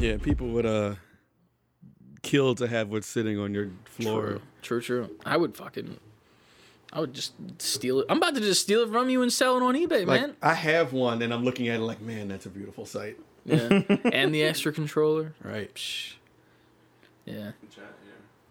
Yeah, people would uh kill to have what's sitting on your floor. True, true, true. I would fucking, I would just steal it. I'm about to just steal it from you and sell it on eBay, Like man. I have one, and I'm looking at it like, man, that's a beautiful sight. Yeah, and the extra controller. Right. Psh. Yeah,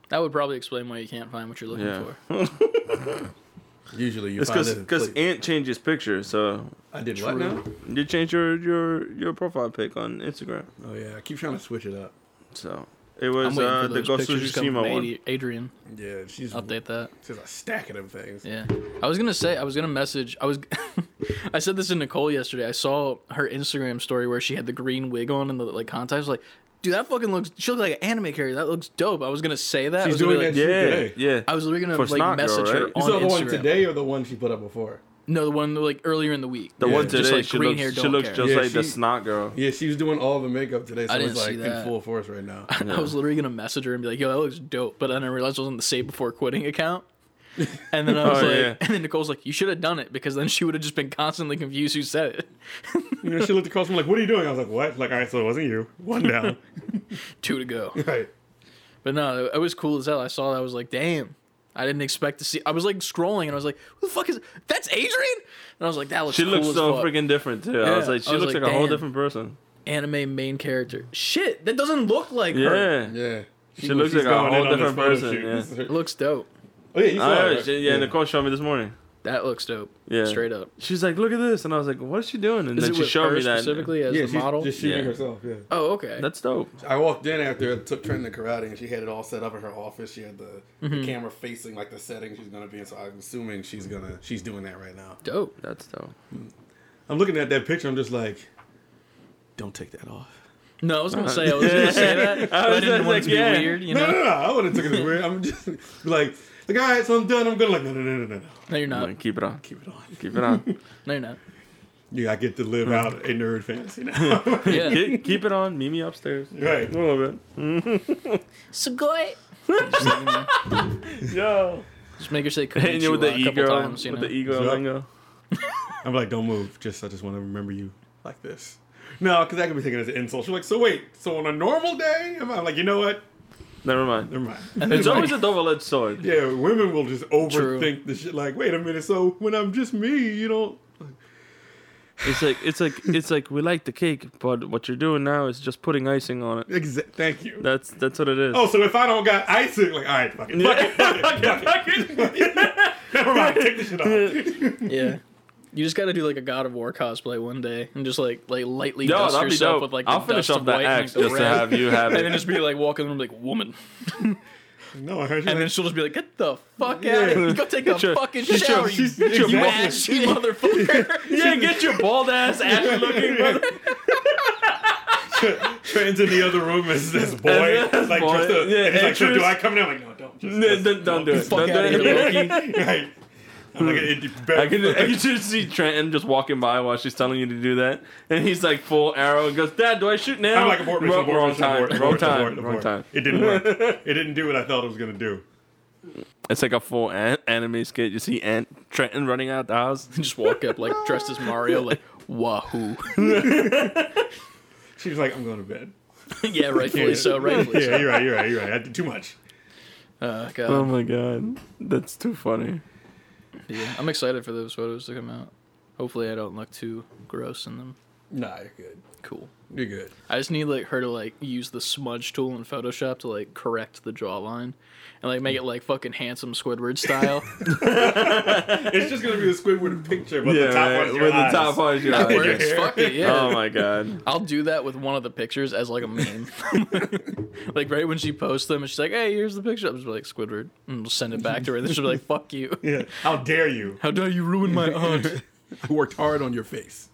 that would probably explain why you can't find what you're looking Yeah. for. Usually you It's find because it. in because place- Ant changes his picture, so I did what now? you changed your your your profile pic on Instagram. Oh yeah, I keep trying to switch it up. So it I'm was waiting uh, for the those Ghost of pictures to come Tsushima from one. Adi- Adrian. Yeah, she's Update that. She's a stack of them things. Yeah, I was gonna say I was gonna message. I was, I said this to Nicole yesterday. I saw her Instagram story where she had the green wig on and the like contacts like, dude, that fucking looks. She looks like an anime character. That looks dope. I was gonna say that. She's doing be that shit Yeah, today. yeah. I was literally gonna like Snot Girl, message her right? You on saw the one today or the one she put up before? No, the one like earlier in the week. The Yeah. one Just today, like she green looks hair, she looks care. just Yeah, like the snot girl. Yeah, she was doing all the makeup today, so I didn't like see in full force right now. I was literally gonna message her and be like, "Yo, that looks dope," but then I realized it was on the Save Before Quitting account. And then I was Oh, like, yeah. and then Nicole's like, "You should have done it because then she would have just been constantly confused who said it." You know, she looked across from like, "What are you doing?" I was like, "What?" Like, all right, so it wasn't you. One down. Two to go. right. But no, it was cool as hell. I saw that. I was like, damn. I didn't expect to see. I was like scrolling and I was like, who the fuck is that's Adrian? And I was like, that looks She cool looks as so fuck. freaking different too. I was like, she was looks like, like, a whole different person. anime main character. Shit, that doesn't look like her. Yeah, Yeah. She looks like a whole different person, shoot. yeah. This is her- It looks dope. Oh yeah, you saw I it. heard, right? yeah, Nicole showed me this morning. That looks dope. Yeah, Straight up. She's like, look at this, and I was like, what is she doing? And Is then it she with showed her me that. specifically as Yeah, the she's model? just shooting Yeah. herself. Yeah. Oh, okay. That's dope. I walked in after I took training the karate, and she had it all set up in her office. She had the, Mm-hmm. the camera facing like the setting she's gonna be in. So I'm assuming she's gonna she's doing that right now. dope. That's dope. I'm looking at that picture. I'm just like, don't take that off. No, I was gonna say I was gonna say that. But I, was didn't just want like, it to be yeah. weird, you No, know. no, no. I wouldn't have taken it as weird. I'm just like, like, all right, so I'm done. I'm gonna like, no, no, no, no, no, no. No, you're not. like, keep it on. Keep it on. Keep it on. No, you're not. Yeah, I get to live hmm. out a nerd fantasy now. Yeah. keep, keep it on. Meet me upstairs. right. A little bit. So Sugoi. Yo. Just make her say And you with the a couple ego, times, you with know. the ego Yup. lingo. I'm like, don't move. Just I just want to remember you like this. No, because that could be taken as an insult. She's like, so wait, so on a normal day, I'm I'm like, you know what? Never mind. Never mind. It's always a double-edged sword. Yeah, women will just overthink the shit. Like, wait a minute, so when I'm just me, you don't. It's like it's like it's like we like the cake, but what you're doing now is just putting icing on it. Exa- thank you. That's that's what it is. Oh, so if I don't got icing, like, all right, fuck it, fuck it, fuck it, fuck it, fuck it. Never mind, take the shit off. Yeah. You just got to do like a God of War cosplay one day and just like like lightly Yo, dust yourself dope. with like the I'll finish dust off of that white axe and like, just to have you have it, and then just be like walking in the room like woman, No, I heard you. and then she'll just be like, "Get the fuck Yeah. out of here! Go take a your- fucking get your- shower, you, she's- get your you balls- ashy motherfucker!" Yeah, get your bald ass ashy looking brother. Trans in the other room is this boy, And like, boy, just a, yeah, and he's like, so do. I come in? I'm like, no, don't. Just, No, just don't, don't do it. Fuck Don't do it. here, Loki. right. I'm like, it, it, I can, I can just see Trenton just walking by while she's telling you to do that, and he's like full arrow and goes, "Dad, do I shoot now?" I'm like, abort mission, wrong, abort wrong mission, time, abort, wrong time, abort, wrong time. It didn't work. it didn't do what I thought it was gonna do. It's like a full an- anime skit. You see Ant Trenton running out of the house. just walk up like dressed as Mario, like wahoo. She was like, I'm going to bed. yeah, rightfully so. Rightfully Yeah, you're right. You're right. You're right. I did too much. so. Uh, God. Oh my god, that's too funny. Yeah, I'm excited for those photos to come out. Hopefully, I don't look too gross in them. Nah, you're good. Cool. You're good. I just need like her to like use the smudge tool in Photoshop to like correct the jawline and like make it like fucking handsome Squidward style. It's just gonna be the Squidward picture, but the top right, one's your with eyes. the top part of your That eyes. works. Fuck it, yeah. Oh my god. I'll do that with one of the pictures as like a meme. like right when she posts them, and she's like, "Hey, here's the picture." I'm just like Squidward, and we'll send it back to her. And then she'll be like, "Fuck you! Yeah. How dare you? How dare you ruin my aunt?" I worked hard on your face.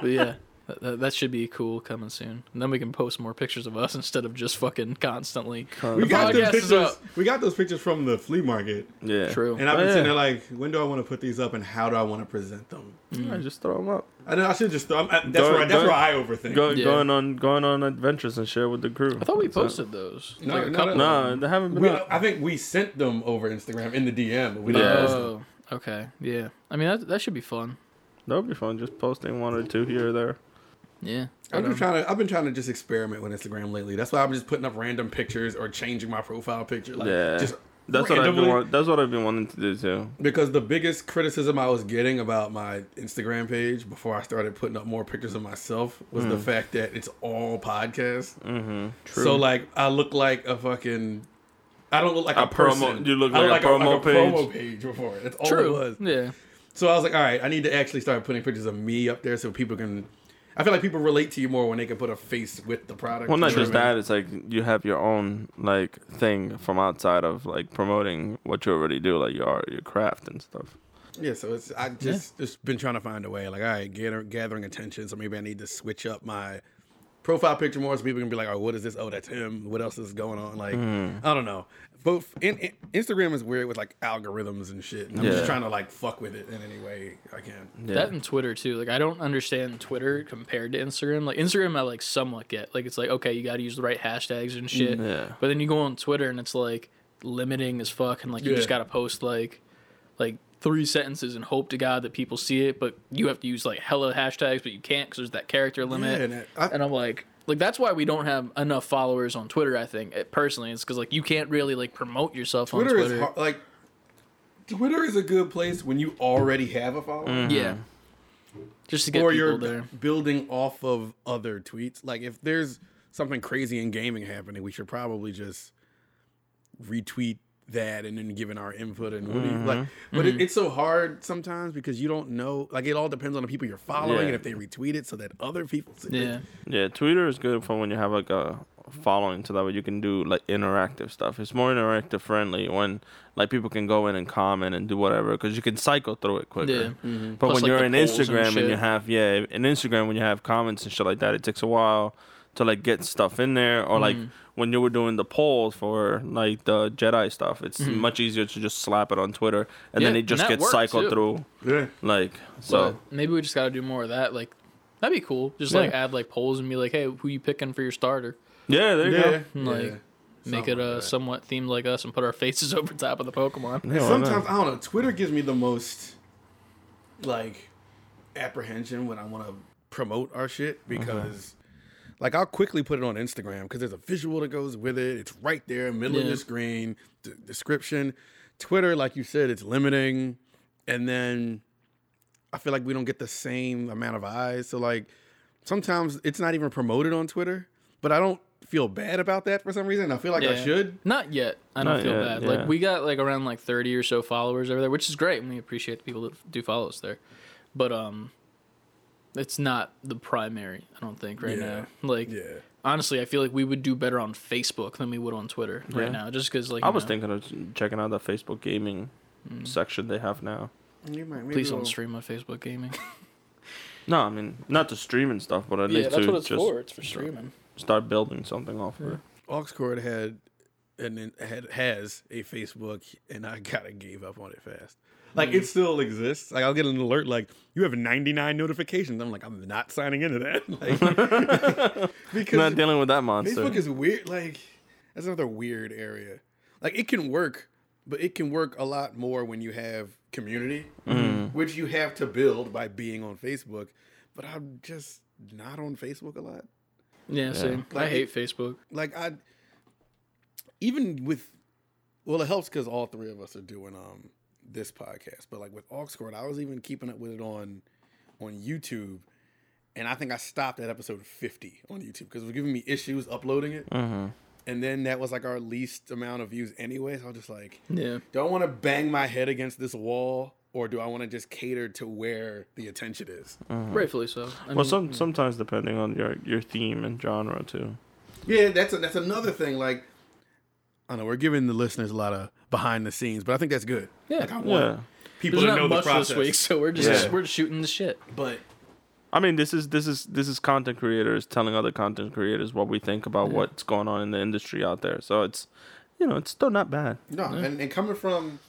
But yeah, That, that should be cool coming soon. And then we can post more pictures of us instead of just fucking constantly. We got those pictures. up. We got those pictures from the flea market, Yeah. True. and I've Oh, been yeah. sitting there like, when do I want to put these up, and how do I want to present them? Mm. Mm. I just throw them up. I know I should just. I'm, I, that's Go- where I, that's go- where I overthink. Go, Yeah. Going on going on adventures and share with the crew. I thought we So- posted those. No, Like a no. No, they haven't been We. I think we sent them over Instagram in the DM, but we didn't Yeah. post oh, them. Oh, okay. Yeah. I mean, that, that should be fun. That would be fun. Just posting one or two here or there. Yeah. I've been Um, trying to. I've been trying to just experiment with Instagram lately. That's why I'm just putting up random pictures or changing my profile picture. Like, Yeah. just That's what I've been. Want, that's what I've been wanting to do too. Because the biggest criticism I was getting about my Instagram page before I started putting up more pictures of myself was the fact that it's all podcasts. Mm-hmm. True. So like I look like a fucking. I don't look like a, A promo- person. you look I like a promo like a promo page before. That's all True. it was. Yeah. So I was like, all right, I need to actually start putting pictures of me up there so people can. I feel like people relate to you more when they can put a face with the product. well, not just I mean? that. It's like you have your own like thing from outside of like promoting what you already do, like your art, your craft and stuff. Yeah, so it's I just just been trying to find a way. Like, all right, gather, gathering attention. So maybe I need to switch up my profile picture more, so people can be like, oh, what is this? Oh, that's him. What else is going on? Like, Hmm. I don't know. Both in, in- Instagram is weird with like algorithms and shit. And I'm Yeah. just trying to like fuck with it in any way I can. Yeah. That and Twitter too. Like I don't understand Twitter compared to Instagram. Like Instagram, I like somewhat get. Like it's like okay, you got to use the right hashtags and shit. Yeah. But then you go on Twitter and it's like limiting as fuck, and like you Yeah. just got to post like like three sentences and hope to God that people see it. But you have to use like hella hashtags, but you can't because there's that character limit. Yeah, and it- I- and I'm like. Like that's why we don't have enough followers on Twitter. I think it, personally, it's because like you can't really like promote yourself Twitter, on Twitter. is hard, like Twitter is a good place when you already have a follower. Mm-hmm. Yeah, just to get or people you're there. building off of other tweets. Like if there's something crazy in gaming happening, we should probably just retweet that and then giving our input and what do you like. But it, it's so hard sometimes because you don't know. Like it all depends on the people you're following Yeah. and if they retweet it so that other people. See Yeah, it. Yeah, Twitter is good for when you have like a following, so that way you can do like interactive stuff. It's more interactive friendly when like people can go in and comment and do whatever because you can cycle through it quicker. Yeah. Mm-hmm. But Plus, when like, you're in polls and Instagram and, you have yeah, in Instagram when you have comments and shit like that, it takes a while to like get stuff in there. Or like Mm-hmm. when you were doing the polls for like the Jedi stuff, it's Mm-hmm. much easier to just slap it on Twitter and then it just gets cycled too. through. Yeah. Like so. But maybe we just got to do more of that. Like that'd be cool. Just like add like polls and be like, hey, who you picking for your starter? yeah, there you Yeah. go. Like, yeah. Make Something it like uh, somewhat themed like us and put our faces over top of the Pokemon. Yeah. Sometimes I don't know. Twitter gives me the most like apprehension when I want to promote our shit because like I'll quickly put it on Instagram because there's a visual that goes with it. It's right there, middle of the screen, d- description. Twitter, like you said, it's limiting, and then I feel like we don't get the same amount of eyes. So like sometimes it's not even promoted on Twitter, but I don't feel bad about that for some reason. I feel like I should. Not yet. I don't Not feel yet, bad. yeah. Like we got like around like thirty or so followers over there, which is great, and we appreciate the people that do follow us there. But um, it's not the primary. I don't think right Yeah. now. Like Yeah. honestly, I feel like we would do better on Facebook than we would on Twitter Yeah. right now, just because like I was know, thinking of checking out the Facebook gaming Mm. section they have now. You might, maybe Please we'll- don't stream on Facebook gaming. No, I mean not to stream and stuff, but at yeah, least that's to what it's just for. It's for streaming. start building something off of it. AuxCord had and then had has a Facebook, and I kind of gave up on it fast. Like it still exists. Like I'll get an alert like you have 99 notifications. I'm like I'm not signing into that. Like, because Not dealing with that monster. Facebook is weird. Like that's another weird area. Like it can work, but it can work a lot more when you have community, which you have to build by being on Facebook. But I'm just not on Facebook a lot. Yeah, same. I hate Facebook. like I even with well it helps because all three of us are doing um this podcast but like with AuxCord I was even keeping up with it on on YouTube and I think I stopped at episode 50 on YouTube because it was giving me issues uploading it Mm-hmm. and then that was like our least amount of views anyway so I was just like Yeah. do I want to bang my head against this wall or do I want to just cater to where the attention is Rightfully so. I well, mean, some sometimes depending on your your theme and genre too. Yeah, that's a, that's another thing. Like, I don't know we're giving the listeners a lot of behind the scenes, but I think that's good. Yeah. like, I want Yeah, people There's to know not the much process. this week, so we're just Yeah. we're just shooting the shit. But I mean, this is this is this is content creators telling other content creators what we think about what's going on in the industry out there. So it's, you know, it's still not bad. No, and, and coming from,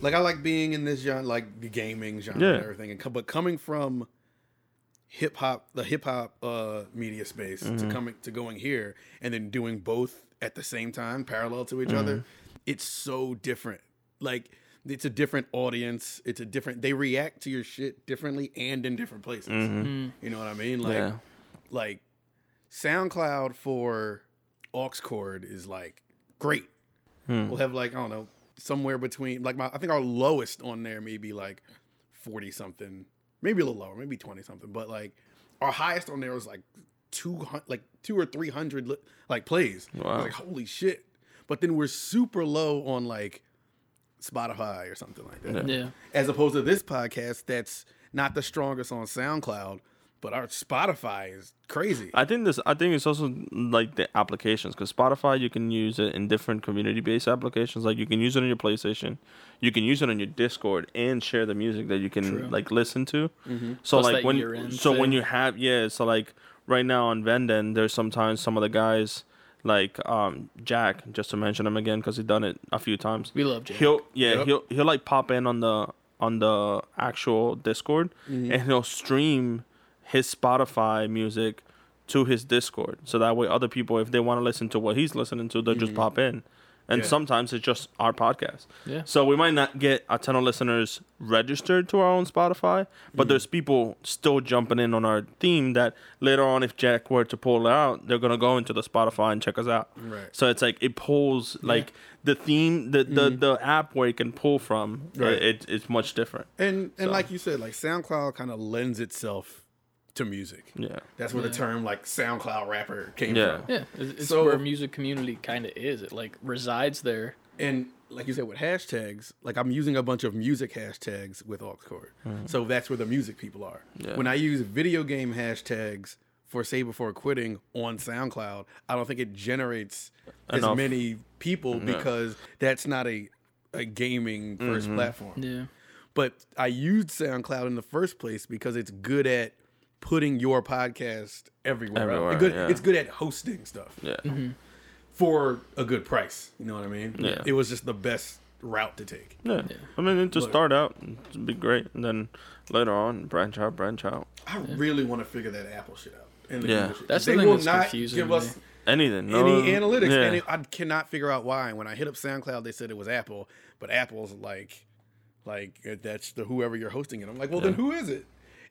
like, I like being in this genre, like the gaming genre Yeah. and everything. And but coming from hip hop, the hip hop uh, media space Mm-hmm. to coming to going here and then doing both at the same time, parallel to each Mm-hmm. other, it's so different. Like. It's a different audience. It's a different. They react to your shit differently and in different places. You know what I mean? Like, Mm-hmm. Yeah. like SoundCloud for aux cord is like great. Hmm. We'll have like I don't know somewhere between like my I think our lowest on there maybe like forty something, maybe a little lower, maybe twenty something, but like our highest on there was like two hundred, like two or three hundred like plays. I was Wow. Like holy shit! But then we're super low on like Spotify or something like that Yeah. as opposed to this podcast that's not the strongest on SoundCloud, but our Spotify is crazy. I think this. I think it's also like the applications because Spotify you can use it in different community-based applications. Like you can use it on your PlayStation, you can use it on your Discord, and share the music that you can True. like listen to. Mm-hmm. So Plus like that when year-end so when you have yeah, so like right now on Venden, there's sometimes some of the guys like um Jack, just to mention him again because he's done it a few times. We love Jack. He'll yeah Yep. he'll he'll like pop in on the on the actual Discord Mm-hmm. and he'll stream his Spotify music to his Discord so that way other people if they want to listen to what he's listening to they'll just pop in. And Yeah. sometimes it's just our podcast. Yeah. So we might not get a ton of listeners registered to our own Spotify, but mm. there's people still jumping in on our theme that later on, if Jack were to pull it out, they're gonna go into the Spotify and check us out. Right. So it's like it pulls like the theme, the the, mm-hmm. the app where you can pull from. Right. It, it's much different. And and So- like you said, like SoundCloud kind of lends itself to music. Yeah. That's where the term like SoundCloud rapper came Yeah. from. Yeah, it's, it's So- where music community kind of is. It like resides there. And like you said with hashtags, like I'm using a bunch of music hashtags with AuxCord. Mm-hmm. So that's where the music people are. Yeah. When I use video game hashtags for Save Before Quitting on SoundCloud, I don't think it generates as many people because that's not a a gaming 1st mm-hmm. platform. Yeah. But I used SoundCloud in the first place because it's good at putting your podcast everywhere. else. Everywhere, Good- yeah. It's good at hosting stuff Yeah. Mm-hmm. for a good price. You know what I mean? Yeah. It was just the best route to take. Yeah. I mean, to start out, it'd be great, and then later on, branch out, branch out. I really want to figure that Apple shit out. in the Yeah. industry. That's the they thing will that's not confusing give to us. Anything. No, any analytics, Yeah. and it, I cannot figure out why. When I hit up SoundCloud, they said it was Apple, but Apple's like, like that's the whoever you're hosting it. I'm like, well, then who is it?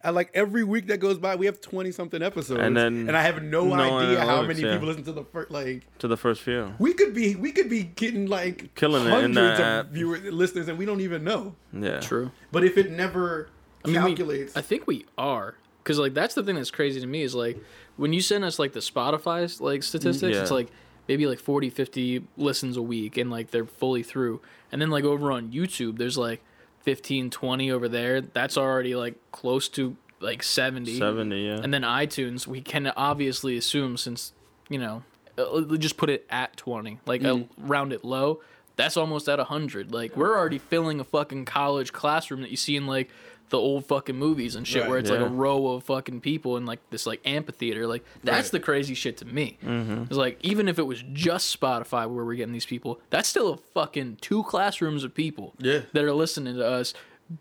And like every week that goes by, we have twenty something episodes, And then and I have no, no idea how analytics, many yeah. people listen to the first. Like, to the first few. we could be, we could be getting like Killing hundreds that of app. viewers, listeners, and we don't even know. Yeah. True. But if it never I mean, we- calculates, I think we are because like that's the thing that's crazy to me is like when you send us like the Spotify's like statistics, Yeah. it's like maybe like 40, 50 listens a week and like they're fully through. And then like over on YouTube, there's like 15, 20 over there. That's already like close to like 70. 70, yeah. And then iTunes, we can obviously assume since, you know, uh, just put it at 20, like uh, round it low. That's almost at 100. Like, we're already filling a fucking college classroom that you see in, like, the old fucking movies and shit, Right. where it's like a row of fucking people in, like, this, like, amphitheater. Like, that's Right. the crazy shit to me. Mm-hmm. It's like, even if it was just Spotify where we're getting these people, that's still a fucking two classrooms of people Yeah. that are listening to us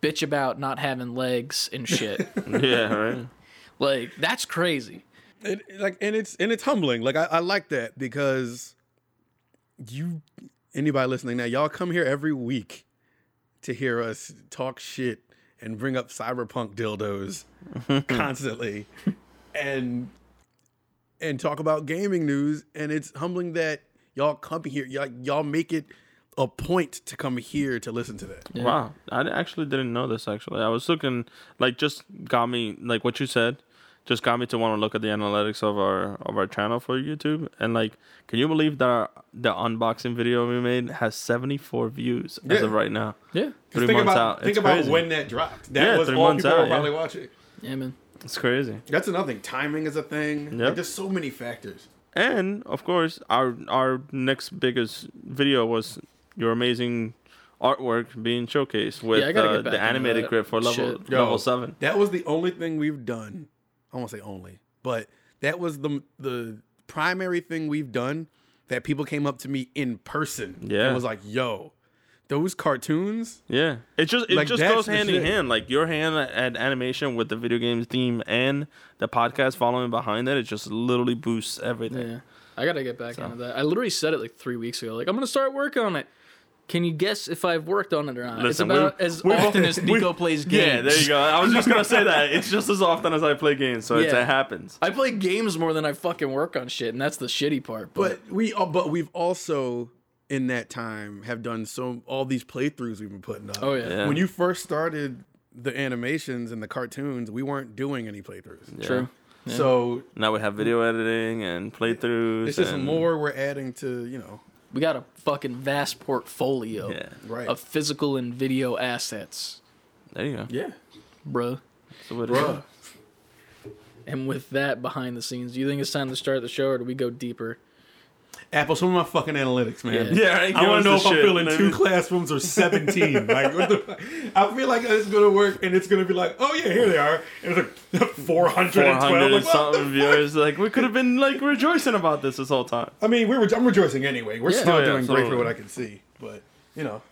bitch about not having legs and shit. yeah, right. like, that's crazy. it, like and it's and it's humbling like I, I like that because you anybody listening now y'all come here every week to hear us talk shit and bring up cyberpunk dildos constantly and and talk about gaming news. And it's humbling that y'all come here y'all, y'all make it a point to come here to listen to that. Wow, I actually didn't know this. Actually, I was looking like just got me like what you said, just got me to want to look at the analytics of our of our channel for YouTube. And like, can you believe that our, the unboxing video we made has seventy four views as of right now? Yeah. Three think months about out. think It's about crazy. when that dropped that Yeah, was three all months people out, were yeah. probably watching Yeah, man. It's crazy. that's another thing timing is a thing like, there's so many factors And of course, our our next biggest video was your amazing artwork being showcased with I gotta uh, the animated that grip for level shit. Yo, level seven. That was the only thing we've done I won't say only, but that was the the primary thing we've done that people came up to me in person Yeah. and was like, "Yo, those cartoons." Yeah, it just it Like, just goes hand in hand. Like your hand at animation with the video games theme and the podcast following behind that, it just literally boosts everything. Yeah, I gotta get back into that. I literally said it like three weeks ago. Like I'm gonna start working on it. Can you guess if I've worked on it or not? Listen, it's about as we- often as we- Nico plays games. Yeah, there you go. I was just gonna say that it's just as often as I play games, so Yeah. it happens. I play games more than I fucking work on shit, and that's the shitty part. But, But we, uh, but we've also in that time have done so all these playthroughs we've been putting up. oh yeah, Yeah. When you first started the animations and the cartoons, we weren't doing any playthroughs. true. So Now we have video editing and playthroughs. it's just and, more we're adding to you know. We got a fucking vast portfolio Yeah, Right. of physical and video assets, there you go. Yeah. bruh. That's what Bruh. is. And with that behind the scenes, do you think it's time to start the show, or do we go deeper? Apple, some of my fucking analytics, man. Yeah. Yeah, right, I give want to know the if I'm filling two classrooms or 17. like, what the? I feel like it's going to work and it's going to be like, oh, yeah, here they are. And it's like 412. 400 Like, and what the something viewers. Like we could have been like rejoicing about this this whole time. I mean, we're, I'm rejoicing anyway. We're Yeah. still Oh, yeah, doing great for what I can see. But, you know.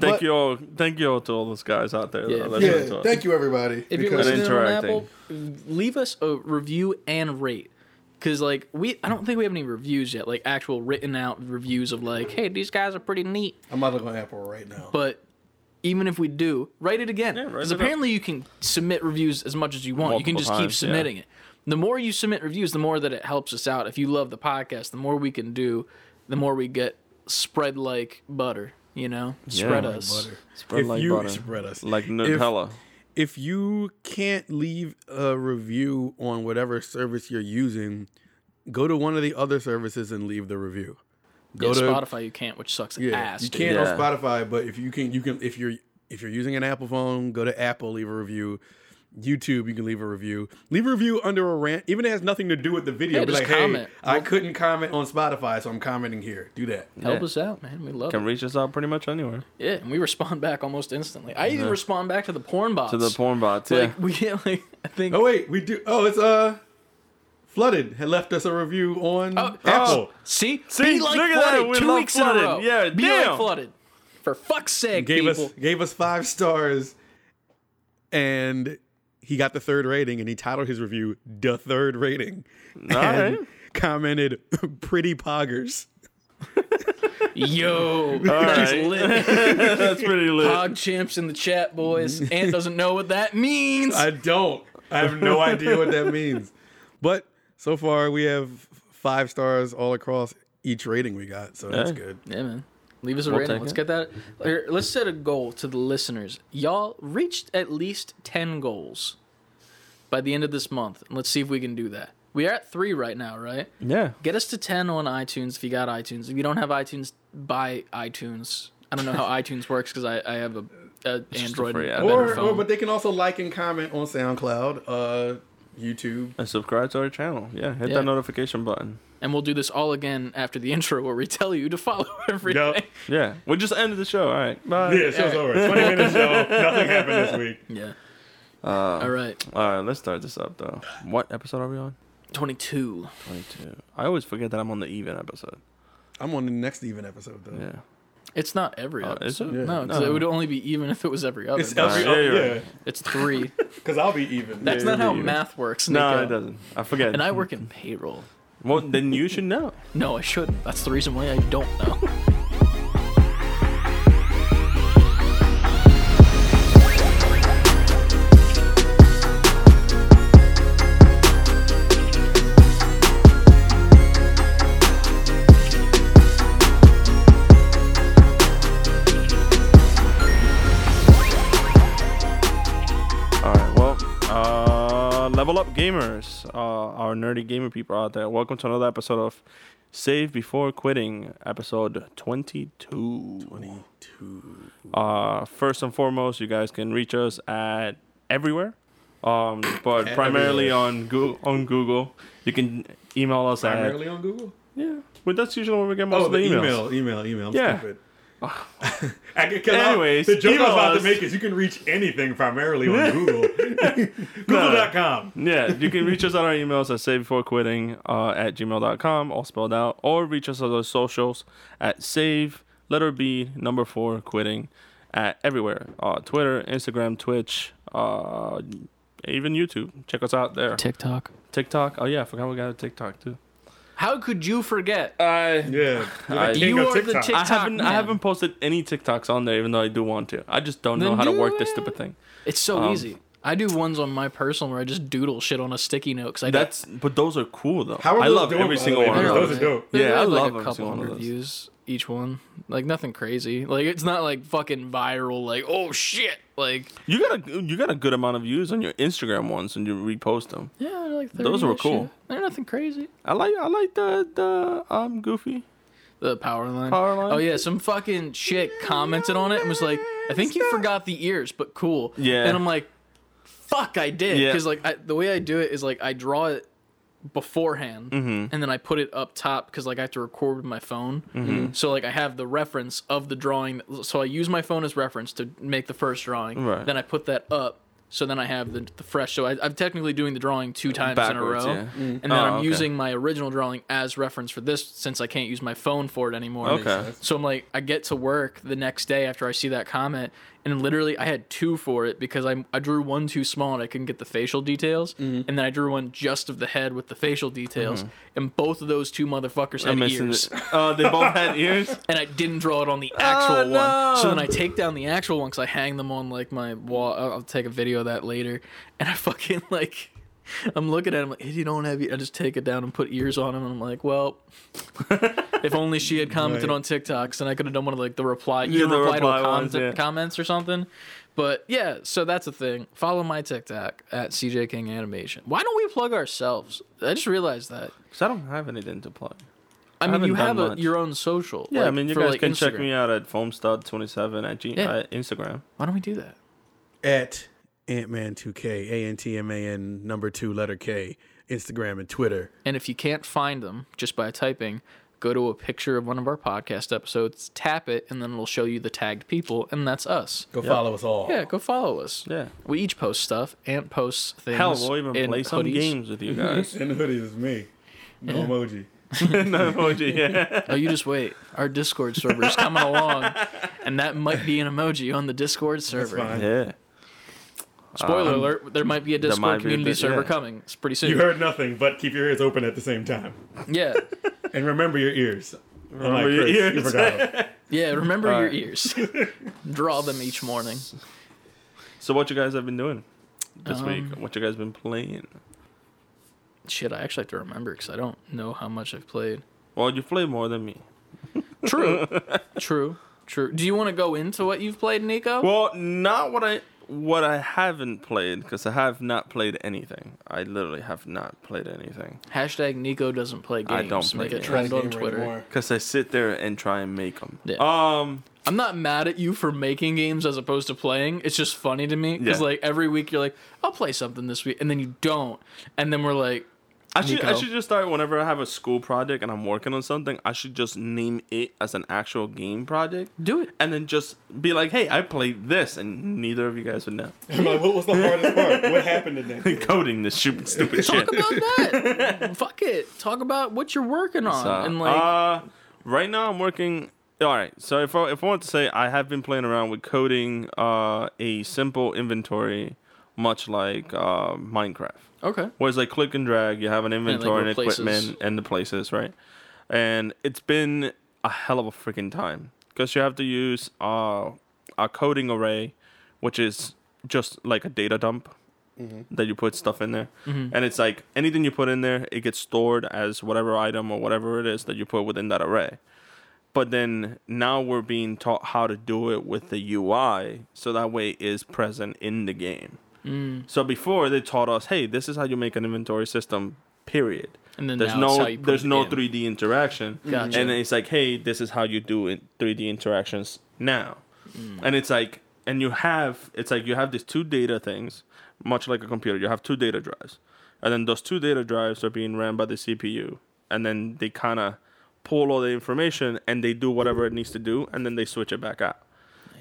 Thank But- you all. Thank you all to all those guys out there. Yeah. that are listening to Yeah, thank you, everybody. If you're because- listening on. Apple, leave us a review and rate. Cause like we, I don't think we have any reviews yet, like actual written out reviews of like, hey, these guys are pretty neat. I'm about to go on Apple right now. But even if we do, write it again. Yeah, write Because up. apparently you can submit reviews as much as you want. Multiple you can Multiple just keep times, yeah. submitting it. The more you submit reviews, the more that it helps us out. If you love the podcast, the more we can do, the more we get spread like butter. You know, spread like us. butter. Spread If like you- butter. spread us. Like Nutella. if you can't leave a review on whatever service you're using, go to one of the other services and leave the review. Go Yeah, to Spotify, you can't, which sucks yeah, ass. you can't Yeah. on Spotify, but if you can, you can if you're if you're using an Apple phone, go to Apple, leave a review. YouTube, you can leave a review. Leave a review under a rant, even if it has nothing to do with the video. Yeah, Be just like, comment. hey, I couldn't comment on Spotify, so I'm commenting here. Do that. Help Yeah. us out, man. We love it. Can it. reach us out pretty much anywhere. Yeah, and we respond back almost instantly. I even respond back to the porn bots. To the porn bots, yeah. Like we get like I think. Oh wait, we do. Oh, it's uh, flooded had left us a review on Oh, Apple. See, See? be like Look at that. We two love weeks in Flooded. a row. Yeah, be damn. like flooded. For fuck's sake, gave people. us gave us five stars, and he got the third rating, and he titled his review "the third rating," and right. commented "pretty poggers." Yo, that's right. lit. That's pretty lit. Hog champs in the chat, boys. Ant doesn't know what that means. I don't. I have no idea what that means, but so far we have five stars all across each rating we got, so that's Yeah. good. yeah, man. Leave us a We'll rating. Let's it. get that. Here, let's set a goal to the listeners. Y'all reached at least ten goals by the end of this month, and let's see if we can do that. We are at three right now, right? yeah. Get us to 10 on iTunes if you got iTunes. If you don't have iTunes, buy iTunes. I don't know how iTunes works because I, I have a, a Android free a app. better Or, or, but they can also like and comment on SoundCloud, uh, YouTube. And subscribe to our channel. Yeah. Hit Yeah. that notification button. and we'll do this all again after the intro where we tell you to follow everything. Yup. Yeah. We just ended the show. All right. Bye. Yeah, show's over. Twenty minute show. Nothing happened this week. Yeah. Uh, All right. All right. Let's start this up though. What episode are we on? 22. Twenty-two. I always forget that I'm on the even episode. I'm on the next even episode though. Yeah. It's not every is it? episode. Yeah. No, 'cause No. it would only be even if it was every other. It's every other, you're yeah, right. it's three. because I'll be even. That's Yeah, not how you- math works, No, it doesn't. I forget. And I work in payroll. Well, then you should know. No, I shouldn't. That's the reason why I don't know. gamers, uh, our nerdy gamer people out there. Welcome to another episode of Save Before Quitting, episode twenty-two. Twenty-two. Uh, first and foremost, you guys can reach us at everywhere, um, but primarily on Google. On Google, you can email us at Primarily on Google. yeah. But that's usually where we get most Oh, of the the emails. email, email, email. I'm Yeah. Stupid. I could- 'cause I- Anyways, the joke I was about us. to make is you can reach anything primarily on Google. Google.com. Yeah, you can reach us on our emails at savebeforequitting uh, at gmail.com, all spelled out, or reach us on our socials at save letter B number four quitting at everywhere uh, Twitter, Instagram, Twitch, uh, even YouTube. Check us out there. TikTok. TikTok. Oh yeah, I forgot we got a TikTok too. How could you forget? I Yeah. You're I- the You of are the TikTok. Tik- I haven't I haven't posted any TikToks on there, even though I do want to. I just don't know Then how to do work this stupid thing. It's so Um, easy. I do ones on my personal where I just doodle shit on a sticky note because I That's but those are cool though. How are I those love doing, every by the single way? one. Of know, Those those. are dope. Yeah, I have, like love a every couple single one of hundred those. views each one. Like nothing crazy. Like it's not like fucking viral. Like oh shit. Like You got a you got a good amount of views on your Instagram ones when you repost them. yeah, they're like Those were -ish, cool. yeah. They're nothing crazy. I like I like the the um goofy. The power line. Power line? Oh yeah, some fucking shit commented on it and was like, "I think you forgot the ears, but cool." Yeah. And I'm like, "Fuck, I did." Yeah. Because like I, the way I do it is like I draw it beforehand Mm-hmm. and then I put it up top because like I have to record with my phone. Mm-hmm. So like I have the reference of the drawing. So I use my phone as reference to make the first drawing. Right. Then I put that up. So then I have the, the fresh. So I, I'm technically doing the drawing two times Backwards, in a row, yeah. and then Oh, I'm okay. using my original drawing as reference for this since I can't use my phone for it anymore. Okay. So I'm like, I get to work the next day after I see that comment, and literally I had two for it because I I drew one too small and I couldn't get the facial details, Mm-hmm. and then I drew one just of the head with the facial details, and both of those two motherfuckers had ears. Oh, they both had ears. and I didn't draw it on the actual Oh, one. So then I take down the actual one because I hang them on like my wall. I'll I'll take a video of that later, and I fucking like. I'm looking at him like, hey, you don't have. e-" I just take it down and put ears on him, and I'm like, well, if only she had commented Right. on TikToks, and I could have done one of like the reply, Yeah, you the reply reply a ones, content- yeah. comments or something. But yeah, so that's a thing. Follow my TikTok at CJ King Animation. Why don't we plug ourselves? I just realized that. Cause I don't have anything to plug. I mean, you have a, your own social. Yeah, I mean you for, guys like, can check me out at foamstud27 at, G- Yeah. at Instagram. Why don't we do that? At Antman 2K, A N T M A N number two letter K, Instagram and Twitter. And if you can't find them just by typing, go to a picture of one of our podcast episodes, tap it, and then it'll show you the tagged people, and that's us. Go follow us all. Yeah, go follow us. Yeah. We each post stuff. Ant posts things. Hell, we'll even in play some hoodies. games with you guys. And the hoodies is me. No Yeah. emoji. no emoji. Yeah. Oh, you just wait. Our Discord server is coming along, and that might be an emoji on the Discord server. fine. Yeah. Spoiler Um, alert: there might be a Discord might be a community bit- server yeah. coming. It's pretty soon. You heard nothing, but keep your ears open at the same time. yeah, And remember your ears. Remember Unlike your Chris, ears. You yeah. Remember your ears. Draw them each morning. So what you guys have been doing this week? Um, What you guys been playing? Shit, I actually have to remember because I don't know how much I've played. Well, you play more than me. True, true, true. Do you want to go into what you've played, Nico? Well, not what I what I haven't played because I have not played anything. I literally have not played anything Hashtag Nico doesn't play games. I don't play Make games. trend on Twitter. because I sit there and try and make them. Yeah. Um, I'm not mad at you for making games as opposed to playing. It's just funny to me because Yeah. like every week you're like, I'll play something this week, and then you don't, and then we're like, I should I should just start whenever I have a school project and I'm working on something. I should just name it as an actual game project. do it. And then just be like, "Hey, I played this," and neither of you guys would know. I'm like, what was the hardest part? What happened in that? Coding this stupid, stupid shit. Talk about that. Fuck it. Talk about what you're working on, So, and like, uh, right now I'm working. All right, so if I, if I want to say, I have been playing around with coding uh, a simple inventory, much like uh, Minecraft. Okay, Whereas like click and drag, you have an inventory where and places- equipment and the places, right? And it's been a hell of a freaking time because you have to use uh, a coding array, which is just like a data dump that you put stuff in there. And it's like anything you put in there, it gets stored as whatever item or whatever it is that you put within that array. But then now we're being taught how to do it with the UI so that way it is present in the game. So before they taught us, hey, this is how you make an inventory system. Period. And then there's no how you put there's no in. 3D interaction. Gotcha. And then it's like, hey, this is how you do it 3D interactions now. Mm. And it's like, and you have it's like you have these two data things, much like a computer. You have two data drives, and then those two data drives are being ran by the CPU, and then they kind of pull all the information and they do whatever it needs to do and then they switch it back out.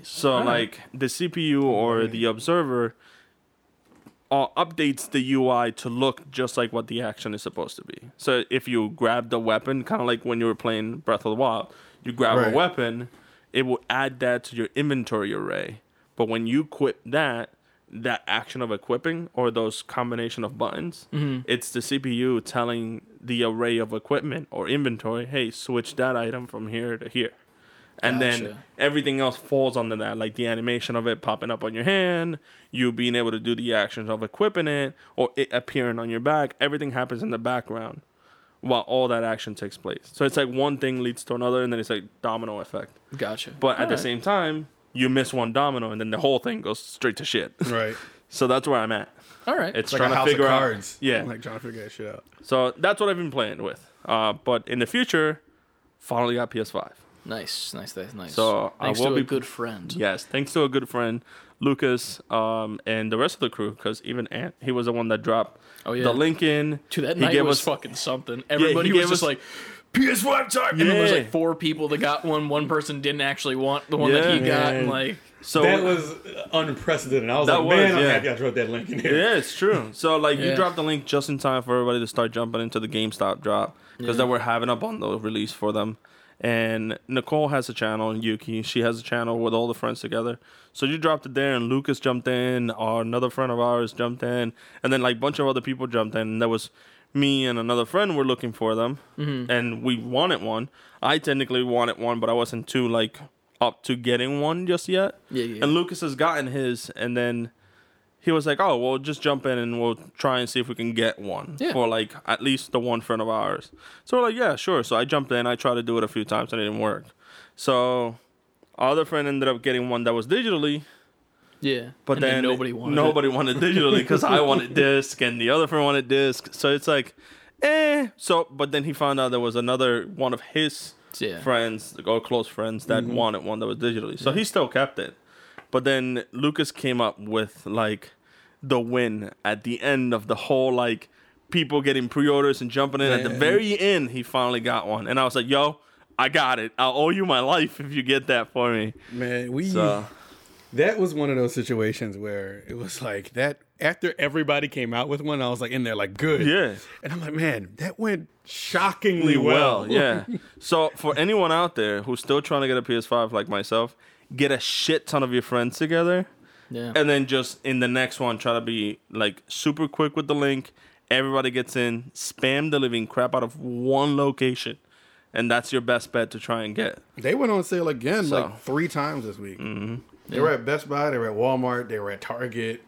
So like the CPU or the observer uh, updates the UI to look just like what the action is supposed to be. So if you grab the weapon, kind of like when you were playing Breath of the Wild, you grab Right. a weapon, it will add that to your inventory array. But when you equip that, that action of equipping or those combination of buttons, it's the CPU telling the array of equipment or inventory, hey, switch that item from here to here. And then everything else falls under that, like the animation of it popping up on your hand, you being able to do the actions of equipping it, or it appearing on your back. Everything happens in the background while all that action takes place. So it's like one thing leads to another, and then it's like domino effect. Gotcha. But at the same time, you miss one domino, and then the whole thing goes straight to shit. Right. so that's where I'm at. all right. It's Like trying a to house figure of out. cards. Yeah. Like trying to figure that shit out. So that's what I've been playing with. Uh, but in the future, finally got PS5. Nice, nice, nice, nice. So, I will to be- a good friend. Yes, thanks to a good friend, Lucas, um, and the rest of the crew, because even Ant, he was the one that dropped Oh, yeah. the link in. Dude, that he night gave was us fucking something. Everybody he was just us- like PS5 time, and then there's Yeah. like four people that got one. One person didn't actually want the one that he Yeah. got, and like so that was unprecedented. I was That like, man, was, I'm yeah. happy I dropped that link in here. Yeah, it's true. So like you dropped the link just in time for everybody to start jumping into the GameStop drop because Yeah. they were having a bundle release for them. And Nicole has a channel, and Yuki, she has a channel with all the friends together. So you dropped it there, and Lucas jumped in, or another friend of ours jumped in, and then like a bunch of other people jumped in. And there was me and another friend were looking for them, mm-hmm. and we wanted one. I technically wanted one, but I wasn't too like up to getting one just yet. Yeah, yeah. And Lucas has gotten his, and then he was like, "Oh, well, just jump in and we'll try and see if we can get one Yeah. for like at least the one friend of ours." So we're like, "Yeah, sure." So I jumped in. I tried to do it a few times and it didn't work. So our other friend ended up getting one that was digitally, yeah. but And then, nobody wanted nobody it. wanted digitally because I wanted disc and the other friend wanted disc. So it's like, eh. So but then he found out there was another one of his Yeah. friends or close friends that Mm-hmm. wanted one that was digitally. So he still kept it. But then Lucas came up with like the win at the end of the whole like people getting pre-orders and jumping in at the Man. very end he finally got one and i was like yo i got it i'll owe you my life if you get that for me Man, we so that was one of those situations where it was like that after everybody came out with one, I was like in there like good. yeah And I'm like, man, that went Shockingly well well. yeah so for anyone out there who's still trying to get a ps5 like myself get a shit ton of your friends together Yeah. and then just in the next one try to be like super quick with the link everybody gets in spam the living crap out of one location and that's your best bet to try and get They went on sale again So. like three times this week. Mm-hmm. They were at Best Buy, they were at Walmart, they were at Target,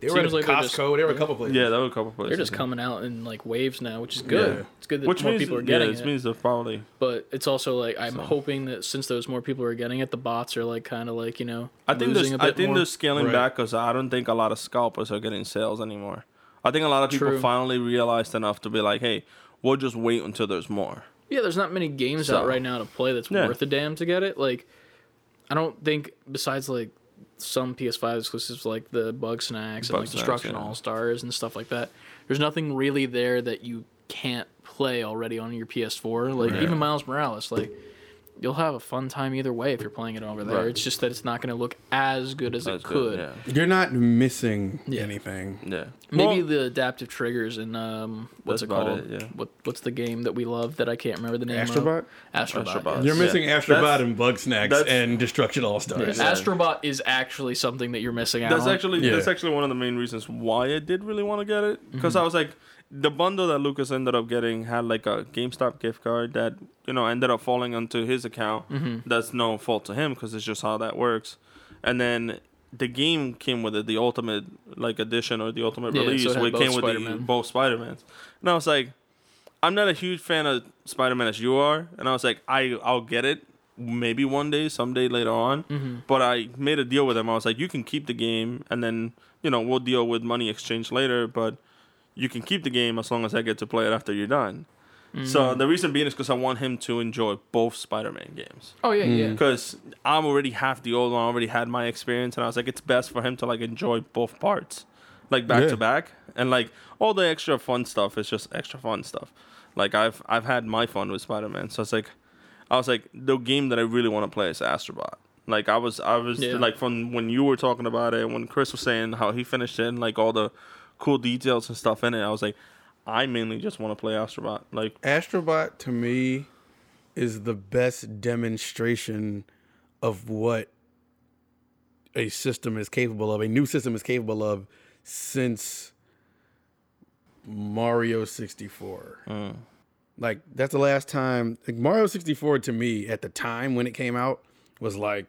they were Seems at like they're Costco, just- they were a couple places. yeah there were a couple places They're just yeah. coming out in like waves now, which is good. Yeah. It's good that which more means people are getting this it. means they're probably but it's also like I'm hoping that since those more people are getting it, the bots are like kind of like you know I think losing they're, a I bit think more. they're scaling Right. back because I don't think a lot of scalpers are getting sales anymore. I think a lot of people True. finally realized enough to be like, hey, we'll just wait until there's more. Yeah, there's not many games So- out right now to play that's Yeah. worth a damn to get it. Like, I don't think besides like some PS5 exclusives like the Bugsnax and Bug like Snacks, Destruction yeah. All Stars and stuff like that. There's nothing really there that you can't play already on your PS4. Like even Miles Morales, like you'll have a fun time either way if you're playing it over there. Right. It's just that it's not going to look as good as That's it could. good. You're not missing Yeah. anything. Yeah. Yeah. Maybe Well, the adaptive triggers and um, what's it called? it, yeah. What what's the game that we love that I can't remember the name Astrobot? of? Astrobot. Astrobot. yes. You're Yeah. missing Astrobot That's- and Bugsnax and Destruction All Yeah, Stars. Astrobot is actually something that you're missing out that's on. actually Yeah. that's actually one of the main reasons why I did really want to get it because Mm-hmm. I was like the bundle that Lucas ended up getting had like a GameStop gift card that you know ended up falling onto his account. Mm-hmm. That's no fault to him because it's just how that works. And then the game came with it, the ultimate like edition or the ultimate Yeah, so release, it had where it came with the, Spider-Man. both Spider Mans. And I was like, I'm not a huge fan of Spider Man as you are, and I was like, I I'll get it maybe one day, someday later on. Mm-hmm. But I made a deal with him. I was like, you can keep the game, and then you know we'll deal with money exchange later. But you can keep the game as long as I get to play it after you're done. So Mm-hmm. the reason being is because I want him to enjoy both Spider-Man games. Oh yeah, yeah. Because I'm already half the old one, I already had my experience, and I was like, it's best for him to like enjoy both parts like back Yeah. to back, and like all the extra fun stuff is just extra fun stuff. Like I've I've had my fun with Spider Man, so it's like I was like the game that I really want to play is Astrobot. Like I was I was Yeah. like from when you were talking about it, when Chris was saying how he finished it, and like all the cool details and stuff in it, I was like, I mainly just want to play Astrobot. Like Astrobot to me is the best demonstration of what a system is capable of, a new system is capable of since Mario 64. Hmm. Like that's the last time like Mario 64 to me at the time when it came out was like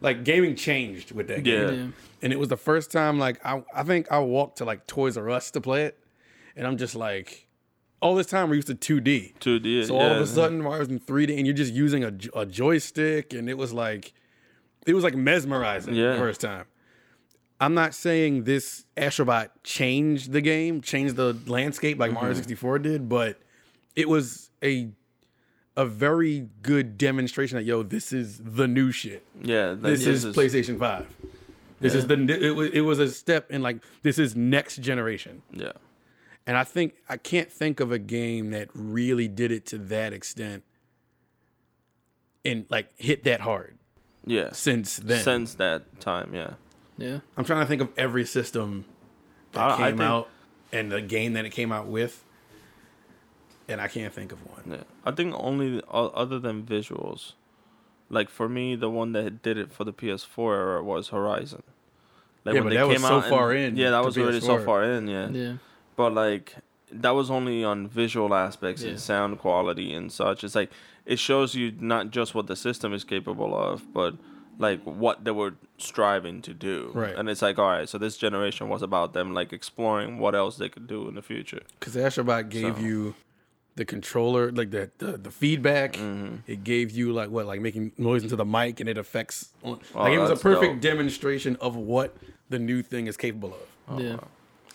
like gaming changed with that game. Yeah. Yeah. And it was the first time like I I think I walked to like Toys R Us to play it. And I'm just like all this time we're used to 2D. two D. So all of a sudden Mario's in 3D and you're just using a, a joystick and it was like it was like mesmerizing Yeah. the first time. I'm not saying this Astrobot changed the game, changed the landscape like Mm-hmm. Mario 64 did, but it was a a very good demonstration that yo, this is the new shit. yeah, like, This is PlayStation 5. This is the it was it was a step in like this is next generation. Yeah, And I think I can't think of a game that really did it to that extent and like hit that hard yeah. since then. Since that time, yeah. Yeah. I'm trying to think of every system that I- I came think- out and the game that it came out with, and I can't think of one. Yeah, I think only o- other than visuals, like for me, the one that did it for the PS4 era was Horizon. Like Yeah, but that was so far in Yeah, that to was already so far in. Yeah. Yeah. but like that was only on visual aspects Yeah. and sound quality and such. It's like it shows you not just what the system is capable of, but like what they were striving to do. Right. And it's like, all right, so this generation was about them like exploring what else they could do in the future. Because Astrobot gave So- you the controller, like the the, the feedback. Mm-hmm. It gave you like what, like making noise into the mic, and it affects. On, like it was a Oh, perfect dope. demonstration of what the new thing is capable of. yeah.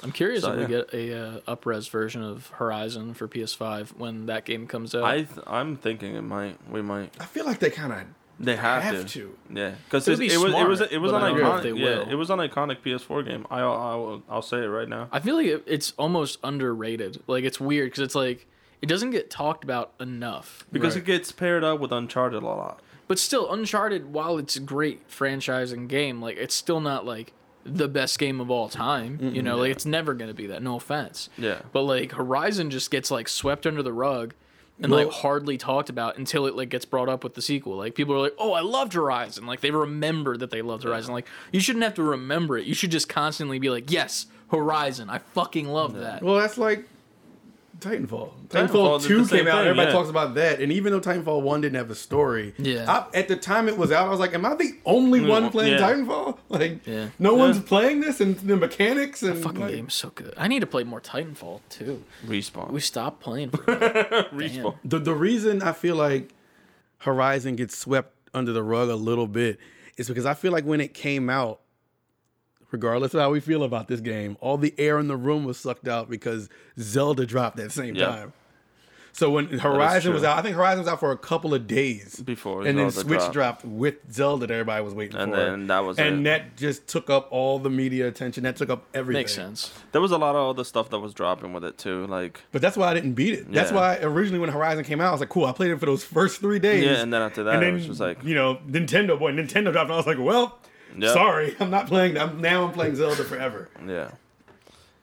I'm curious So, if we get a uh, upres version of Horizon for PS5 when that game comes out. I th- I'm thinking it might we might I feel like they kind of They have, Have to. to. Yeah, because It it, would it was it was it was but an I don't know if iconic yeah it was an iconic PS4 game. i'll I will I'll say it right now. I feel like it, it's almost underrated. Like it's weird because it's like it doesn't get talked about enough. Because Right. it gets paired up with Uncharted a lot. But still, Uncharted, while it's a great franchise and game, like it's still not like the best game of all time. you know, like it's never gonna be that. No offense. Yeah. But like Horizon just gets like swept under the rug and Well- like hardly talked about until it like gets brought up with the sequel. Like people are like, "Oh, I loved Horizon." Like they remember that they loved Horizon. Like you shouldn't have to remember it. You should just constantly be like, "Yes, Horizon. I fucking love that." Well, that's like Titanfall. Titanfall Titanfall, 2 came out. thing, everybody yeah. talks about that. And even though Titanfall 1 didn't have a story, Yeah. I, at the time it was out, I was like, am I the only mm, one playing yeah. Titanfall? Like, Yeah. no one's playing this and the mechanics and Fucking like, game's so good. I need to play more Titanfall too. Respawn. We stopped playing. For a. Respawn. The, the reason I feel like Horizon gets swept under the rug a little bit is because I feel like when it came out, regardless of how we feel about this game, all the air in the room was sucked out because Zelda dropped at the same Yeah. time. So when Horizon was out, I think Horizon was out for a couple of days Before and then Switch dropped. dropped with Zelda that everybody was waiting for. And for. then that was and it. that just took up all the media attention. That took up everything. Makes sense. There was a lot of other stuff that was dropping with it too. Like But that's why I didn't beat it. That's why originally when Horizon came out, I was like, cool, I played it for those first three days. Yeah, and then after that, and then, it was just like- you know, Nintendo boy, Nintendo dropped, and I was like, well, Yeah. sorry, I'm not playing. I'm, now I'm playing Zelda forever. yeah,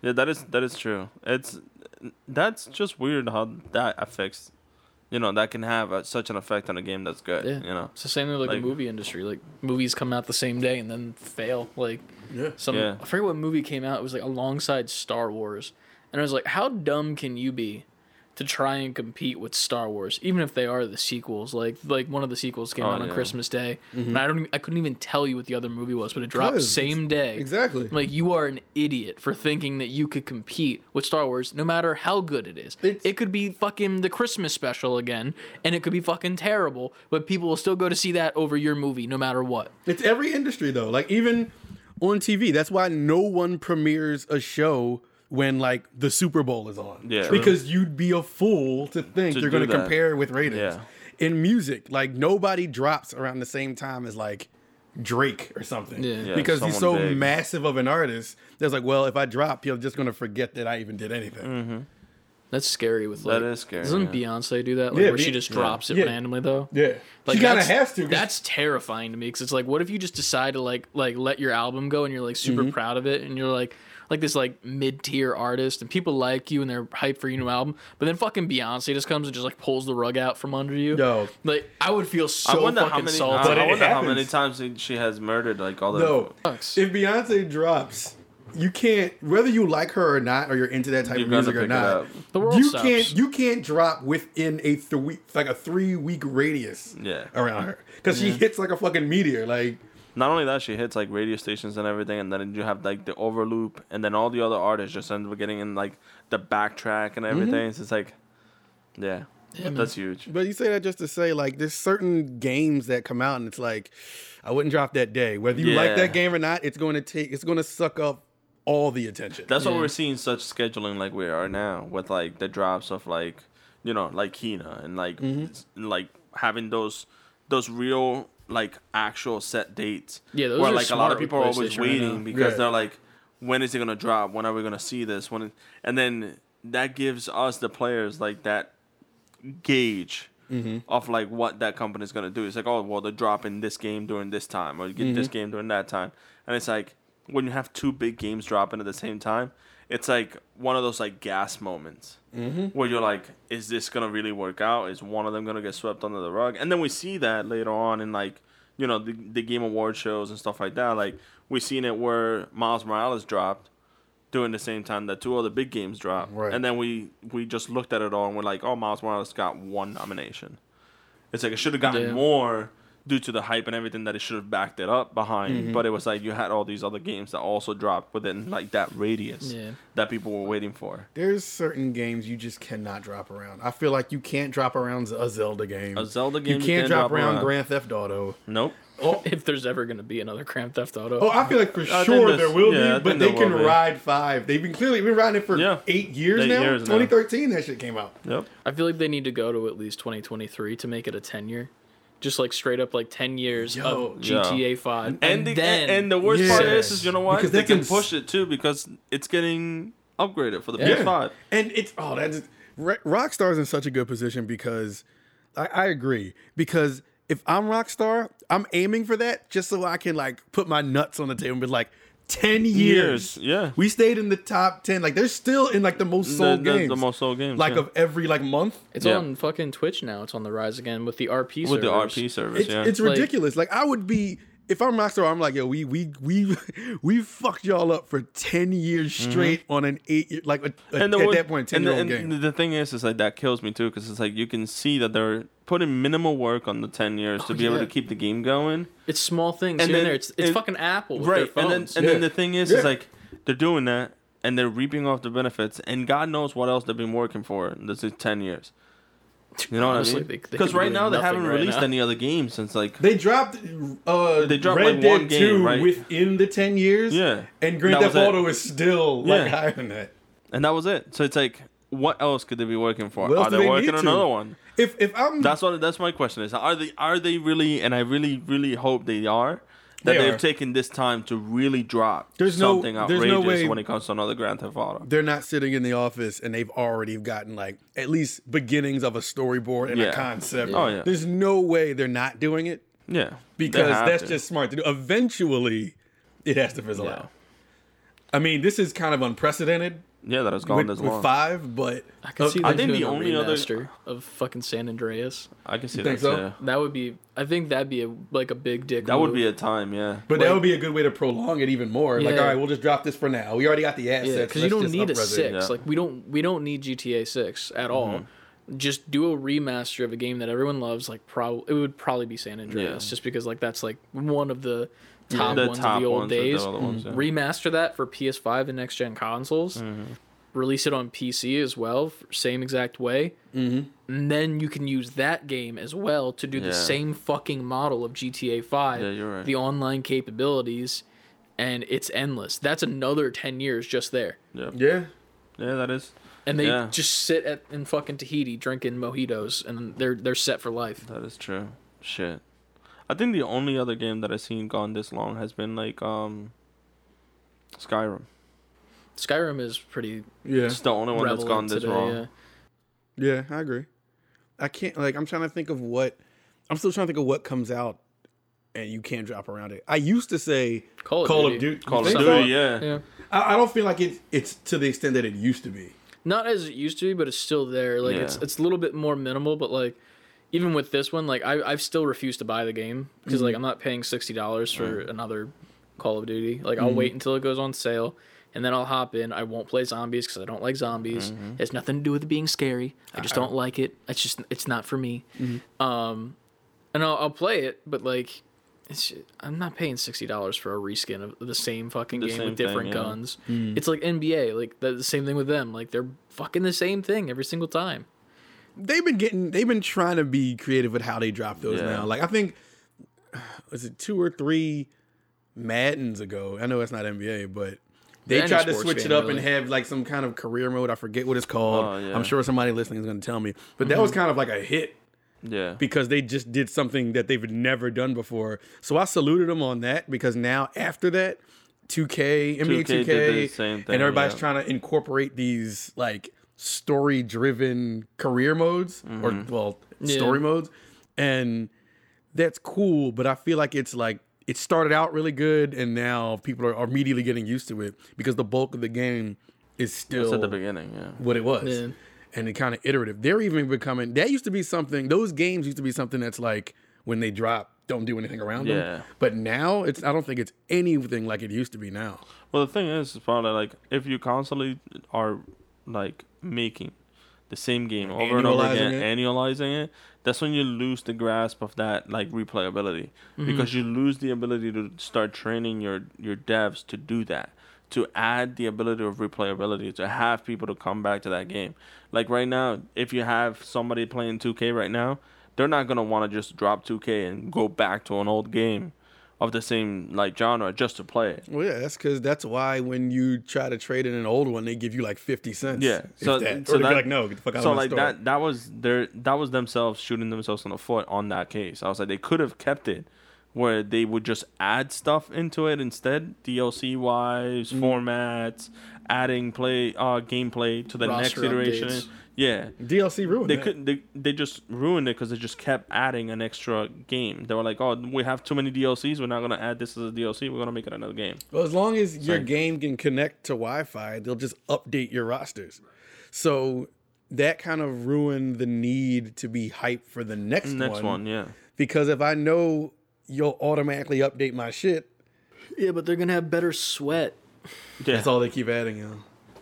yeah, that is that is true. It's that's just weird how that affects. You know that can have a, such an effect on a game that's good. Yeah. You know. It's the same thing with like, Like- the movie industry. Like movies come out the same day and then fail. Like Yeah. some Yeah. I forget what movie came out. It was like alongside Star Wars. And I was like, how dumb can you be to try and compete with Star Wars, even if they are the sequels? Like like one of the sequels came Oh, out on. Christmas Day. Mm-hmm. And I don't I couldn't even tell you what the other movie was, but it dropped 'Cause same day. Exactly. Like you are an idiot for thinking that you could compete with Star Wars, no matter how good it is. It's- it could be fucking the Christmas special again, and it could be fucking terrible, but people will still go to see that over your movie, no matter what. It's every industry though. Like even on TV, that's why no one premieres a show when like the Super Bowl is on. Yeah. Because you'd be a fool to think To you're going to that. compare with ratings. Yeah. In music, like nobody drops around the same time as like Drake or something. Yeah. Yeah, because he's so big. massive of an artist. There's like, well, if I drop, you're just gonna forget that I even did anything. Mm-hmm. That's scary with like. That is scary, Doesn't yeah. Beyonce do that? Like Yeah, where she Be- just yeah. drops it Yeah. randomly though. Yeah, Like she kind of that's- has to. 'cause- That's terrifying to me because it's like, what if you just decide to like like let your album go and you're like super Mm-hmm. proud of it and you're like like this like mid tier artist and people like you and they're hyped for your new album, but then fucking Beyonce just comes and just like pulls the rug out from under you. Yo. like I would feel so I wonder fucking how many. salty. But I it wonder how many times she has murdered like all the. no. Sucks. If Beyonce drops, you can't whether you like her or not, or you're into that type You're of music or not. The world you stops. can't you can't drop within a three like a three week radius Yeah. around her because she hits like a fucking meteor. Like Not only that, she hits like radio stations and everything, and then you have like the overloop, and then all the other artists just end up getting in like the backtrack and mm-hmm. everything. So it's like, yeah, yeah that's huge. But you say that just to say, like, there's certain games that come out and it's like, I wouldn't drop that day. Whether you like that game or not, it's going to take, it's going to suck up all the attention. That's why we're seeing such scheduling like we are now with like the drops of like you know like Kena and like mm-hmm. s- like having those those real like actual set dates. Yeah, those where are like a lot of people are always PlayStation right waiting because Yeah. they're like, when is it gonna drop? When are we gonna see this? When it, and then that gives us the players like that gauge. Mm-hmm. Of like what that company is gonna do. It's like, oh well, they're dropping this game during this time, or you get this mm-hmm. game during that time, and it's like when you have two big games dropping at the same time, it's like one of those like gas moments mm-hmm. where you're like, is this gonna really work out? Is one of them gonna get swept under the rug? And then we see that later on in like, you know, the, the Game Award shows and stuff like that. Like we seen it where Miles Morales dropped during the same time that two other big games dropped, Right. and then we we just looked at it all and we're like, oh, Miles Morales got one nomination. It's like it should have gotten Yeah. more due to the hype and everything that it should have backed it up behind. Mm-hmm. But it was like you had all these other games that also dropped within like that radius Yeah. that people were waiting for. There's certain games you just cannot drop around. I feel like you can't drop around a Zelda game. A Zelda game You you can't, can't drop, drop around around. Grand Theft Auto. Nope. if there's ever gonna be another Grand Theft Auto. Oh, I feel like for sure there's- there will yeah, be, but they can will be. ride five. They've been clearly been riding it for Yeah. eight years Eight now. years now. 2013 that shit came out. Yep. I feel like they need to go to at least 2023 to make it a 10 year. Just like straight up like 10 years Yo. of GTA 5. And, the, then and the worst part Yes. is, is you know what? Because they they can can push it too because it's getting upgraded for the Yeah. PS5. And it's oh that's Rockstar's in such a good position because I, I agree because if I'm Rockstar, I'm aiming for that just so I can like put my nuts on the table and be like. 10 years. Years, yeah. We stayed in the top 10. Like, they're still in like the most sold the, games. the most sold games. like yeah. of every like month. it's Yeah. on fucking Twitch now. It's on the rise again with the RP with the. RP service. It's, yeah. it's Like- ridiculous. Like I would be if I'm Rockstar, I'm like, yo, we we we we fucked y'all up for ten years straight on an eight year like a, a- Mm-hmm. and at one- that point ten and year the, old and game. the thing is, is like that kills me too because it's like you can see that they're putting minimal work on the ten years to be able to keep the game going. It's small things And here then- there. It's, it's and- fucking Apple with right, their and then phones. and then the thing is, Yeah. is like they're doing that and they're reaping off the benefits, and God knows what else they've been working for this is ten years. You know Honestly, what I they- mean? Because right doing now they haven't right released now. any other games since like They dropped uh They dropped, Red like, Dead one game, 2 right? within the ten years. Yeah. And Grand That Theft. Auto is still Yeah. like higher than that. and that was it. So it's like, what else could they be working for? What Are they, they working on another one? If if I'm That's what. That's my question. Is are they are they really? And I really really hope they are. That They have taken this time to really drop There's no- something there's outrageous no way- when it comes to another Grand Theft Auto. they're not sitting in the office and they've already gotten like at least beginnings of a storyboard and Yeah. a concept. Oh, yeah. There's no way they're not doing it Yeah, because that's to. just smart to do. Eventually, it has to fizzle Yeah. out. I mean, this is kind of unprecedented yeah that has gone with, this with long. five, but I can see them think the only other- of fucking San Andreas. I can see that. so? Yeah. That would be. I think that'd be a like a big dick. That would be a time. Yeah, But that would be a good way to prolong it even more. Like, all right, we'll just drop this for now. We already got the assets. Yeah, because you don't need a six. Yeah. Like we don't we don't need GTA six at all. Mm-hmm. Just do a remaster of a game that everyone loves. Like probably it would probably be San Andreas, Yeah. just because like that's like one of the top the ones top of the old ones of the days. other ones, yeah. Remaster that for PS5 and next gen consoles. Mm-hmm. Release it on PC as well, same exact way. Mm-hmm. And then you can use that game as well to do Yeah. the same fucking model of GTA Five. Yeah, you're right. The online capabilities, and it's endless. That's another ten years just there yeah, Yeah. yeah. That is and they Yeah. just sit at in fucking Tahiti drinking mojitos, and they're they're set for life. that is true. Shit. I think the only other game that I've seen gone this long has been like um Skyrim. Skyrim is pretty Yeah, It's the only one that's gone this today. long. Yeah. yeah, I agree. I can't like. I'm trying to think of what. I'm still trying to think of what comes out, and you can't drop around it. I used to say Call of Call Duty. of Duty. Call of Think Duty, yeah. Yeah. I, I don't feel like it's it's to the extent that it used to be. Not as it used to be, but it's still there. Like it's it's a little bit more minimal, but like even with this one, like I I've still refused to buy the game because like mm-hmm. I'm not paying sixty dollars for another Call of Duty. Like I'll mm-hmm. wait until it goes on sale. And then I'll hop in. I won't play zombies because I don't like zombies. Mm-hmm. It has nothing to do with it being scary. I just don't like it. It's just it's not for me. Um, and I'll, I'll play it, but like, it's I'm not paying sixty dollars for a reskin of the same fucking The game same with different thing, yeah. guns. Mm. It's like NBA, like the, the same thing with them. Like they're fucking the same thing every single time. They've been getting. They've been trying to be creative with how they drop those Yeah. now. Like I think, was it two or three Maddens ago? I know it's not NBA, but. They tried to switch it up and have like some kind of career mode. I forget what it's called. Oh, yeah. I'm sure somebody listening is going to tell me. But that was mm-hmm. kind of like a hit Yeah. because they just did something that they've never done before. So I saluted them on that because now after that, 2K, NBA 2K 2K, the same thing, and everybody's yeah. trying to incorporate these like story-driven career modes or Mm-hmm. well, Yeah. story modes, and that's cool. But I feel like it's like it started out really good, and now people are immediately getting used to it because the bulk of the game is still It's at the beginning, yeah. what it was. Yeah. And it kind of iterative. They're even becoming that used to be something those games used to be something that's like when they drop, don't do anything around Yeah. them. But now it's I don't think it's anything like it used to be now. Well, the thing is, probably like if you constantly are like making the same game over and over again, it. annualizing it, that's when you lose the grasp of that like replayability mm-hmm. because you lose the ability to start training your your devs to do that. To add the ability of replayability, to have people to come back to that game. Like right now, if you have somebody playing 2K right now, they're not gonna want to just drop 2K and go back to an old game of the same like genre just to play it. Well, yeah, that's because that's why when you try to trade in an old one, they give you like fifty cents. Yeah, so that. so that, like, no, get the fuck out so of my like store. that that was their that was themselves shooting themselves in the foot on that case. I was like, they could have kept it where they would just add stuff into it instead, DLC wise, Mm. formats, adding play uh gameplay to the next iteration. updates. Yeah. DLC ruined They that. couldn't. They, they just ruined it because they just kept adding an extra game. They were like, "Oh, we have too many DLCs. We're not gonna add this as a DLC. We're gonna make it another game." Well, as long as your Same. game can connect to Wi-Fi, they'll just update your rosters. So that kind of ruined the need to be hyped for the next, Next one, yeah. Because if I know you'll automatically update my shit, Yeah, but they're gonna have better sweat. Yeah. that's all they keep adding. You know?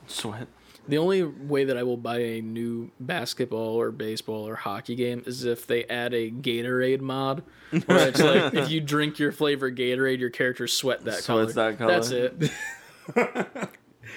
Sweat. The only way that I will buy a new basketball or baseball or hockey game is if they add a Gatorade mod, where it's like if you drink your flavored Gatorade, your character sweat that color. Sweats that color. That's it.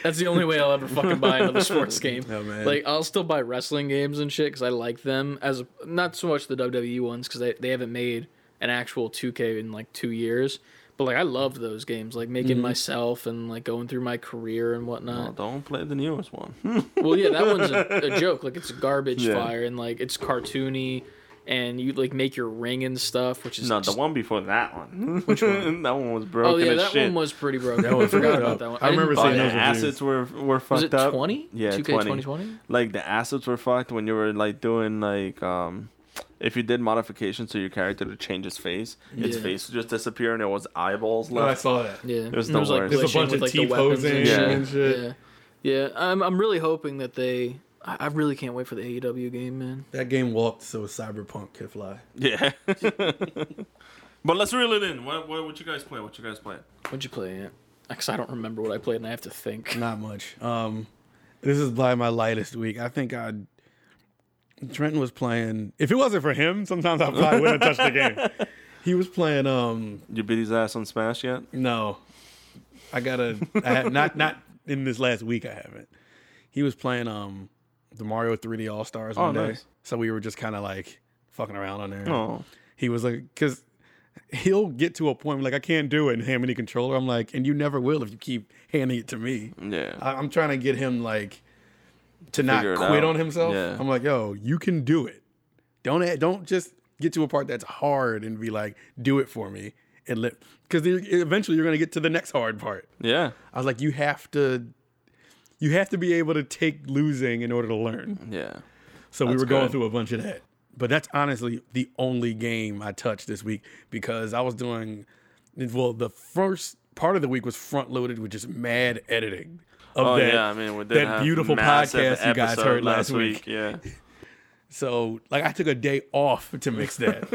That's the only way I'll ever fucking buy another sports oh, game. Oh, man. Like I'll still buy wrestling games and shit because I like them as not so much the WWE ones because they they haven't made an actual 2K in like two years. But like I loved those games, like making myself and like going through my career and whatnot. Oh, don't play the newest one. Well, yeah, that one's a, a joke. Like it's garbage Yeah. fire and like it's cartoony, and you like make your ring and stuff, which is No, the one before that one. Which one? that one was broken Oh yeah, as that shit. one was pretty broken. That I forgot about that one. I remember didn't buy seeing the those assets were were fucked Was it up. twenty? Yeah, 2K 20. 2020? Like the assets were fucked when you were like doing like um if you did modifications to your character to change his face, its Yeah. face would just disappear and it was eyeballs Oh, I saw that. Yeah, was And the like worst. There's a glitching bunch with, of like, the teeth weapons hosing and Yeah. shit. and shit. Yeah, yeah. I'm I'm really hoping that they. I I really can't wait for the AEW game, man. That game walked so Cyberpunk could fly. Yeah. but let's reel it in. What, what what you guys play? What you guys play? What'd you play it? Because I don't remember what I played, and I have to think. Not much. Um, this is by my lightest week. I think I. Trenton was playing. If it wasn't for him, sometimes I probably wouldn't have touched the game. He was playing. Um, You beat his ass on Smash yet? no, I gotta. I have, not not in this last week. I haven't. He was playing um the Mario 3D All Stars Oh, one day, nice. so we were just kind of like fucking around on there. Oh. He was like, because he'll get to a point where like I can't do it and hand me the controller. I'm like, and you never will if you keep handing it to me. Yeah. I, I'm trying to get him like to not quit out. on himself. Yeah. I'm like, yo, you can do it. Don't don't just get to a part that's hard and be like, do it for me and let because eventually you're gonna get to the next hard part. Yeah. I was like, you have to, you have to be able to take losing in order to learn. Yeah. So we That's were going good. through a bunch of that. But that's honestly the only game I touched this week because I was doing, well, the first part of the week was front loaded with just mad editing of Oh that, yeah, I mean, we that beautiful podcast you guys heard last week. Yeah. So like I took a day off to mix that.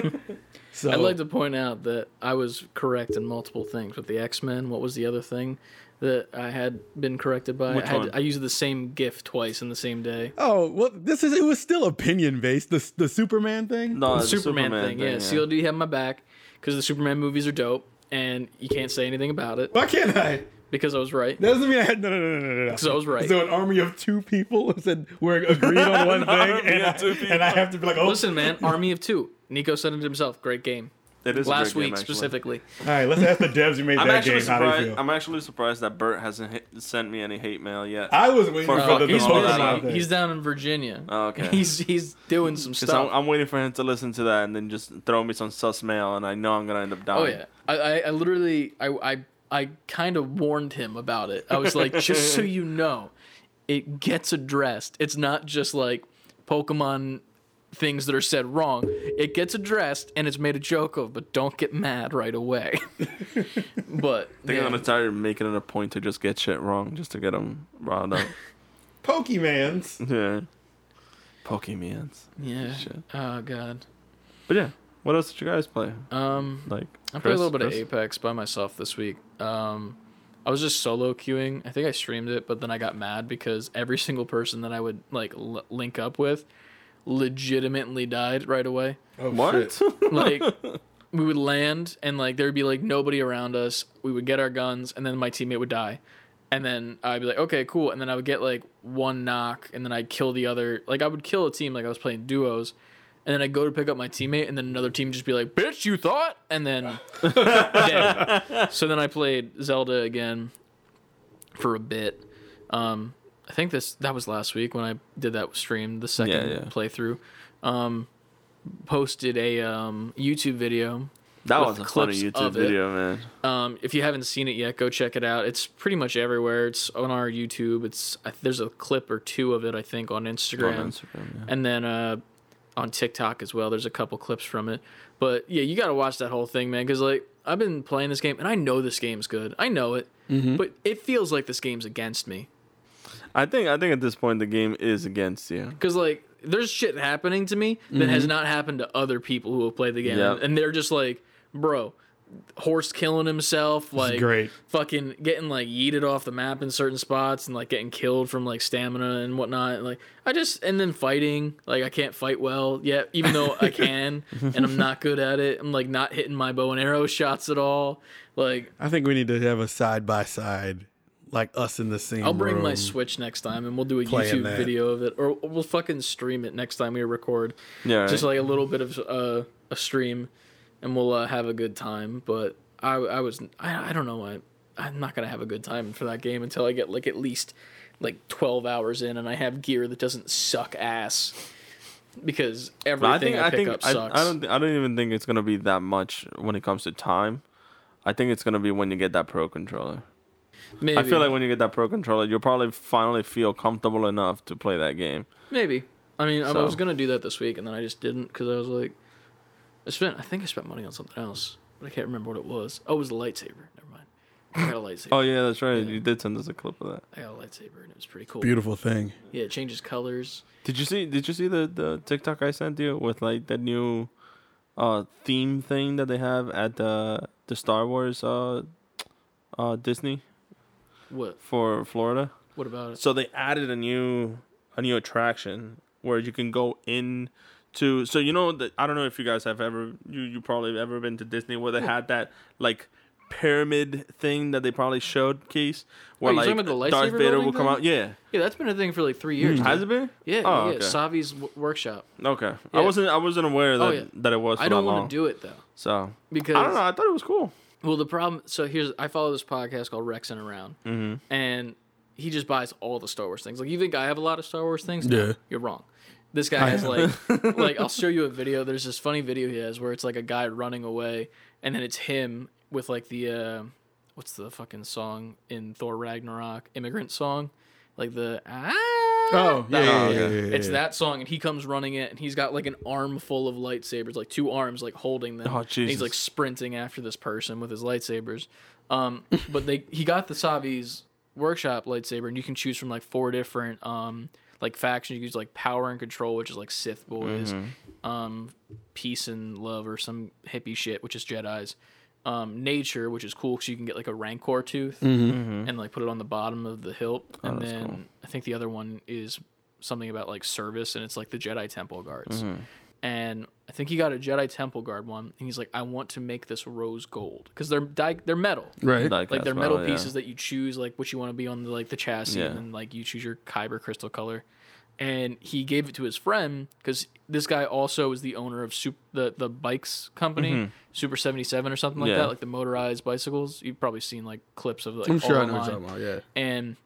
so I'd like to point out that I was correct in multiple things with the X Men. What was the other thing that I had been corrected by? Which I, had, one? I used the same GIF twice in the same day. Oh well, this is it was still opinion based. The the Superman thing. No, the the Superman, thing, yeah. yeah. CLD had my back because the Superman movies are dope, and you can't say anything about it Why can't I? Because I was right. That doesn't mean I had no no no no no no. So I was right. So an army of two people said we're agreed on one thing, and I, and I have to be like, oh, Listen, man, Army of Two. Nico said it himself. Great game. It is a Last great week game, actually. specifically. all right, let's ask the devs who made I'm that actually game how they surprised. feel. I'm actually surprised that Bert hasn't hit, sent me any hate mail yet. I was waiting For for, fucking the, the he's, all busy. he's down in Virginia. Oh, okay. He's he's doing some stuff. I'm, I'm waiting for him to listen to that and then just throw me some sus mail, and I know I'm gonna end up oh, dying. Oh yeah, I, I, I literally, I, I, I kind of warned him about it. I was like, just so you know, it gets addressed. It's not just like Pokemon things that are said wrong. It gets addressed and it's made a joke of, but don't get mad right away. but I think yeah. I'm gonna start making it a point to just get shit wrong, just to get them riled up. Pokemans. yeah. Pokemans. yeah. Shit. Oh god. But yeah, what else did you guys play? Um, Like, I played a little bit Chris? of Apex by myself this week. Um, I was just solo queuing. I think I streamed it, but then I got mad because every single person that I would like l- link up with legitimately died right away. Oh, What? shit. Like we would land and like there'd be like nobody around us. We would get our guns and then my teammate would die. And then I'd be like, okay, cool. And then I would get like one knock and then I'd kill the other. Like I would kill a team like I was playing duos. And then I'd go to pick up my teammate and then another team just be like, bitch, you thought? And then dead. So then I played Zelda again for a bit. Um, I think this that was last week when I did that stream, the second Yeah, yeah. playthrough. Um, posted a um, YouTube video. that was a funny clips YouTube of it. video, man. Um, if you haven't seen it yet, go check it out. It's pretty much everywhere. It's on our YouTube. It's I, there's a clip or two of it I think on Instagram, On Instagram, yeah. and then uh, on TikTok as well. There's a couple clips from it. But yeah, you got to watch that whole thing, man. Because like I've been playing this game and I know this game's good. I know it, mm-hmm. but it feels like this game's against me. I think I think at this point the game is against you. Because like there's shit happening to me that has mm-hmm. not happened to other people who have played the game, Yep. and they're just like, bro. Horse killing himself, like great. fucking getting like yeeted off the map in certain spots and like getting killed from like stamina and whatnot. And, like I just and then fighting, like I can't fight well yet, even though I can, and I'm not good at it. I'm like not hitting my bow and arrow shots at all. Like I think we need to have a side by side, like us in the same. I'll bring my. Switch next time and we'll do a YouTube that. video of it, or we'll fucking stream it next time we record. Yeah, just right. like a little bit of uh, a stream, and we'll uh, have a good time. But I, I was, I, I don't know, I, I'm not gonna have a good time for that game until I get like at least like 12 hours in, and I have gear that doesn't suck ass. Because everything I think I, I think up sucks. I don't I don't even think it's gonna be that much when it comes to time. I think it's gonna be when you get that pro controller. maybe, I feel like when you get that pro controller, you'll probably finally feel comfortable enough to play that game. maybe. I mean, I was gonna do that this week, and then I just didn't because I was like, I spent. I think I spent money on something else, but I can't remember what it was. Oh, it was a lightsaber. Never mind. I got a lightsaber. Oh yeah, that's right. Yeah. You did send us a clip of that. I got a lightsaber, and it was pretty cool. Beautiful thing. Yeah, it changes colors. Did you see? Did you see the the TikTok I sent you with like the new uh theme thing that they have at the the Star Wars uh uh Disney What? for Florida? What about it? So they added a new a new attraction where you can go in to so you know that I don't know if you guys have ever you you probably ever been to Disney where they had that like pyramid thing that they probably showed case where Oh, like about the Darth Vader building will come out. Yeah. Yeah, that's been a thing for like three years. Has it been? Yeah, Oh, yeah, okay. Savi's w- workshop. Okay. Yeah. I wasn't I wasn't aware that Oh, yeah. that it was for I don't want to do it though So because I don't know. I thought it was cool. Well, the problem. So here's I follow this podcast called Rex and Around, Mm-hmm. and he just buys all the Star Wars things. Like you think I have a lot of Star Wars things? No, Yeah. you're wrong. This guy has like, like I'll show you a video. There's this funny video he has where it's like a guy running away, and then it's him with like the uh, what's the fucking song in Thor Ragnarok, immigrant song, like the ah. Oh, yeah, yeah, yeah, yeah, It's that song, and he comes running it, and he's got like an arm full of lightsabers, like two arms, like holding them. Oh, And he's like sprinting after this person with his lightsabers. Um, but they he got the Savi's workshop lightsaber, and you can choose from like four different um like factions. You use like power and control, which is like Sith boys, um, peace and love, or some hippie shit, which is Jedi's. Um, nature, which is cool because you can get like a rancor tooth and like put it on the bottom of the hilt, and then cool. I think the other one is something about like service, and it's like the Jedi Temple guards. And I think he got a Jedi Temple guard one, and he's like, I want to make this rose gold because they're di- they're metal, Right. like they're that's metal well, yeah. pieces that you choose like what you want to be on the like the chassis, Yeah. and then like you choose your kyber crystal color. And he gave it to his friend because this guy also is the owner of Sup- the the bikes company, Super Seventy Seven or something like Mm-hmm. Yeah. that, like the motorized bicycles. You've probably seen like clips of like I'm sure all I know what you're online talking about. Yeah. and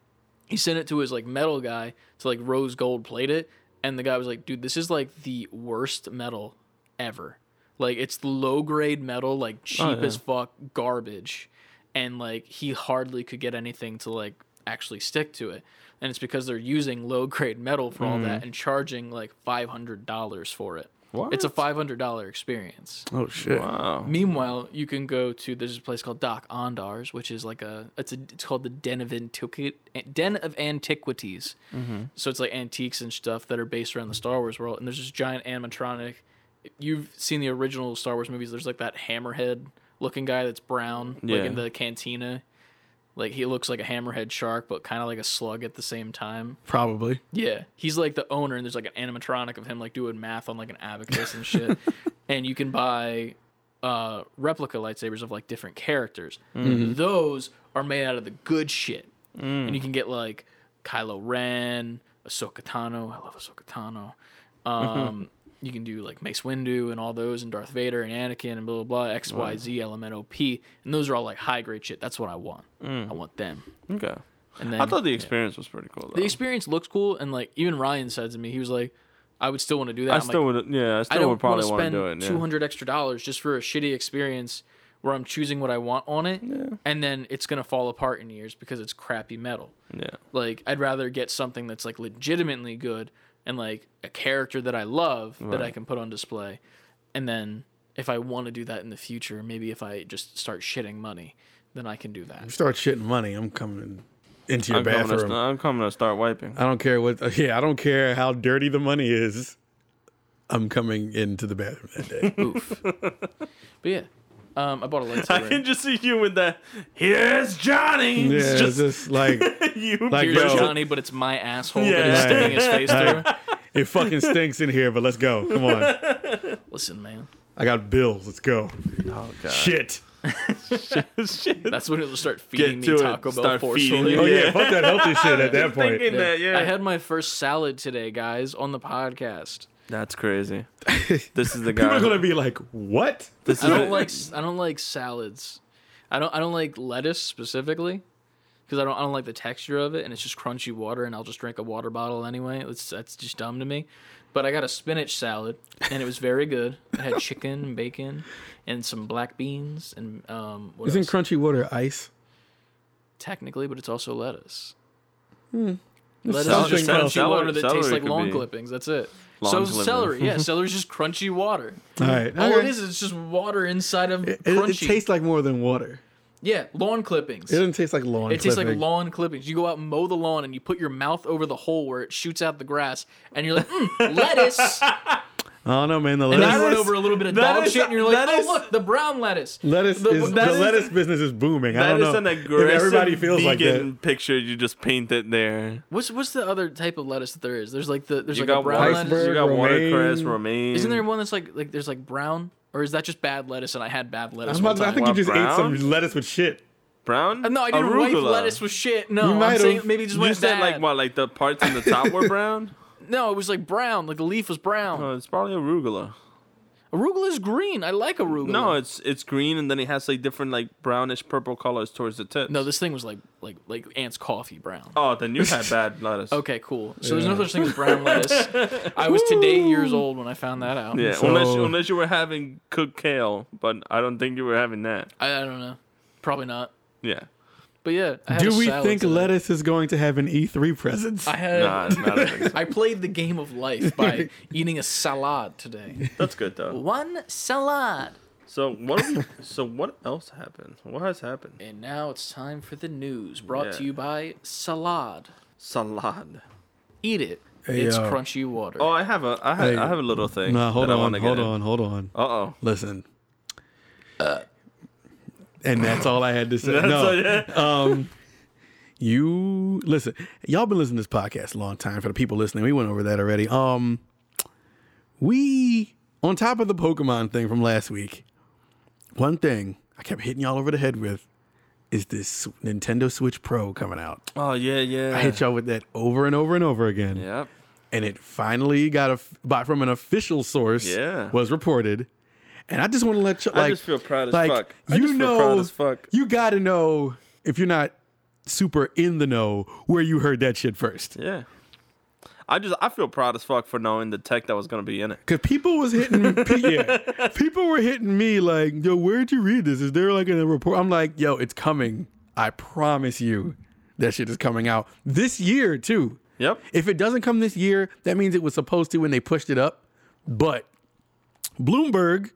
he sent it to his like metal guy to like rose gold plate it and the guy was like dude this is like the worst metal ever like it's low grade metal like cheap Oh, yeah. as fuck garbage and like he hardly could get anything to like actually stick to it and it's because they're using low grade metal for all Mm. that and charging like $500 for it What? it's a $500 experience Oh shit. Wow. Meanwhile, you can go to there's a place called Dok-Ondar's, which is like a it's a it's called the Den of Antiqui- Den of Antiquities. Mm-hmm. So it's like antiques and stuff that are based around the Star Wars world. And there's this giant animatronic. You've seen the original Star Wars movies. There's like that hammerhead looking guy that's brown, like Yeah. in the cantina. Like he looks like a hammerhead shark, but kind of like a slug at the same time. Probably. Yeah, he's like the owner, and there's like an animatronic of him like doing math on like an abacus and shit. and you can buy uh, replica lightsabers of like different characters. Those are made out of the good shit, and you can get like Kylo Ren, Ahsoka Tano. I love Ahsoka Tano. Um, you can do like Mace Windu and all those, and Darth Vader and Anakin and blah blah blah. X Y Z Element OP, and those are all like high grade shit. That's what I want. Mm. I want them. Okay. And then I thought the yeah. experience was pretty cool. Though. The experience looks cool, and like even Ryan said to me, he was like, "I would still want to do that." I I'm still like, would. Yeah, I I still don't would probably want to do spend it. two Yeah. hundred extra dollars just for a shitty experience where I'm choosing what I want on it, and then it's gonna fall apart in years because it's crappy metal. Yeah. Like I'd rather get something that's like legitimately good and like a character that I love that I can put on display, and then if I want to do that in the future, maybe if I just start shitting money, then I can do that. You start shitting money, I'm coming into your I'm coming, bathroom. st- I'm coming to start wiping. I don't care what. Yeah, I don't care how dirty the money is. I'm coming into the bathroom that day. Oof. but yeah, um, I bought a I lightsaber. I can just see you with the Here's Johnny. yeah, It's it's just just like you. like Here's yo, Johnny, but it's my asshole Yeah. that he's sticking his face through. it fucking stinks in here, but let's go. Come on, Listen, man. I got bills. Let's go. Oh god. Shit. Shit. That's when it'll start feeding Get me to it. Taco Bell Start feeding forcefully. you. Oh yeah, Yeah. fuck that healthy shit at that point. Thinking that, yeah. I had my first salad today, guys, on the podcast. That's crazy. This is the guy. People are gonna be like, "What?" this I don't the- like I don't like salads. I don't I don't like lettuce specifically because I don't I don't like the texture of it and it's just crunchy water and I'll just drink a water bottle anyway. It's that's just dumb to me. But I got a spinach salad and it was very good. It had chicken and bacon and some black beans and um what Isn't else? crunchy water ice? technically, but it's also lettuce. It's Lettuce is just crunchy water that tastes like could lawn be- clippings. That's it. So clippings. celery, yeah, celery's just crunchy water. All right. All okay. it is is just water inside of It, it, crunchy. it tastes like more than water. yeah, lawn clippings. It doesn't taste like lawn. It tastes like lawn clippings. You go out and mow the lawn and you put your mouth over the hole where it shoots out the grass, and you're like, mm, lettuce. I don't know, man. The And lettuce, you run over a little bit of that dog is- shit, and you're like, oh is- look, the brown lettuce. lettuce the- is that the is- lettuce business is booming. I don't is know an if everybody feels like vegan that. picture you just painted there. What's what's the other type of lettuce that there is? There's like the there's You like a got brown water, lettuce. Iceberg, you got romaine. watercress, romaine. Isn't there one that's like like there's like brown, or is that just bad lettuce? And I had bad lettuce. I'm one about I time. think you What, just ate some lettuce with shit. brown? Uh, no, I didn't wipe lettuce with shit. No, You I'm might saying have. maybe just You went said bad. like what? Like the parts on the top were brown? No, it was like brown. Like the leaf was brown. Oh, it's probably arugula. Arugula is green. I like arugula. No, it's it's green and then it has like different like brownish purple colors towards the tips. no, this thing was like like like Ant's coffee brown. Oh, then you had bad lettuce. Okay, cool. So there's no such thing as brown lettuce. I was today years old when I found that out. Yeah, So- unless unless you were having cooked kale, but I don't think you were having that. I, I don't know. Probably not. Yeah. But yeah. I had Do a we salad think today. lettuce is going to have an E3 presence? I had. Nah, not a thing. I played the game of life by eating a salad today. That's good though. One salad. So what? we- so what else happened? What has happened? And now it's time for the news brought Yeah. to you by Salad. Salad. Eat it. Hey, it's yo. crunchy water. Oh, I have a I have, Hey. I have a little thing. no, hold that I on, hold on, hold on. Uh oh. Listen. And that's all I had to say. No. um, you listen. Y'all been listening to this podcast a long time. For the people listening, we went over that already. Um, we on top of the Pokemon thing from last week. One thing I kept hitting y'all over the head with is this Nintendo Switch Pro coming out. Oh yeah, yeah. I hit y'all with that over and over and over again. Yep. and it finally got a bought from an official source. Yeah. was reported, and I just want to let you I just feel proud as like, fuck. I You know, fuck. you got to know if you're not super in the know where you heard that shit first. Yeah. I just I feel proud as fuck for knowing the tech that was gonna be in it. Cause people was hitting, me, yeah, people were hitting me like, "Yo, where'd you read this? Is there like a report?" I'm like, "Yo, it's coming. I promise you, that shit is coming out this year too." Yep. If it doesn't come this year, that means it was supposed to when they pushed it up. But Bloomberg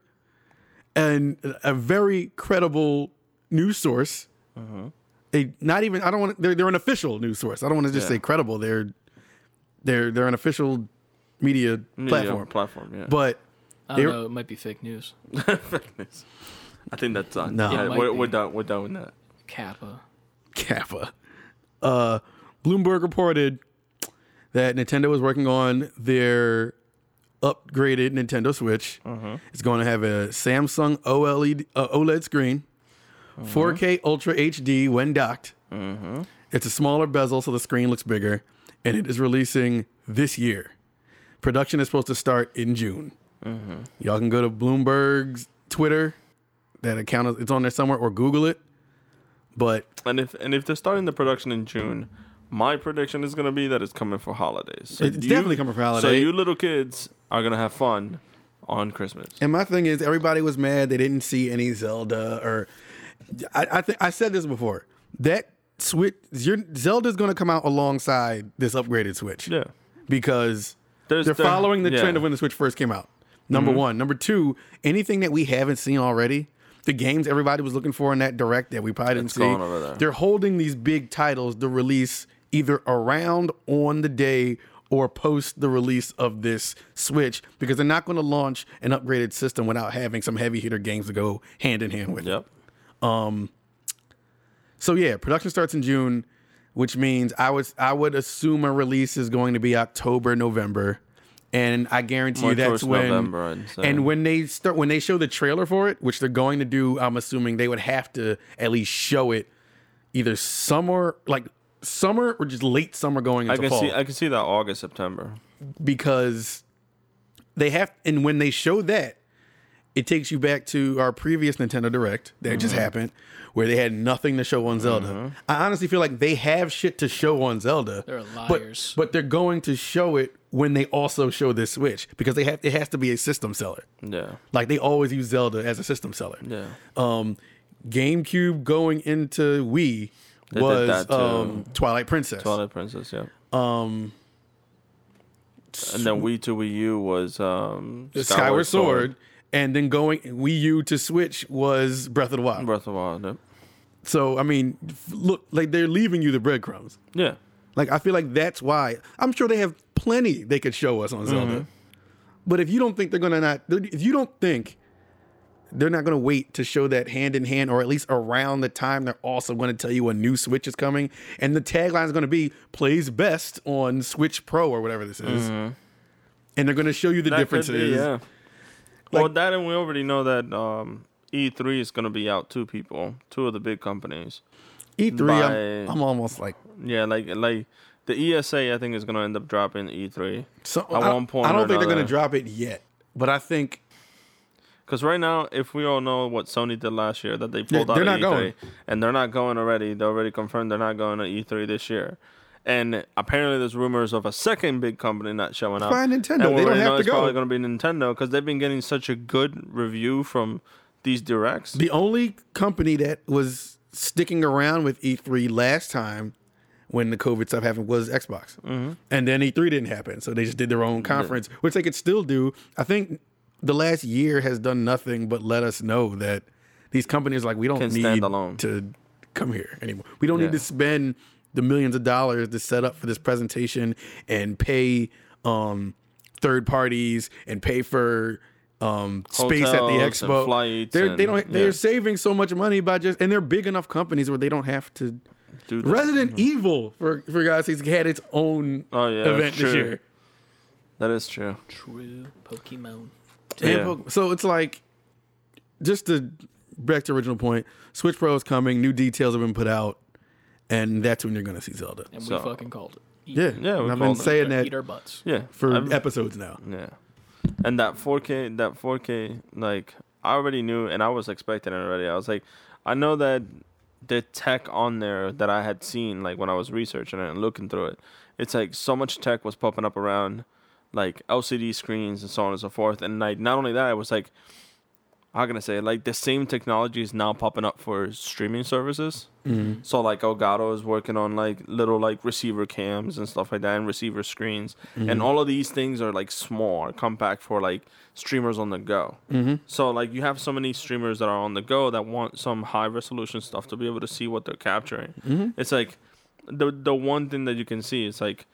and a very credible news source, they not even I don't want they're they're an official news source. I don't want to just Yeah. say credible. They're they're they're an official media, Media platform. Platform. Yeah. But I don't know. It might be fake news. Fake news. I think that's on. No. Yeah, we're, we're done. We're done with that. Kappa. Kappa. Uh, Bloomberg reported that Nintendo was working on their upgraded Nintendo Switch. Mm-hmm. It's going to have a Samsung OLED uh, OLED screen, mm-hmm. 4K Ultra HD when docked. Mm-hmm. It's a smaller bezel, so the screen looks bigger, and it is releasing this year. Production is supposed to start in June. Y'all can go to Bloomberg's Twitter. That account is it's on there somewhere, or Google it. But And if and if they're starting the production in June, my prediction is gonna be that it's coming for holidays. So It's definitely coming for holidays. So you little kids are gonna have fun on Christmas. And my thing is, everybody was mad they didn't see any Zelda or I I, th- I said this before. That Switch, your Zelda's going to come out alongside this upgraded Switch. Yeah. because There's they're there- following the yeah. trend of when the Switch first came out. Number Mm-hmm. one, number two, anything that we haven't seen already. The games everybody was looking for in that direct that we probably didn't It's see. gone over there. They're holding these big titles to release either around on the day or post the release of this Switch because they're not going to launch an upgraded system without having some heavy hitter games to go hand in hand with. it. Yep. Um, so yeah, production starts in June, which means I would I would assume a release is going to be October, November. And I guarantee you that's when November, I'd and when they start when they show the trailer for it, which they're going to do, I'm assuming they would have to at least show it either summer like summer or just late summer going I into can fall see I can see that August, September. because they have and when they show that it takes you back to our previous Nintendo Direct that just Mm-hmm. happened where they had nothing to show on Zelda. I honestly feel like they have shit to show on Zelda. They're but- liars. But, they're going to show it when they also show this Switch because they have it has to be a system seller. Yeah. Like they always use Zelda as a system seller. Yeah. Um GameCube going into Wii They did was that too. um, Twilight Princess. Twilight Princess, yeah. Um And then Wii to Wii U was um the Skyward, Sword, and then going Wii U to Switch was Breath of the Wild. Breath of the Wild. Yep. So I mean, look, like they're leaving you the breadcrumbs. Yeah. Like I feel like that's why I'm sure they have plenty they could show us on Zelda. Mm-hmm. But if you don't think they're gonna not, if you don't think they're not gonna wait to show that hand in hand, or at least around the time they're also gonna tell you a new Switch is coming, and the tagline is gonna be "plays best on Switch Pro" or whatever this is, and they're gonna show you the Mm-hmm. That differences. be, yeah. well, that and we already know that um, E3 is going to be out two people, two of the big companies. E3, By- I'm, I'm almost like Yeah, like like the ESA, I think is going to end up dropping E3. So At I, one point I don't think they're going to drop it yet, but I think Because right now, if we all know what Sony did last year, that they pulled out of E3, going. and they're not going already. They already confirmed they're not going to E3 this year. And apparently, there's rumors of a second big company not showing up. Fine, Nintendo. And They don't have to it's probably going to be Nintendo because they've been getting such a good review from these directs. The only company that was sticking around with E3 last time when the COVID stuff happened was Xbox. Mm-hmm. And then E3 didn't happen. So they just did their own conference, which they could still do. I think the last year has done nothing but let us know that these companies, like, we don't Can need stand alone. to come here anymore. We don't Yeah. need to spend the millions of dollars to set up for this presentation and pay um, third parties and pay for um, space at the Hotels and expo. flights They're, they don't. They're yeah. saving so much money by just, and they're big enough companies where they don't have to. Do that. Resident Evil, for for God's sakes, had its own Oh, yeah, event this year. That is true. True Pokemon. And Yeah. Poke- So it's like, just to back to original point, Switch Pro is coming. New details have been put out, and that's when you're going to see Zelda. And So- we fucking called it. Eat, Yeah, Yeah, we I've been called it. saying that Eat our butts. Yeah. for I've- episodes now. Yeah. And that 4K, that 4K, like I already knew, and I was expecting it already. I was like, I know that the tech on there that I had seen, like when I was researching it and looking through it, it's like so much tech was popping up around, like LCD screens and so on and so forth. And like not only that, it was like, how can I say, like the same technology is now popping up for streaming services. Mm-hmm. So like Elgato is working on like little like receiver cams and stuff like that and receiver screens. Mm-hmm. And all of these things are like small, compact for like streamers on the go. Mm-hmm. So like you have so many streamers that are on the go that want some high resolution stuff to be able to see what they're capturing. Mm-hmm. It's like the the one thing that you can see is like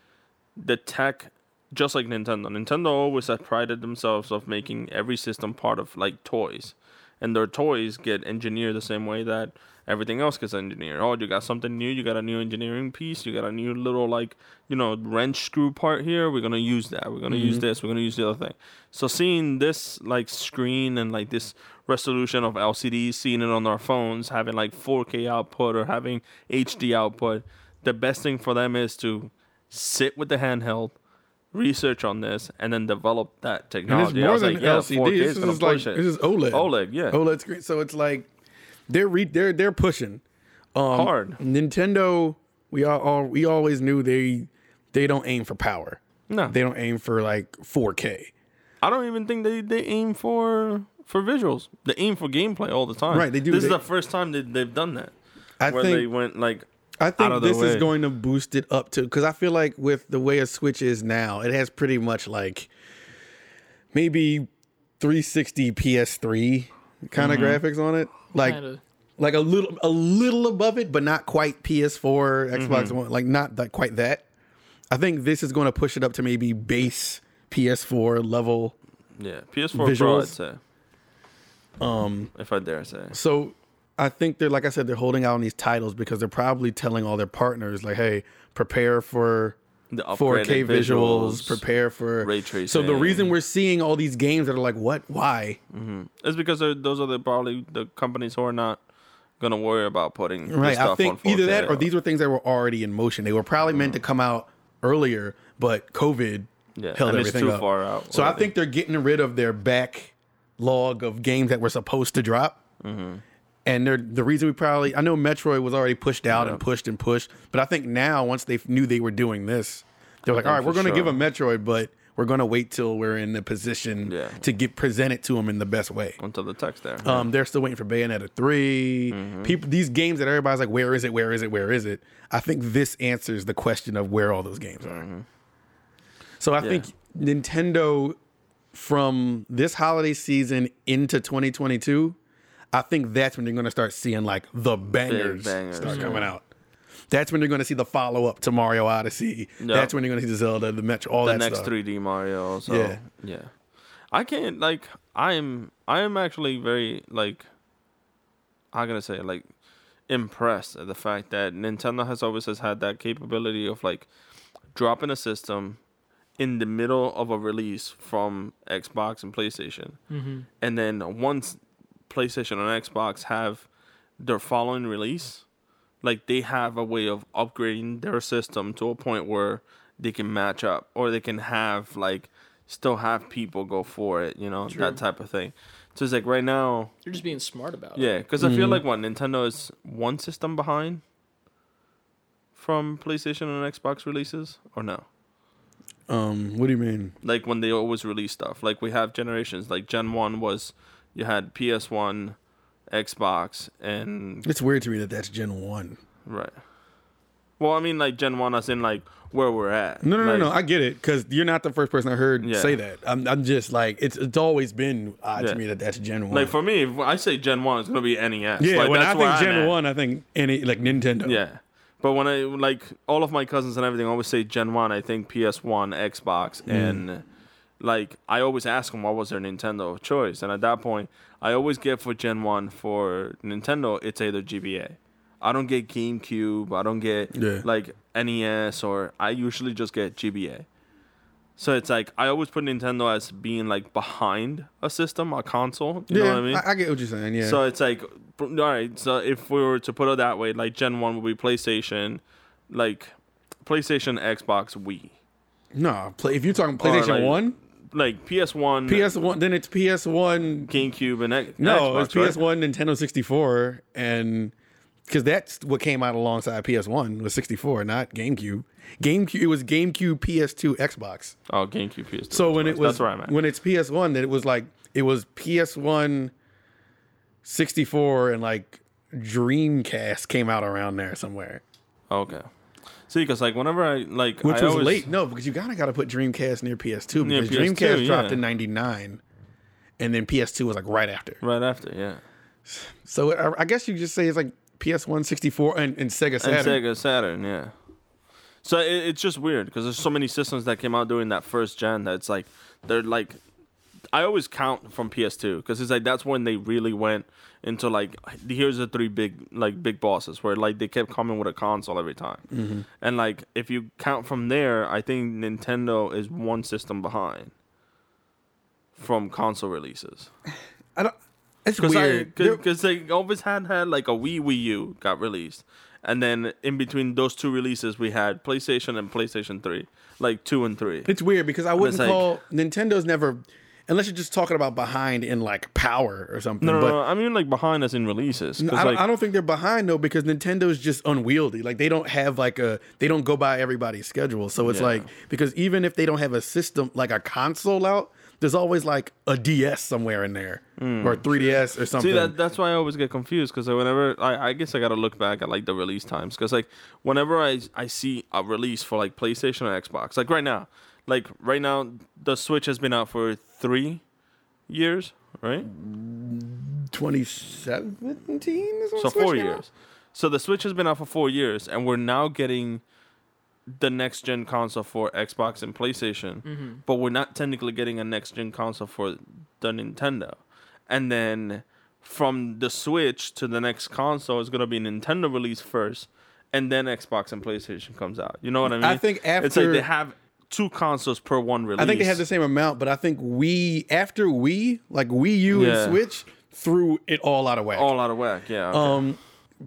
the tech just like Nintendo. Nintendo always had prided themselves of making every system part of like toys. And their toys get engineered the same way that everything else gets engineered. Oh, you got something new, you got a new engineering piece, you got a new little like, you know, wrench screw part here, we're gonna use that. We're gonna use mm-hmm. this, we're gonna use the other thing. So seeing this like screen and like this resolution of LCDs, seeing it on our phones, having like 4K output or having HD output, the best thing for them is to sit with the handheld, research on this, and then develop that And it's technology. More than like, yeah, LCD. This is like it. this is OLED. OLED, yeah. OLED screen. So it's like they're re- they're they're pushing. Um, Hard. Nintendo, we all, all we always knew they they don't aim for power. No, They don't aim for like 4K. I don't even think they, they aim for for visuals. They aim for gameplay all the time. Right, they do. This is the first time they, they've done that. I where think they went like I out think of the this is going to boost it up to because I feel like with the way a Switch is now, it has pretty much like maybe 360 PS3 kind of Mm-hmm. graphics on it, like Kinda. like a little a little above it, but not quite PS4, Xbox Mm-hmm. One, like not that quite that. I think this is going to push it up to maybe base PS4 level. yeah, PS4 Pro. I'd say. Um, if I dare say. So I think they're like I said, they're holding out on these titles because they're probably telling all their partners like, hey, prepare for The 4K upgraded visuals, prepare for ray tracing. So the reason we're seeing all these games that are like, what, why? It's because those are the probably the companies who are not gonna worry about putting Right. I think on 4K. either that or these were things that were already in motion. They were probably meant to come out earlier, but COVID Yeah, held everything up. far out So I think they're getting rid of their backlog of games that were supposed to drop. Mm-hmm. And they're the reason we probably I know Metroid was already pushed out and pushed and pushed, but I think now once they knew they were doing this, they're like, all right, we're going to give a Metroid, but we're going to wait till we're in the position Yeah. to get present it to them in the best way. until the text there. Um, they're still waiting for Bayonetta 3 Mm-hmm. People, these games that everybody's like, where is it? Where is it? Where is it? I think this answers the question of where all those games are. So I Mm-hmm. Yeah. think Nintendo, from this holiday season into 2022, I think that's when you're going to start seeing like the bangers, bangers, start yeah. coming out. That's when you're going to see the follow up to Mario Odyssey. Yeah. That's when you're going to see the Zelda, the Metro, all the that next stuff. 3D Mario. So Yeah. yeah. I can't like I am I am actually very like how can I say like impressed at the fact that Nintendo has always has had that capability of like dropping a system in the middle of a release from Xbox and PlayStation. Mm-hmm. And then once PlayStation and Xbox have their following release, like they have a way of upgrading their system to a point where they can match up or they can have like still have people go for it, you know, that type of thing. So it's like right now, You're just being smart about it. yeah, because I feel like what Nintendo is one system behind from PlayStation and Xbox releases, or no? Um, what do you mean? Like when they always release stuff. Like we have generations. Like Gen One was you had PS One, Xbox, and It's weird to me that that's Gen One. right. Well, I mean, like Gen One, as in like where we're at. No, no, Like, no, no. I get it because you're not the first person I heard Yeah. say that. I'm, I'm just like it's. It's always been odd Yeah. to me that that's Gen One. Like for me, if I say Gen One, it's gonna be NES. yeah, like, when I think I'm Gen at. One, I think any like Nintendo. Yeah. But when I like all of my cousins and everything always say Gen 1, I think PS1, Xbox Mm. and like I always ask them what was their Nintendo of choice and at that point I always get for Gen 1 for Nintendo it's either GBA. I don't get GameCube, I don't get Yeah. like NES or I usually just get GBA. So it's like I always put Nintendo as being like behind a system, a console. You yeah. know what I mean? I, get what you're saying. Yeah. So it's like, all right. So if we were to put it that way, like Gen One would be PlayStation, like PlayStation, Xbox, Wii, no, play, if you're talking PlayStation like, One, like PS One, PS One, then it's PS One. GameCube, and X- No, Xbox, it's? PS One, Nintendo 64, and because that's what came out alongside PS One was 64, not GameCube. GameCube, it was GameCube, PS2, Xbox. Oh, GameCube, PS2. So when it was that's where I'm at. when it's PS One, then it was like it was PS One, 64, and like Dreamcast came out around there somewhere. okay. See, because like whenever I like, Which I was always- late. No, because you gotta gotta put Dreamcast near PS2 Near because PS2, Dreamcast dropped in '99, and then PS2 was like right after. right after, yeah, So I, I guess you just say it's like PS1, 64, and, and Sega and Saturn. Sega Saturn, yeah. So it, it's just weird because there's so many systems that came out during that first gen that it's like they're like I always count from PS2 because it's like that's when they really went into like here's the three big like big bosses where like they kept coming with a console every time, Mm-hmm. and like if you count from there, I think Nintendo is one system behind from console releases I don't. It's because weird. Because they always had had like a Wii Wii U got released, and then in between those two releases we had PlayStation and PlayStation Three, like two and three. It's weird because I wouldn't like- call Nintendo's never, unless you're just talking about behind in like power or something. No, no, but no, I mean like behind us in releases. I, don't, like, I don't think they're behind though because Nintendo's just unwieldy. Like they don't have like a they don't go by everybody's schedule. So it's Yeah. like because even if they don't have a system like a console out, there's always like a DS somewhere in there hmm. or a 3DS or something. See that that's why I always get confused because whenever I, I guess I gotta look back at like the release times because like whenever I I see a release for like PlayStation or Xbox like right now like right now the Switch has been out for three years right 2017 is so four came out? years so the Switch has been out for four years and we're now getting the next gen console for Xbox and PlayStation mm-hmm. but we're not technically getting a next gen console for the Nintendo and then from the Switch to the next console is gonna be Nintendo release first, and then Xbox and PlayStation comes out. You know what I mean? I think after it's like they have two consoles per one release. I think they have the same amount, but I think we after we like Wii U Yeah. and Switch threw it all out of whack. all out of whack. Yeah. okay. Um,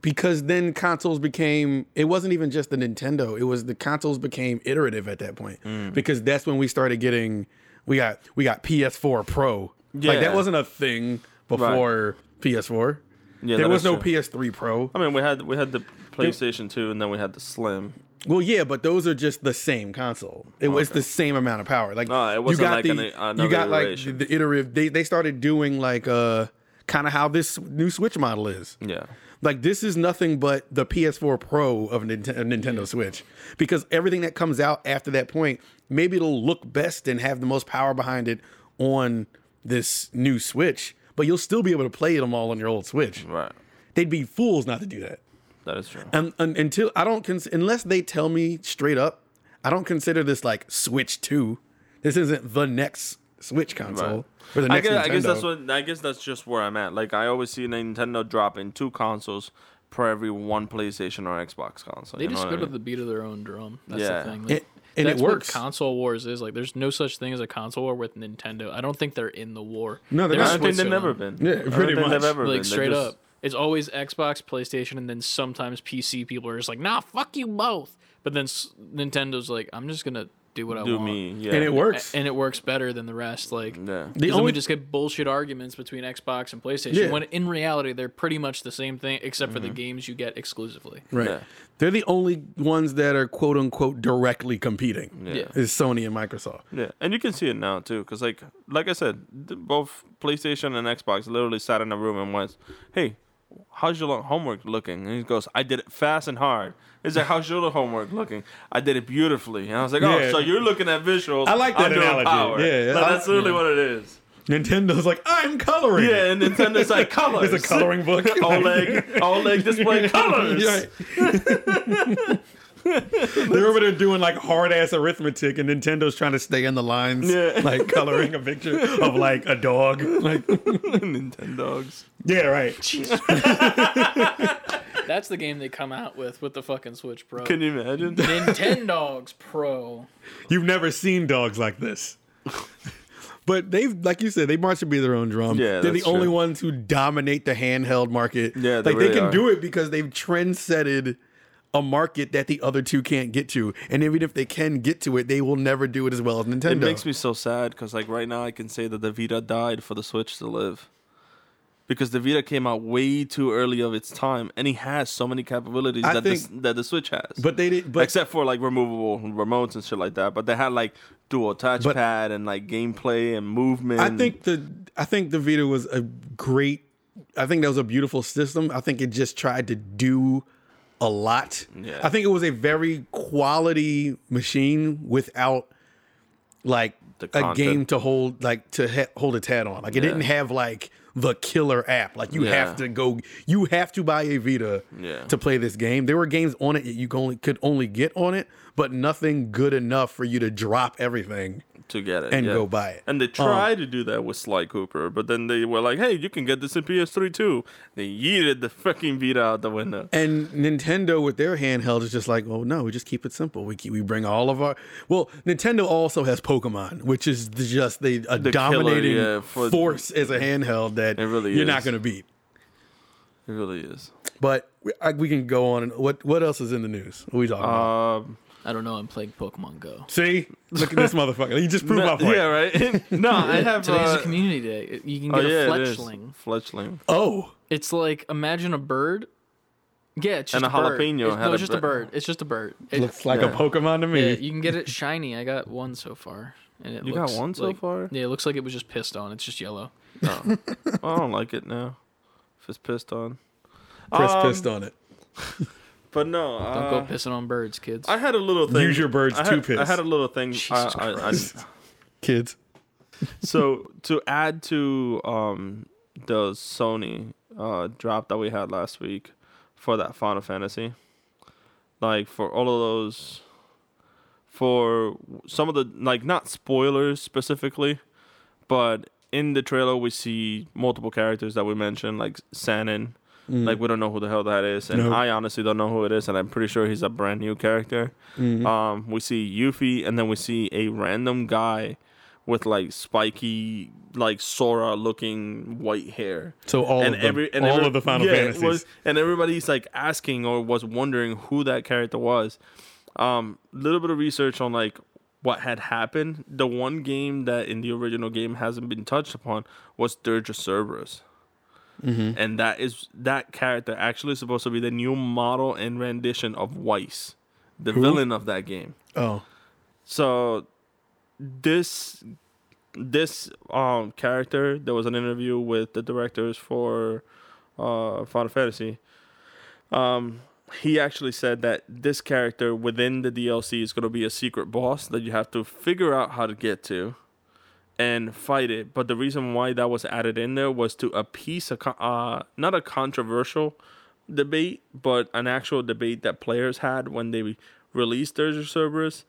because then consoles became it wasn't even just the Nintendo. It was the consoles became iterative at that point Mm. because that's when we started getting we got we got PS4 Pro. Like Yeah. that wasn't a thing before PS4. yeah, there was no true. PS3 Pro. I mean, we had we had the PlayStation Two, and then we had the Slim. Well, yeah, but those are just the same console. It was the same amount of power. Like No, it you wasn't got like the an- you got like the, the iterative. They they started doing like uh kind of how this new Switch model is. Yeah. Like this is nothing but the PS4 Pro of Nint- Nintendo Switch because everything that comes out after that point, maybe it'll look best and have the most power behind it on this new Switch, but you'll still be able to play it them all on your old Switch. Right. They'd be fools not to do that. That is true. And, and until I don't cons- unless they tell me straight up, I don't consider this like Switch 2. This isn't the next Switch console or the I next guess, I guess that's what I guess that's just where I'm at. Like I always see Nintendo dropping two consoles per every one PlayStation or Xbox console. They you just what go I to the beat of their own drum. That's Yeah. the thing. It- Like, and it works. what console wars is. Like, there's no such thing as a console war with Nintendo. I don't think they're in the war. No, they're They're not. I don't think they've Switzerland. never been. Yeah, I don't pretty think much. They've ever. Like They straight just- up, it's always Xbox, PlayStation, and then sometimes PC. People are just like, "Nah, fuck you both." But then s- Nintendo's like, "I'm just gonna do what I do want. me. Yeah. and it works. and it works better than the rest. Like Yeah. The the only- we just get bullshit arguments between Xbox and PlayStation Yeah. when in reality they're pretty much the same thing except for the mm-hmm. games you get exclusively. right. Yeah. They're the only ones that are quote unquote directly competing. Yeah. Is Sony and Microsoft. Yeah, and you can see it now too, because like like I said, th- both PlayStation and Xbox literally sat in a room and went, "Hey, how's your homework looking?" And he goes, "I did it fast and hard." He's like, "How's your homework looking?" I did it beautifully, and I was like, "Oh, Yeah. so you're looking at visuals?" I like that I'm analogy. Yeah, Like, that's literally what it is. Nintendo's like, I'm coloring. Yeah, and Nintendo's like colors. It's a coloring book. OLED, OLED display colors. Right. They're over there doing like hard ass arithmetic, and Nintendo's trying to stay in the lines, Yeah. like coloring a picture of like a dog. Like, Nintendogs. yeah, right. That's the game they come out with with the fucking Switch Pro. Can you imagine? Nintendogs Pro. You've never seen dogs like this. But they've, like you said, they march to be their own drum. Yeah, They're the that's only true. ones who dominate the handheld market. Yeah, they like they can are. do it because they've trendsetted a market that the other two can't get to. And even if they can get to it, they will never do it as well as Nintendo. It makes me so sad because, like, right now I can say that the Vita died for the Switch to live. Because the Vita came out way too early of its time, and he has so many capabilities I that the, that the Switch has. but they did. But except for like removable remotes and shit like that. But they had like dual touchpad and like gameplay and movement. I think the I think the Vita was a great. I think that was a beautiful system. I think it just tried to do a lot. Yeah. I think it was a very quality machine without like a game to hold like to ha- hold its hat on. Like it Yeah. didn't have like the killer app. Like you Yeah. have to go. You have to buy a Vita Yeah. to play this game. There were games on it that you only could only get on it, but nothing good enough for you to drop everything. to get it and yeah. go buy it. And they tried to do that with Sly Cooper, but then they were like, "Hey, you can get this in PS3 too." They yeeted the fucking Vita out the window. And Nintendo with their handheld is just like, oh no, we just keep it simple. We keep, we bring all of our. Well, Nintendo also has Pokemon, which is just the, a The killer, dominating yeah, for- force as a handheld that really you're not going to beat. It really is. But we, I, we can go on. And what what else is in the news? What are we talking about? Um, I don't know. I'm playing Pokemon Go. See, look at this motherfucker. You just proved my point. yeah, right. no, I have. Today's uh, a community day. You can Oh get yeah, a it is. fletchling. Fletchling. Oh, It's like imagine a bird. Yeah, it's just And a bird. jalapeno It's, had no, it's just a bird. bird. It's just a bird. It- looks like Yeah. a Pokemon to me. yeah, you can get it shiny. I got one so far, and it You got looks one so like- far? Yeah, it looks like it was just pissed on. It's just yellow. No, I don't like it now. If it's pissed on. Press Um, pissed on it. But no, Don't uh, go pissing on birds, kids. I had a little thing. Use your birds I to piss. I had a little thing. Jesus I, I, I, Christ. Kids. so to add to um the Sony uh drop that we had last week for that Final Fantasy, like for all of those, for some of the like not spoilers specifically, but in the trailer we see multiple characters that we mentioned like Sonon. Like we don't know who the hell that is, and Nope. I honestly don't know who it is, and I'm pretty sure he's a brand new character. Um, we see Yuffie, and then we see a random guy with like spiky, like Sora looking white hair. So all and of the, every and all every- of the Final yeah, Fantasies. was- and everybody's like asking or was wondering who that character was. Um, little bit of research on like what had happened. The one game that in the original game hasn't been touched upon was Dirge of Cerberus. Mm-hmm. And that is that character actually supposed to be the new model and rendition of Weiss, the villain of that game. oh, So this this um character, there was an interview with the directors for uh Final Fantasy. Um he actually said that this character within the DLC is going to be a secret boss that you have to figure out how to get to and fight it. But the reason why that was added in there was to appease a uh not a controversial debate, but an actual debate that players had when they released of Cerberus.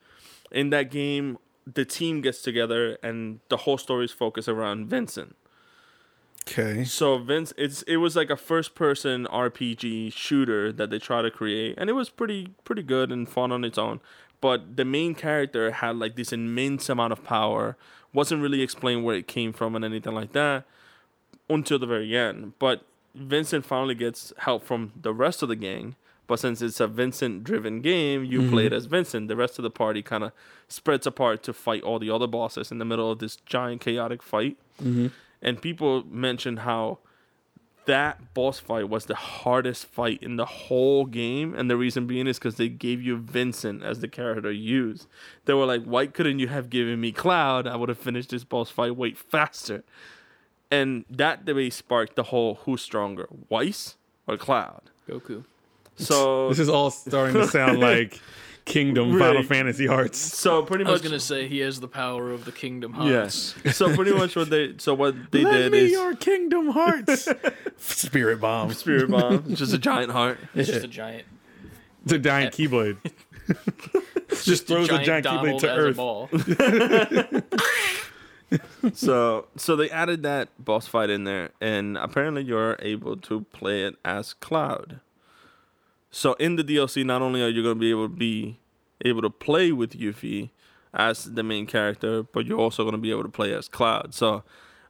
In that game, the team gets together and the whole story is focused around Vincent. okay. So Vince, it's it was like a first person RPG shooter that they try to create, and it was pretty pretty good and fun on its own. But the main character had like this immense amount of power. Wasn't really explained where it came from and anything like that until the very end. But Vincent finally gets help from the rest of the gang But since it's a Vincent driven game, you play it mm-hmm. as Vincent. The rest of the party kind of spreads apart to fight all the other bosses in the middle of this giant chaotic fight. Mm-hmm. And people mentioned how that boss fight was the hardest fight in the whole game. And the reason being is because they gave you Vincent as the character to use. They were like, why couldn't you have given me Cloud? I would have finished this boss fight way faster. And that debate sparked the whole who's stronger, Weiss or Cloud? Goku. So This is all starting to sound like Kingdom Final Fantasy Hearts. so pretty much, I was gonna say he has the power of the Kingdom Hearts. yes. So pretty much what they so what they Lend did me is your Kingdom Hearts. Spirit bomb. Spirit Bomb, just a giant heart. It's just a giant, It's a giant keyblade. Just throws a giant keyblade to as Earth. ball. So so they added that boss fight in there, and apparently you're able to play it as Cloud. So in the DLC, not only are you going to be able to be able to play with Yuffie as the main character, but you're also going to be able to play as Cloud. So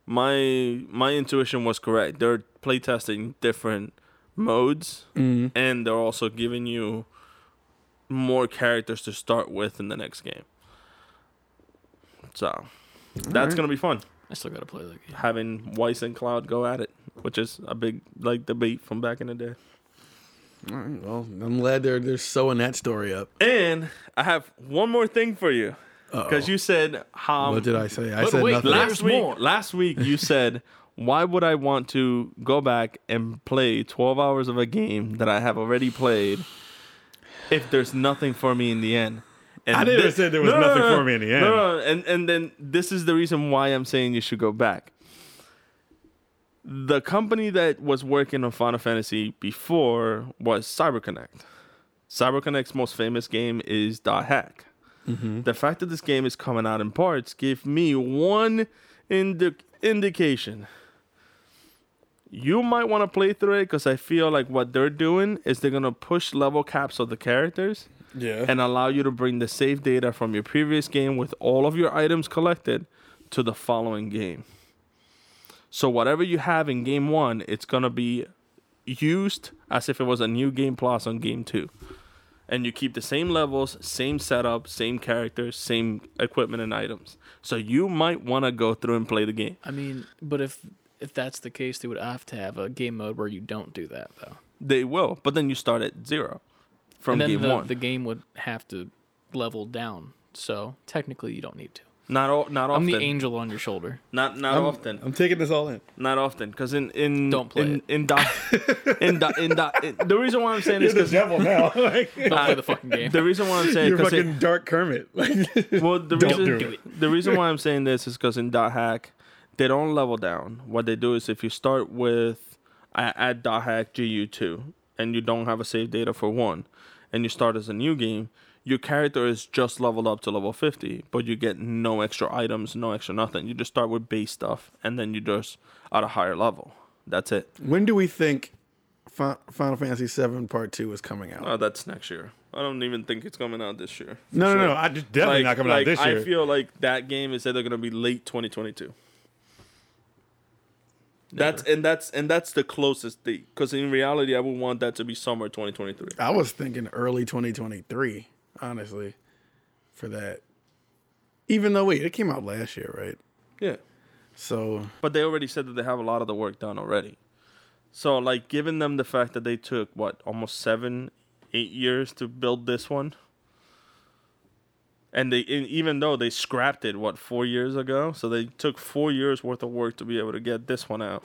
my my intuition was correct. They're playtesting different modes, mm-hmm. and they're also giving you more characters to start with in the next game. So that's gonna be fun I still gotta play that game. having Weiss and Cloud go at it, which is a big like debate from back in the day. All right, well, I'm glad they're they're sewing that story up. And I have one more thing for you because you said how what did I say? I but said wait, nothing. la- last week. more. Last week you said, "Why would I want to go back and play 12 hours of a game that I have already played if there's nothing for me in the end?" And I never thi- said there was nothing for me in the end. No, no, and and then this is the reason why I'm saying you should go back. The company that was working on Final Fantasy before was CyberConnect. CyberConnect's most famous game is Dot Hack. Mm-hmm. The fact that this game is coming out in parts gave me one indi- indication. You might want to play through it because I feel like what they're doing is they're gonna push level caps of the characters yeah. and allow you to bring the save data from your previous game with all of your items collected to the following game. So whatever you have in game one, it's gonna be used as if it was a new game plus on game two. And you keep the same levels, same setup, same characters, same equipment and items. So you might want to go through and play the game. I mean, but if if that's the case, they would have to have a game mode where you don't do that though. They will, but then you start at zero from and then game the, one. the game would have to level down. So technically, you don't need to. Not all, not often. I'm the angel on your shoulder. not not I'm, often. I'm taking this all in. Not often, because in in Don't play in it. in, da, in, da, in, da, in the reason why I'm saying You're is the devil now. Like, Don't play the fucking game. the reason why I'm saying you're because fucking Dark Kermit. Well the Don't reason do it. the reason why I'm saying this is because in dot hack they don't level down. What they do is if you start with at, at dot hack GU two and you don't have a save data for one, and you start as a new game. Your character is just leveled up to level 50, but you get no extra items, no extra nothing. You just start with base stuff, and then you just at a higher level. That's it. When do we think Final Fantasy VII Part Two is coming out? Oh, that's next year. I don't even think it's coming out this year. no, no, Sure. no. I just definitely Like- not coming like, out this year. I feel like that game is either gonna be late 2022. That's and that's and that's the closest date. Because in reality, I would want that to be summer 2023. I was thinking early 2023, honestly, for that. Even though wait, it came out last year, right? Yeah, So but they already said that they have a lot of the work done already. So like, given them the fact that they took what almost seven, eight years to build this one, and they even though they scrapped it what four years ago, so they took four years worth of work to be able to get this one out,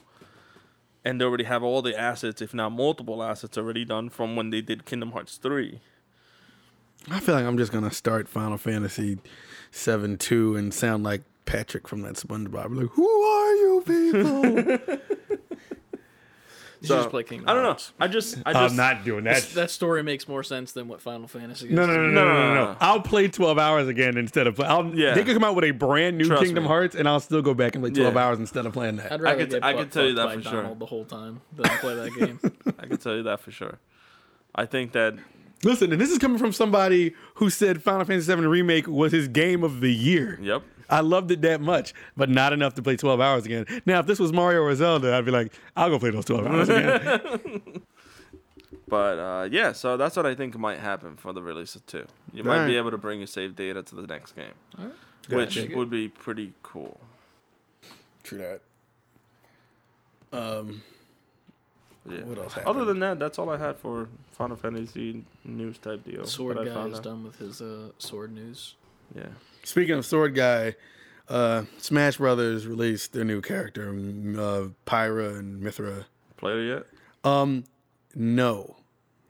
and they already have all the assets, if not multiple assets, already done from when they did Kingdom Hearts three. I feel like I'm just gonna start Final Fantasy Seven Two and sound like Patrick from that SpongeBob. Like, who are you people? You should just play Kingdom I don't know. I just I just I'm not doing that. That story makes more sense than what Final Fantasy is. No, no, no, no, No, no, no. I'll play 12 hours again instead of play. I'll, Yeah. They could come out with a brand new Trust Kingdom me. Hearts, and I'll still go back and play 12 Yeah. hours instead of playing that. I'd rather could- get I could tell you that by for sure. The whole time than play that game. I can tell you that for sure. I think that Listen, and this is coming from somebody who said Final Fantasy VII Remake was his game of the year. yep. I loved it that much, but not enough to play 12 hours again. Now, if this was Mario or Zelda, I'd be like, I'll go play those 12 hours again. But uh, yeah, so that's what I think might happen for the release of two. You might be able to bring your save data to the next game, Alright. which would be pretty cool. True that. Um, Yeah. what else Other than that, that's all I had for Final Fantasy news type deal. Sword that I guy found is out. done with his uh, sword news. Yeah. Speaking of Sword Guy, uh, Smash Brothers released their new character, uh, Pyra and Mythra. Played it yet? Um, no,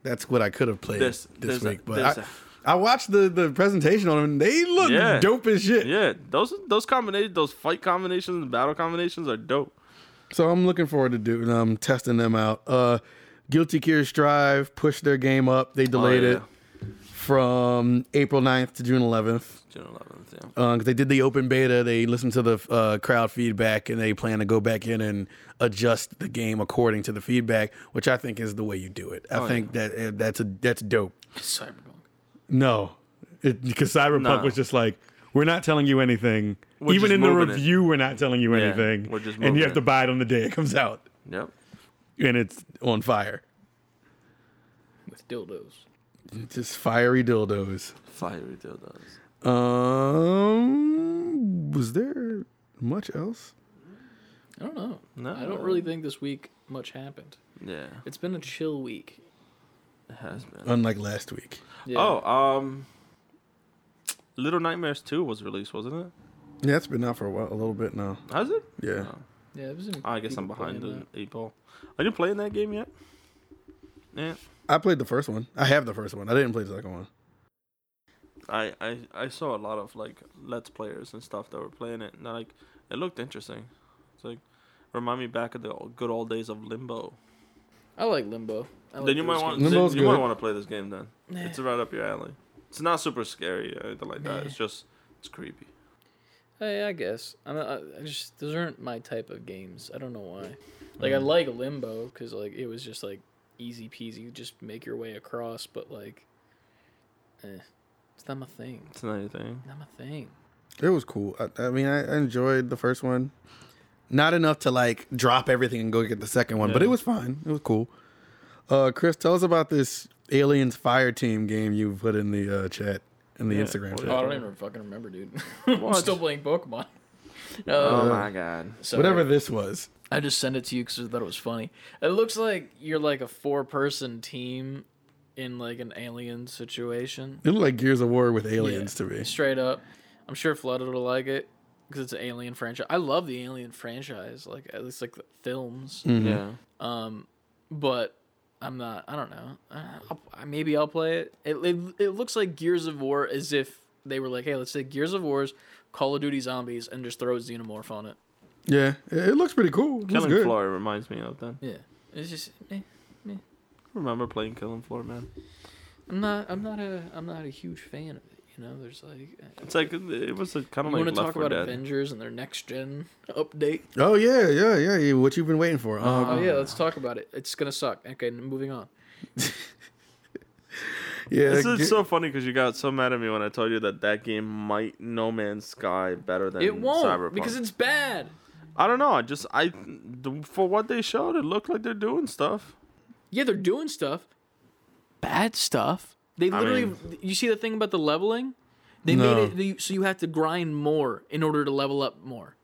that's what I could have played This- this, there's a- week, but there's I, a- I watched the, the presentation on them. and They look Yeah. dope as shit. Yeah, those those combinations, those fight combinations, and battle combinations are dope. So I'm looking forward to doing um testing them out. Uh, Guilty Gear Strive pushed their game up. They delayed Oh, yeah. it from April 9th to June 11th. June 11th, yeah. Uh, 'cause they did the open beta. They listened to the uh, crowd feedback, and they plan to go back in and adjust the game according to the feedback, which I think is the way you do it. I Oh, think that uh, that's a that's dope. Cyberpunk. No, because Cyberpunk No. was just like, we're not telling you anything. We're Even in the moving it. review, we're not telling you Yeah, anything. we're just and you have it. to buy it on the day it comes out, Yep. and it's on fire. With dildos. Just fiery dildos. Fiery dildos. Um, was there much else? I don't know. No. I don't really think this week much happened. Yeah, It's been a chill week. it has been. Unlike last week. Yeah. Oh, um, Little Nightmares 2 was released, wasn't it? Yeah, it's been out for a while, a little bit now. Has it? Yeah. Oh. yeah. It was in I guess I'm behind playing the eight ball. Are you playing that game yet? Yeah. I played the first one. I have the first one. I didn't play the second one. I, I, I saw a lot of like let's players and stuff that were playing it, and like it looked interesting. It's like remind me back of the good old days of Limbo. I like Limbo. I like then you might want games. Limbo's you might want to play this game then. Nah. It's right up your alley. It's not super scary or anything like that. Nah. It's just it's creepy. Hey, I guess. I'm not, I just those aren't my type of games. I don't know why. Like I Mm. like Limbo because like it was just like easy peasy, just make your way across. But like, eh, it's not my thing. It's not anything. Not my thing. It was cool. I, I mean, I I enjoyed the first one. Not enough to like drop everything and go get the second one, but it was fine. It was cool. Uh, Chris, tell us about this Aliens Fire Team game you put in the uh, chat in the Yeah, Instagram what chat. Oh, I don't even fucking remember, dude. I'm still playing Pokemon. Uh, Oh my god. so Whatever this was. I just sent it to you because I thought it was funny. It looks like you're like a four-person team in like an alien situation. It looked like Gears of War with aliens Yeah, to me. Straight up. I'm sure Flooded will like it because it's an alien franchise. I love the alien franchise, like at least like the films. Mhm. Yeah. Um, but I'm not. I don't know. Uh, I'll, maybe I'll play it. it. It it looks like Gears of War as if they were like, hey, let's take Gears of War's Call of Duty Zombies and just throw a xenomorph on it. Yeah, it, it looks pretty cool. It Killing good. Floor reminds me of that. Yeah, it's just. Eh. Remember playing Killing Floor, man? I'm not. I'm not a. I'm not a huge fan of it. You know, there's like. uh, It's like it was a, kind of of want to talk about Dead. Avengers and their next gen update? Oh yeah, yeah, yeah, yeah. What you've been waiting for? Um, Oh yeah, let's talk about it. It's gonna suck. Okay, moving on. yeah. This Ge- is so funny because you got so mad at me when I told you that that game might No Man's Sky better than It won't Cyberpunk. because it's bad. I don't know. I just I for what they showed, it looked like they're doing stuff. Yeah, they're doing stuff. Bad stuff. They I literally. mean- you see the thing about the leveling? They No. made it they- so you have to grind more in order to level up more,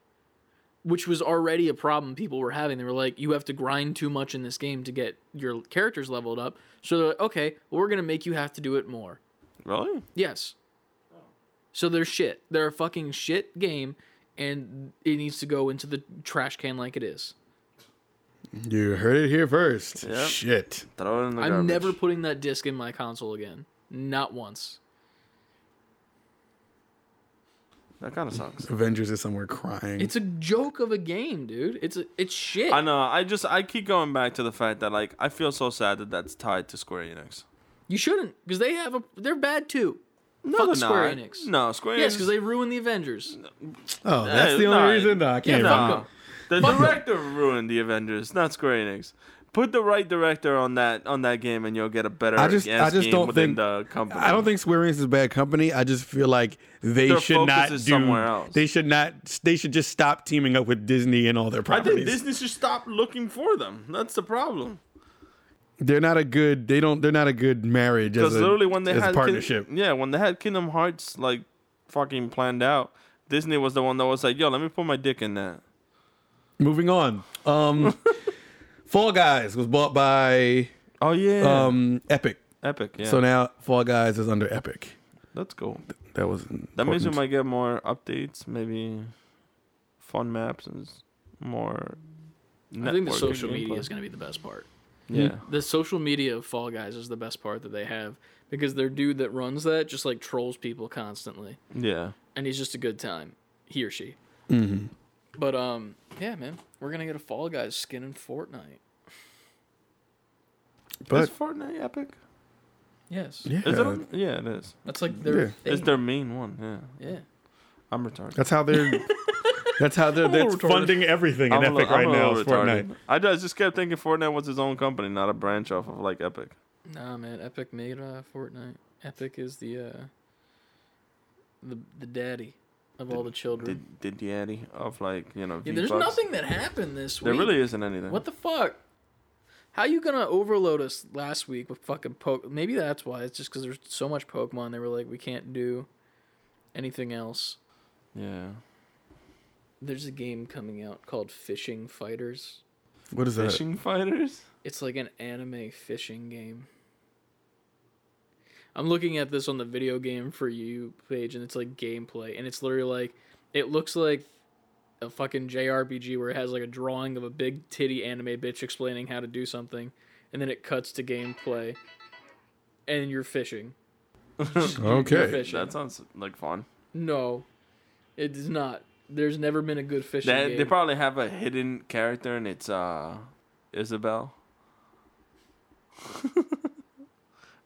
which was already a problem people were having. They were like, you have to grind too much in this game to get your characters leveled up. So they're like, okay, well, we're gonna make you have to do it more. Really? Yes. So they're shit. They're a fucking shit game, and it needs to go into the trash can like it is. You heard it here first. Yep. Shit. Throw it in the I'm garbage. never putting that disc in my console again. Not once. That kind of sucks. Avengers is somewhere crying. It's a joke of a game, dude. It's a, it's shit. I know. I just I keep going back to the fact that like I feel so sad that that's tied to Square Enix. You shouldn't, because they have a. They're bad too. No, Fuck Square not. Enix. No, Square Enix. Yes, Enix. because they ruined the Avengers. oh, that's uh, the only nah. reason. No, I can't. Yeah, even- fuck 'em. The director ruined the Avengers, not Square Enix. Put the right director on that on that game, and you'll get a better I just- I just game don't within think- the company. I don't think Square Enix is a bad company. I just feel like they Their should not do. somewhere else. They should not. They should just stop teaming up with Disney and all their properties. I think Disney should stop looking for them. That's the problem. they're not a good. They don't. They're not a good marriage as Because literally when they had partnership. yeah, when they had Kingdom Hearts like fucking planned out, Disney was the one that was like, "Yo, let me put my dick in that." Moving on. Um, Fall Guys was bought by Oh yeah, um Epic. Epic. Yeah, So now Fall Guys is under Epic. that's cool. That was That means we important. might get more updates, maybe fun maps and s- more. I think the networking social media gameplay. is going to be the best part. Yeah, The social media of Fall Guys is the best part that they have because their dude that runs that just like trolls people constantly, yeah. and he's just a good time. He or she. Mm-hmm. But um, yeah, man, we're gonna get a Fall Guys skin in Fortnite. But is Fortnite Epic? Yes, yeah, Is it? On? Yeah, it is. that's like their. Yeah. thing. It's their main one. Yeah, Yeah. I'm retarded. that's how they're. that's how they're. That's funding everything in I'm a Epic little- right now. Is Fortnite. I just just kept thinking Fortnite was his own company, not a branch off of like Epic. Nah, man, Epic made uh, Fortnite. Epic is the uh, the the daddy of all the children. Did did Daddy of like you know? yeah, there's nothing that happened this week. There really isn't anything. What the fuck? How are you gonna overload us last week with fucking poke? Maybe that's why. It's just because there's so much Pokemon. They were like, we can't do anything else. Yeah. There's a game coming out called Fishing Fighters. What is that? Fishing fighters. It's like an anime fishing game. I'm looking at this on the video game for you page, and it's like gameplay, and it's literally like it looks like a fucking JRPG where it has like a drawing of a big titty anime bitch explaining how to do something, and then it cuts to gameplay, and you're fishing. You're Okay. fishing. That sounds like fun. no, it is not. There's never been a good fishing They, game. they probably have a hidden character, and it's uh, Isabel.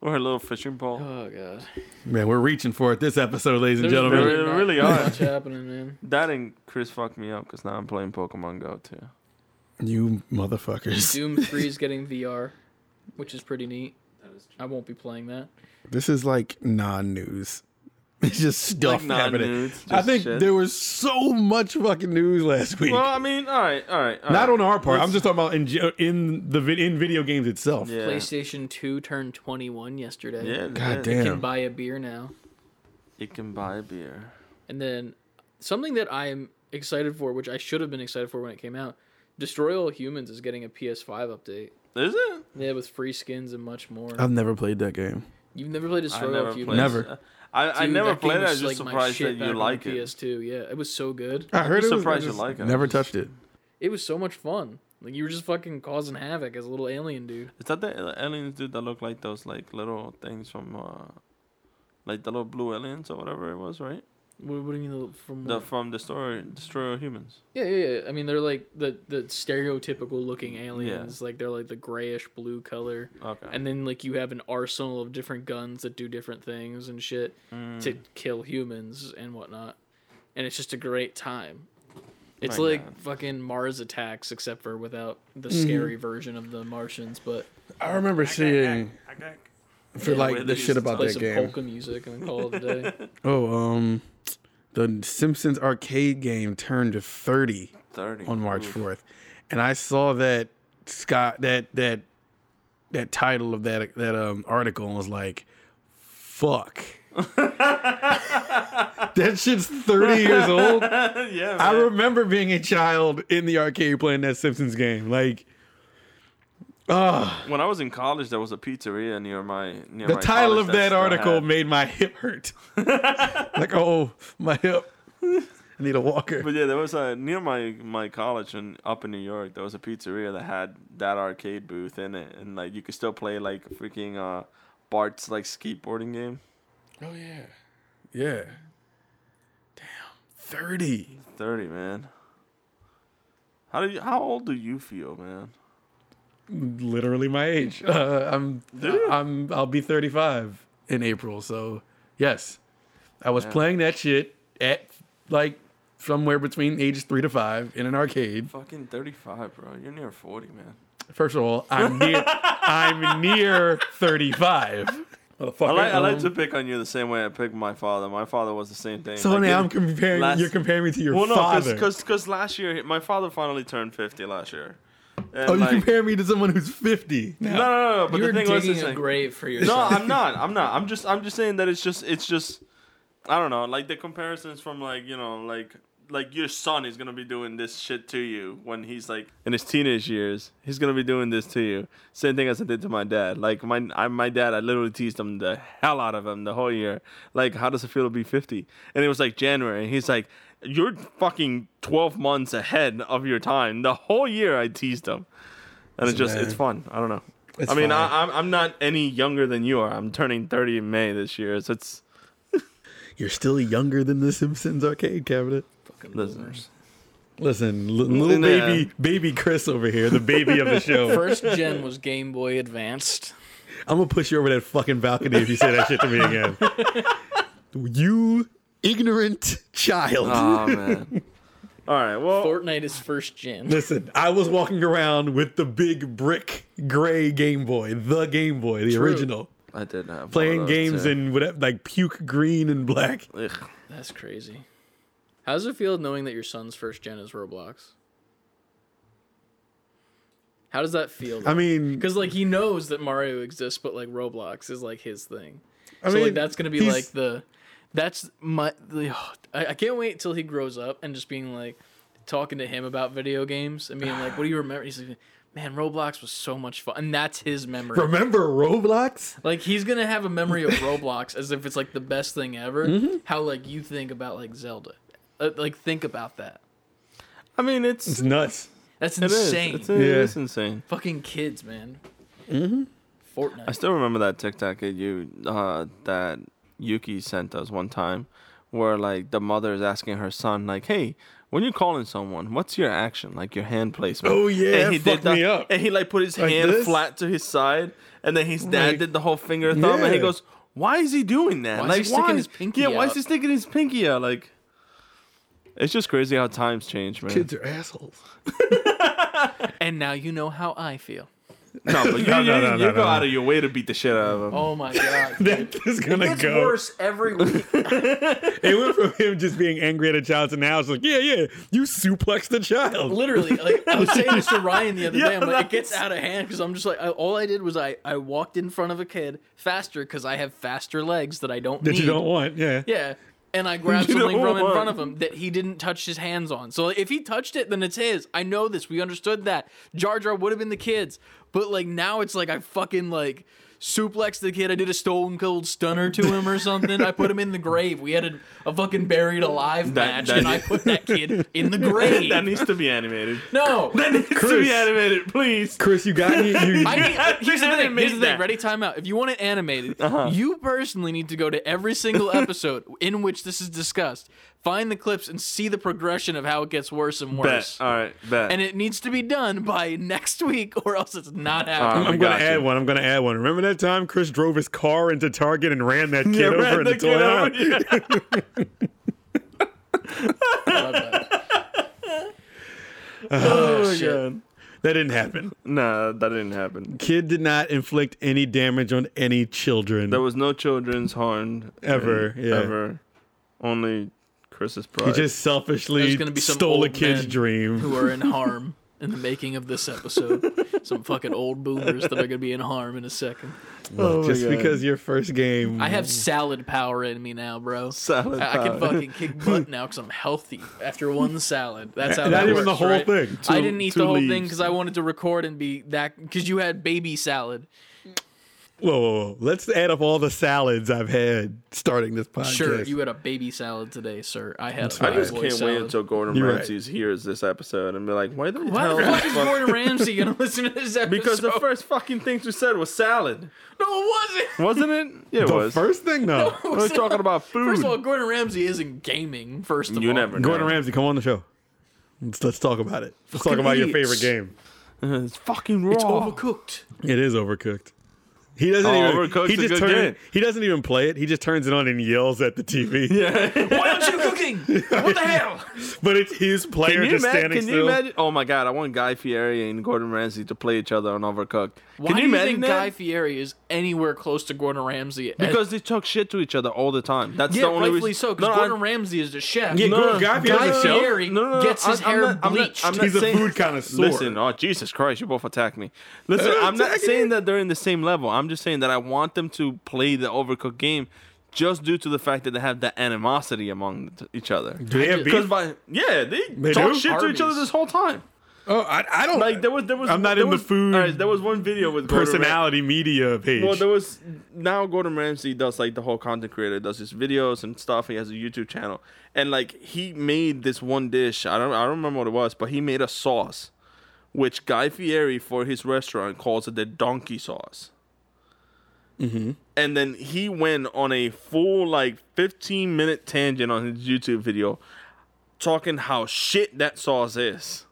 or a little fishing pole. oh god, Man, we're reaching for it this episode, ladies and gentlemen. Really- not really are. much happening, man. That and Chris fucked me up because now I'm playing Pokemon Go too. You motherfuckers. Doom 3 is getting VR, which is pretty neat. I won't be playing that. This is like non-news. It's just stuff Like happening. non-news, I think shit. there was so much fucking news last week. Well, I mean, all right, all right. all Not right. on our part. I'm just talking about in in the in video games itself. Yeah. PlayStation 2 turned 21 yesterday. Yeah. God yeah. You can buy a beer now. You can buy a beer. And then something that I'm excited for, which I should have been excited for when it came out, Destroy All Humans is getting a PS5 update. Is it? Yeah, with free skins and much more. I've never played that game. You've never played I Destroy never All played. Humans? Never. I, I never played it. I was was, just like, surprised that you like it. PS2. Yeah, it was so good. I heard just it was, surprised I you like it. Never touched it. It was so much fun. Like you were just fucking causing havoc as a little alien dude. Is that the aliens dude that look like those like little things from uh, like the little blue aliens or whatever it was, right? What, what do you mean the- from? The what? from Destroyer Destroyer Humans. Yeah, yeah, yeah. I mean, they're like the the stereotypical looking aliens. Yeah. Like they're like the grayish blue color, Okay. and then like you have an arsenal of different guns that do different things and shit to kill humans and whatnot. And it's just a great time. It's My like God. fucking Mars attacks, except for without the scary version of the Martians. But I remember seeing for Yeah, like the shit used to about play that some game. polka music and call it a day. Oh, um, the Simpsons arcade game turned to 30 Thirty on March Oof. 4th, and I saw that Scott that that that title of that that um article and was like, "Fuck." that shit's 30 years old. yeah, I remember being a child in the arcade playing that Simpsons game. Like, ah, when I was in college, there was a pizzeria near my near the my title of that article made my hip hurt. like, oh, my hip. I need a walker. But yeah, there was a near my my college and up in New York. There was a pizzeria that had that arcade booth in it, and like you could still play like freaking uh, Bart's like skateboarding game. Oh yeah, yeah. Damn, thirty. Thirty man. How do you? How old do you feel, man? Literally my age. Uh, I'm. I'm. I'll be thirty-five in April. So yes, I was Yeah. playing that shit at like somewhere between ages three to five in an arcade. Fucking thirty-five, bro. You're near forty, man. First of all, I'm near. I'm near thirty-five. I like I like to pick on you the same way I picked my father. My father was the same thing. So Like, now I'm comparing. last- you're comparing me to your well, no, father. because because last year my father finally turned fifty last year, And Oh, you like, compare me to someone who's 50. no, no, no, no. But You're the thing was, digging is a like- grave for no. I'm not. I'm not. I'm just. I'm just saying that it's just. It's just. I don't know. Like the comparisons from like you know like like your son is gonna be doing this shit to you when he's like in his teenage years. He's gonna be doing this to you. Same thing as I did to my dad. Like my I, my dad, I literally teased him the hell out of him the whole year. Like, how does it feel to be 50? And it was like January, and he's like, "You're fucking 12 months ahead of your time." The whole year, I teased him, and it's just Man. it's fun. I don't know. It's I mean, fine. I, I'm I'm not any younger than you are. I'm turning 30 in May this year. So it's You're still younger than the Simpsons arcade cabinet. Fucking Listen. Listen, li- little Nah. baby, baby Chris over here, the baby of the show. First gen was Game Boy Advanced. I'm gonna push you over that fucking balcony if you say that shit to me again. you ignorant child. oh man. All right. Well, Fortnite is first gen. Listen, I was walking around with the big brick gray Game Boy, the Game Boy, the True. original, I did have one playing of games too. in whatever, like puke green and black. Ugh. That's crazy. How does it feel knowing that your son's first gen is Roblox? How does that feel? I mean, because like he knows that Mario exists, but like Roblox is like his thing. I so mean, like that's gonna be like the, that's my. The, I, I can't wait till he grows up and just being like, talking to him about video games and being like, "What do you remember?" He's like, "Man, Roblox was so much fun," and that's his memory. remember Roblox? Like he's gonna have a memory of Roblox as if it's like the best thing ever. Mm-hmm. How like you think about like Zelda, uh, like think about that. I mean, it's It's nuts. That's insane. It's, it Yeah. is insane. Fucking kids, man. Mm-hmm. Fortnite. I still remember that TikTok that you uh, that Yuki sent us one time, where like the mother is asking her son, like, "Hey, when you're calling someone, what's your action? Like your hand placement?" Oh, yeah, and he that fucked that, me up. and he like put his Like hand this? flat to his side, and then his dad Like- did the whole finger thumb, and he goes, "Why is he doing that? Why is he sticking why? his pinky Yeah, why is out?" he sticking his pinky out? Like, it's just crazy how times change, man. Kids are assholes. and now you know how I feel. No, but you, No, no, no, you no, go no. out of your way to beat the shit out of him. Oh my god. That is gonna It's go. worse every week. It went from him just being angry at a child to now it's like, yeah, yeah, you suplexed the child. Literally, like I was saying this to Ryan the other Yeah, day. I'm like, it gets out of hand because I'm just like, I, all I did was I I walked in front of a kid faster because I have faster legs that I don't That need. you don't want, yeah. Yeah. And I grabbed You something from in front of him that he didn't touch his hands on. So if he touched it, then it's his. I know this. We understood that. Jar Jar would have been the kid's. But like now it's like I fucking like suplexed the kid. I did a stone cold stunner to him or something. I put him in the grave. We had a, a fucking buried alive That- match that- and I put that kid in the grave. that needs to be animated. no. That needs to Chris. be animated, please. Chris, you got any? You, I need, gotta here's the thing. Here's the thing. that. Ready? Time out. If you want it animated, Uh-huh. you personally need to go to every single episode in which this is discussed. Find the clips and see the progression of how it gets worse and worse. Bet. All right, bet. And it needs to be done by next week, or else it's not happening. right. I'm gonna add you. one. I'm gonna add one. Remember that time Chris drove his car into Target and ran that kid Yeah, over in the, the kid over, yeah. Love that. Oh, oh, shit. God. That didn't happen. Nah, that didn't happen. Kid did not inflict any damage on any children. There was no children's harmed Ever, yeah. ever. Only Chris's pride. he just selfishly gonna be some stole a kid's dream. Who are in harm in the making of this episode? Some fucking old boomers that are gonna be in harm in a second. Oh just God. because your first game, I have salad power in me now, bro. Salad I, I can fucking kick butt now because I'm healthy after one salad. That's how Not that even works, the whole right? thing. I didn't eat the whole thing because I wanted to record and be that because you had baby salad. Whoa, whoa, whoa! Let's add up all the salads I've had starting this podcast. Sure, you had a baby salad today, sir. I had a I just can't salad. wait until Gordon You're right. Ramsay hears this episode and be like, "Why the Why hell?" the the fuck is fuck- Gordon Ramsay gonna listen to this episode? Because the first fucking thing you said was salad, no, it wasn't. wasn't it? Yeah, it the was. first thing, though. We're talking about food. First of all, Gordon Ramsay isn't gaming. First of you all, never know. Gordon Ramsay, come on the show. Let's, let's talk about it. Let's talk Fucking about your favorite game. it's fucking raw. It's overcooked. It is overcooked. He doesn't Oh, even. Overcooked's He just good turn. He doesn't even play it. He just turns it on and yells at the TV. Yeah. Why don't you cook fighting? What the hell? But it's his player Can you, just ima- standing can you still. imagine? Oh my god, I want Guy Fieri and Gordon Ramsay to play each other on Overcooked. Why can do you you imagine think that? Guy Fieri is anywhere close to Gordon Ramsay? because they talk shit to each other all the time. That's yeah, the only rightfully reason. so. Because No, I- Gordon Ramsay is the chef. Yeah, No, Gordon- no, Guy Guy Fieri's a chef. Fieri No, no, no, gets his I'm- I'm hair not- I'm not- bleached. I'm not He's a saying- food connoisseur. Listen, oh Jesus Christ, you both attack me. Listen, I'm not saying that they're in the same level. I'm just saying that I want them to play the overcooked game, just due to the fact that they have that animosity among t- each other. Do they have beef? Because by yeah, they, They talk do? shit to each other this whole time. Oh, I, I don't Like there was there was I'm not there in the food all right, there was one video with Gordon Ram- personality media page. Well, there was now Gordon Ramsay does like the whole content creator does his videos and stuff. He has a YouTube channel, and like he made this one dish. I don't I don't remember what it was, but he made a sauce, which Guy Fieri for his restaurant calls it the donkey sauce. Mm-hmm. And then he went on a full like 15 minute tangent on his YouTube video, talking how shit that sauce is.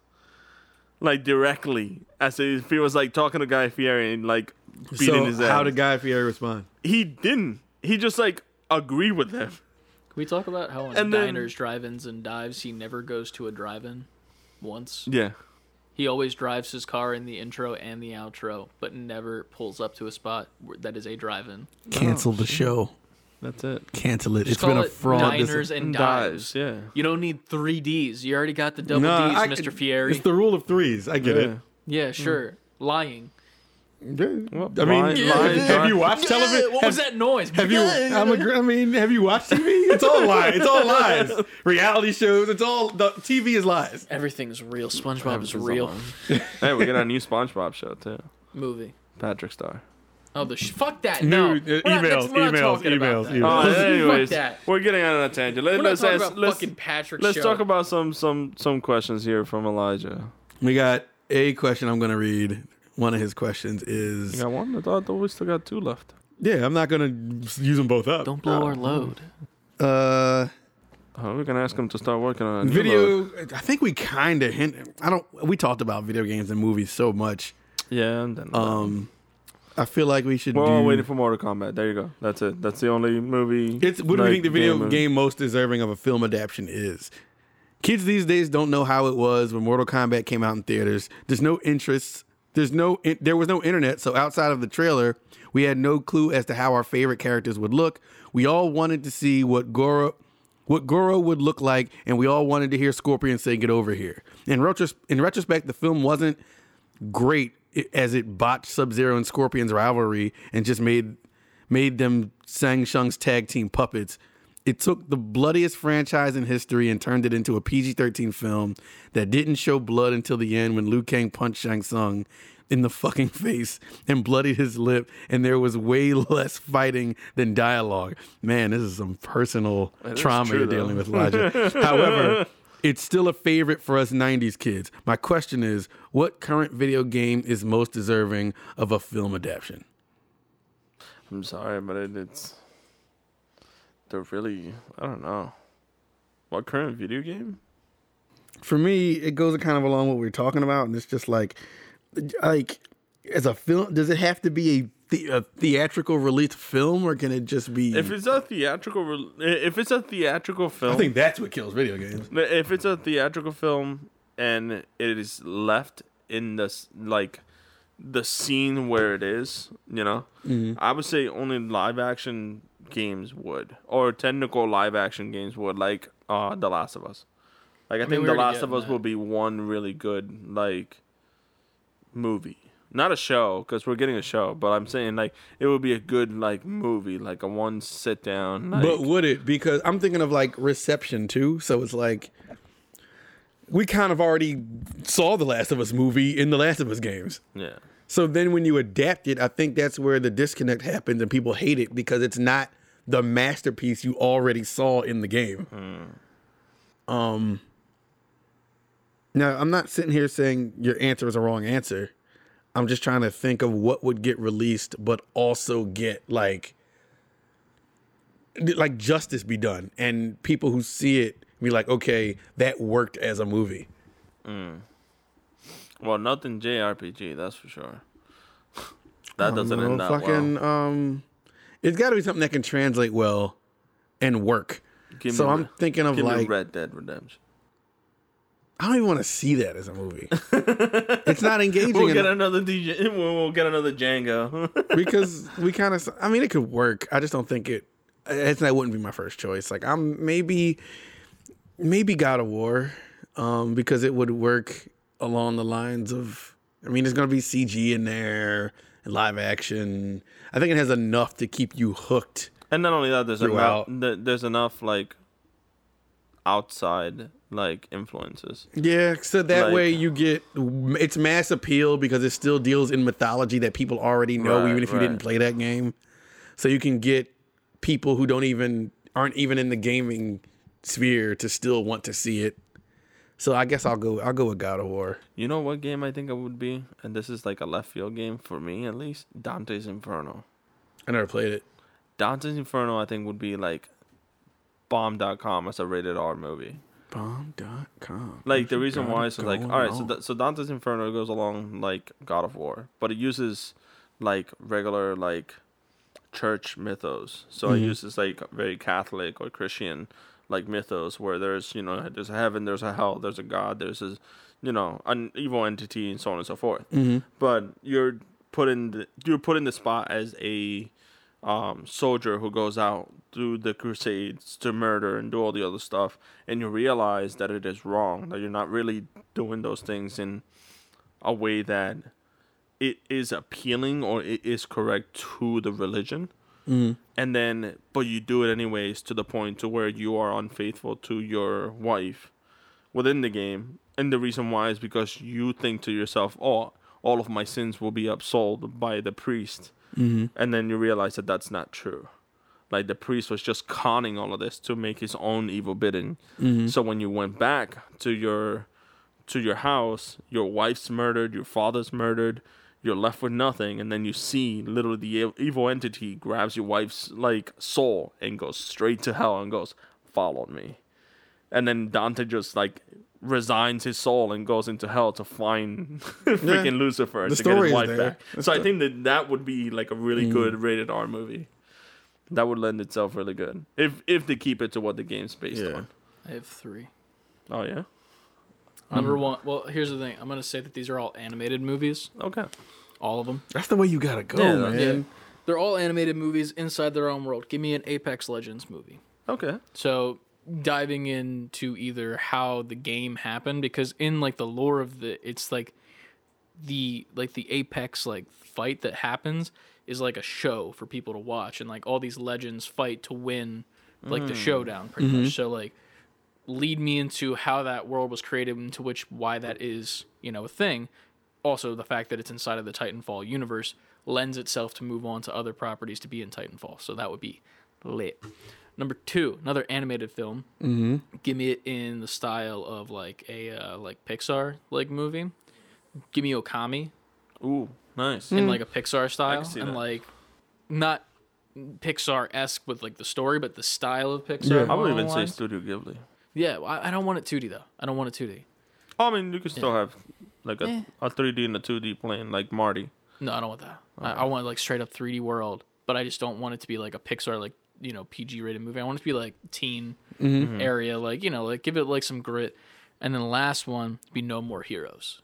Like directly, as if he was like talking to Guy Fieri and like beating so his ass. how did Guy Fieri respond? he didn't. He just like agreed with them. Can we talk about how in And then- diners, drive-ins, and dives he never goes to a drive-in once? Yeah. He always drives his car in the intro and the outro, but never pulls up to a spot that is a drive-in. Cancel the oh, show. That's it. Cancel it. Just it's been call a fraud. Diners and Dives, dives. yeah. You don't need three D's. You already got the double No, D's, I- Mr. Fieri. It's the rule of threes. I get Yeah. yeah, sure. Mm. Lying. It. Well, I mean, line- have line you watched television? What was that noise? Have you? I'm a, I mean, have you watched TV? It's all lies. It's all lies. Reality shows. It's all the TV is lies. Everything's real. SpongeBob is real. hey, we got a new SpongeBob show too. Movie. Patrick Star. Oh, the sh- fuck that. No, New- uh, We're not- emails, we're not emails, emails, emails. Oh, Fuck anyways, that. we're getting on a tangent. Let, we're let's talking ask, about let's, fucking Patrick's let's show. talk about some some some questions here from Elijah. We got a question. I'm going to read. One of his questions You is, got one? I thought we still got two left. yeah, I'm not going to use them both up. Don't blow our load. Uh, Oh, we can ask him to start working on a new load. video. I think we kind of hint. I don't. We talked about video games and movies so much. Yeah, and then Um, I feel like we should. we're do, all waiting for Mortal Kombat. There you go. That's it. That's the only movie. It's what do you like, think the video movie. game most deserving of a film adaptation is? Kids these days don't know how it was when Mortal Kombat came out in theaters. There's no interest. There's no. There was no internet, so outside of the trailer, we had no clue as to how our favorite characters would look. We all wanted to see what Goro, what Goro would look like, and we all wanted to hear Scorpion say, "Get over here." In retros- in retrospect, the film wasn't great as it botched Sub Zero and Scorpion's rivalry and just made made them Shang Tsung's tag team puppets. It took the bloodiest franchise in history and turned it into a PG 13 film that didn't show blood until the end when Liu Kang punched Shang Tsung in the fucking face and bloodied his lip, and there was way less fighting than dialogue. Man, this is some personal is trauma true, you're though. dealing with, Logic. However, it's still a favorite for us 90s kids. My question is what current video game is most deserving of a film adaptation? I'm sorry, but it, it's they're really I don't know. What current video game? For me, it goes kind of along what we are talking about, and it's just like, like as a film, does it have to be a, the, a theatrical released film, or can it just be? If it's a theatrical, re- if it's a theatrical film, I think that's what kills video games. if it's a theatrical film and it is left in this like the scene where it is, you know, Mm-hmm. I would say only live action games would, or technical live action games would, like uh, The Last of Us. Like I, mean, think we The Last of Us that. will be one really good like movie. Not a show, because we're getting a show, but I'm saying like it would be a good like movie, like a one sit down. Like, But would it? Because I'm thinking of like reception too. So it's like we kind of already saw the Last of Us movie in the Last of Us games. yeah, So then when you adapt it, I think that's where the disconnect happens and people hate it because it's not the masterpiece you already saw in the game. Um now I'm not sitting here saying your answer is a wrong answer. I'm just trying to think of what would get released but also get like like justice be done and people who see it be like, okay, that worked as a movie. Well, nothing JRPG, that's for sure. that doesn't No, end that fucking well. um it's got to be something that can translate well and work Give So me, I'm thinking of like Red Dead Redemption. I don't even want to see that as a movie. it's not engaging We'll get another DJ. We'll, we'll get another Django. because we kind of. I mean, it could work. I just don't think it. It's that wouldn't be my first choice. Like I'm maybe, maybe God of War, um, because it would work along the lines of. I mean, there's gonna be CG in there and live action. I think it has enough to keep you hooked. and not only that, there's enough. Throughout. th- There's enough like outside like influences. Yeah, so that Like- way you get it's mass appeal because it still deals in mythology that people already know, Right, even if you didn't play that game. So you can get people who don't even aren't even in the gaming sphere to still want to see it. So I guess I'll go. I'll go with God of War. You know what game I think it would be, and this is like a left field game for me at least. Dante's Inferno. I never played it. Dante's Inferno, I think, would be like bomb.com as a rated R movie. Bomb.com. Like the reason why is like, all right, so that so Dante's Inferno goes along like God of War, but it uses like regular like church mythos. So it uses like very Catholic or Christian like mythos where there's you know there's a heaven, there's a hell, there's a God, there's a you know an evil entity and so on and so forth. But you're put in the, you're put in the spot as a um, soldier who goes out through the crusades to murder and do all the other stuff, and you realize that it is wrong, that you're not really doing those things in a way that it is appealing or it is correct to the religion. Mm. And then, but you do it anyways to the point to where you are unfaithful to your wife within the game. And the reason why is because you think to yourself, oh, all of my sins will be absolved by the priest mm-hmm. and then you realize that that's not true. Like the priest was just conning all of this to make his own evil bidding. Mm-hmm. So when you went back to your to your house, your wife's murdered, your father's murdered, you're left with nothing, and then you see literally the evil entity grabs your wife's like soul and goes straight to hell and goes, "Follow me," and then Dante just like resigns his soul and goes into hell to find freaking Lucifer The to get his wife there. back. The so I think that that would be like a really Mm. good rated R movie. That would lend itself really good if if they keep it to what the game's based Yeah. on. I have three. Oh yeah. Number mm-hmm. one. Well, here's the thing. I'm gonna say that these are all animated movies. Okay. All of them. That's the way you gotta go, Yeah, man. Yeah. They're all animated movies inside their own world. Give me an Apex Legends movie. Okay. So diving into either how the game happened because in like the lore of the it's like the like the apex like fight that happens is like a show for people to watch and like all these legends fight to win like the mm. showdown pretty much mm-hmm. so like lead me into how that world was created into which why that is you know a thing also the fact that it's inside of the titanfall universe lends itself to move on to other properties to be in titanfall so that would be lit number two another animated film mm-hmm. give me it in the style of like a uh, like pixar like movie give me okami Ooh, nice. in like a Pixar style see and that. like not Pixar esque with like the story, but the style of Pixar. yeah. I would even say. Studio Ghibli. Yeah. I, I don't want it 2D though. I don't want it 2D. I mean, you could still have like a, Eh. a 3D and a 2D plane, like Marty. No, I don't want that. I, I want like straight up 3D world, but I just don't want it to be like a Pixar like you know PG rated movie. I want it to be like teen area, like you know, like give it like some grit. And then the last one be No More Heroes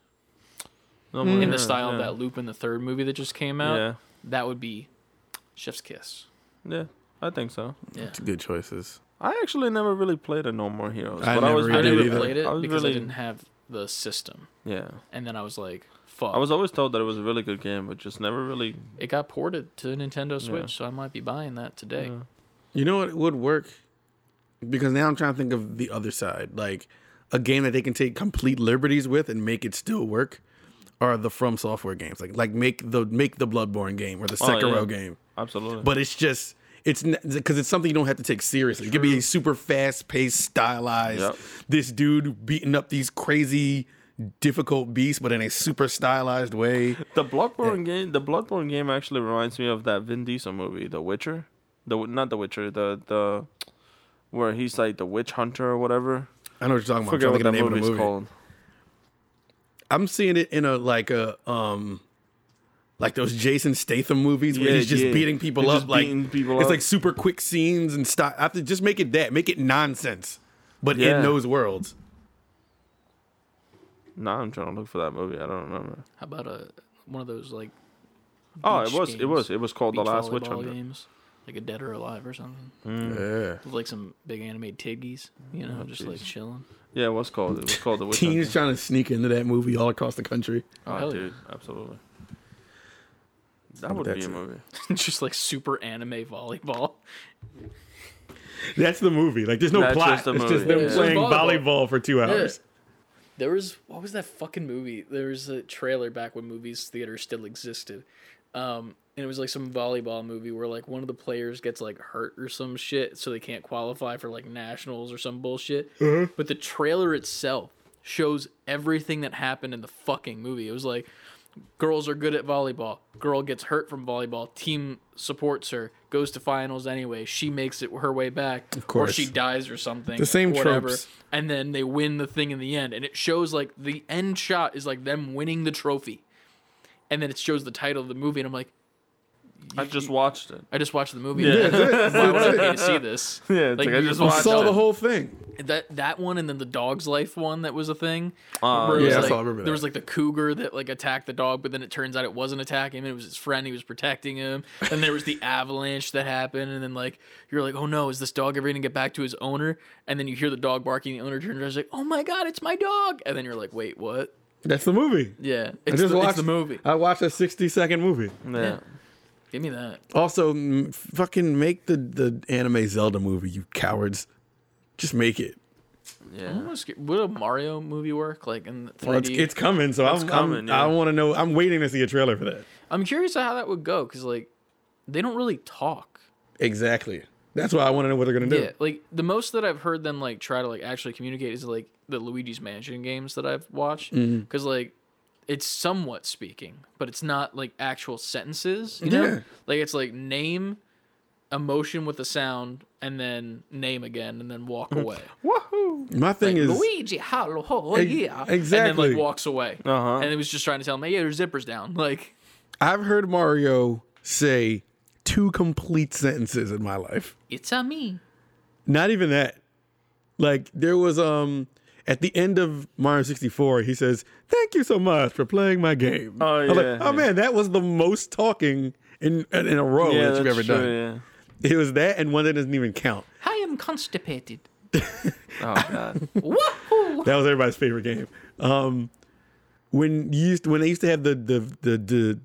No in more the heroes, style of yeah. that Loop in the third movie that just came out. Yeah, That would be Chef's Kiss. yeah, I think so. Yeah. Good choices. I actually never really played a No More Heroes, I but I never was really I really, never either. played it I was because really, I didn't have the system. yeah. And then I was like, fuck. I was always told that it was a really good game, but just never really. it got ported to Nintendo Switch, so I might be buying that today. Yeah. You know what would work? Because now I'm trying to think of the other side, like a game that they can take complete liberties with and make it still work. Are the From Software games like like make the make the Bloodborne game or the Oh, Sekiro yeah. game? Absolutely. But it's just it's because it's something you don't have to take seriously. It could be a super fast paced, stylized. Yep. This dude beating up these crazy, difficult beasts, but in a super stylized way. the Bloodborne game, the Bloodborne game actually reminds me of that Vin Diesel movie, The Witcher. The not The Witcher, the the where he's like the witch hunter or whatever. I know what you're talking about. I'm Forget what to that think of the name of the movie. called. I'm seeing it in a like a um like those Jason Statham movies where Yeah, he's just yeah. beating people He's up. just like beating people it's up. like super quick scenes and stuff. I have to just make it that, make it nonsense, but Yeah. in those worlds. Now I'm trying to look for that movie. I don't remember. How about a one of those like Oh, it was. It was. It was called beach The Last Witch volleyball Hunter. games, like a Dead or Alive or something, mm. Yeah. with like some big animated tiggies, you know, oh, just like chilling. Yeah, it was called. It was called The Witch Teens Hunter. trying to sneak into that movie all across the country. Oh, Hell yeah. dude, absolutely. That would That's be a movie. just like super anime volleyball. That's the movie. Like, there's no That's plot. just the it's movie. just them Yeah. Playing just volleyball. volleyball. for two hours. There was what was that fucking movie? There was a trailer back when movies theaters still existed. Um, and it was like some volleyball movie where like one of the players gets like hurt or some shit, so they can't qualify for like nationals or some bullshit. But the trailer itself shows everything that happened in the fucking movie. It was like girls are good at volleyball. Girl gets hurt from volleyball. Team supports her. Goes to finals anyway. She makes it her way back. Of course. Or she dies or something. The same whatever. tropes. And then they win the thing in the end. And it shows like the end shot is like them winning the trophy. And then it shows the title of the movie. And I'm like, I just watched it. I just watched the movie. Yeah. Why would I pay to see this? Yeah, it's like, I just watched saw it. the whole thing. that that one and then the dog's life one that was a thing. Uh, where it was yeah, I like, saw- I remember There that. was like the cougar that like attacked the dog, but then it turns out it wasn't attacking him. It was his friend. He was protecting him. And there was the avalanche that happened, and then like you're like, oh no, is this dog ever gonna get back to his owner? And then you hear the dog barking. The owner turns around, and is like, oh my god, it's my dog. And then you're like, wait, what? That's the movie. Yeah, I just the, watched it's the movie. I watched a 60 second movie. yeah. Give me that. Also, m- fucking make the, the anime Zelda movie, you cowards. Just make it. Yeah. I'm almost scared- Would a Mario movie work? Like in 3D? Well, it's, it's coming, so I'm, coming, I'm, yeah. I want to know. I'm waiting to see a trailer for that. I'm curious how that would go because like they don't really talk. Exactly. That's why I want to know what they're gonna do. Yeah, like the most that I've heard them like try to like actually communicate is like the Luigi's Mansion games that I've watched Mm-hmm. because like it's somewhat speaking, but it's not like actual sentences. You know, Yeah. like it's like name, emotion with a sound, and then name again, and then walk Mm-hmm. away. My thing Like, is, Luigi, hello, oh, Ex- yeah, and then like walks away. Uh-huh. And it was just trying to tell him, hey, yeah, there's zippers down. Like, I've heard Mario say two complete sentences in my life. it's a me. Not even that. Like there was um at the end of Mario 64, he says, "Thank you so much for playing my game." Oh, I was like, yeah, oh yeah. man, that was the most talking in in a row yeah, that you've that's ever true, done. It was that and one that doesn't even count. I am constipated. Oh god. Woohoo! That was everybody's favorite game. Um, when you used when they used to have the the the, the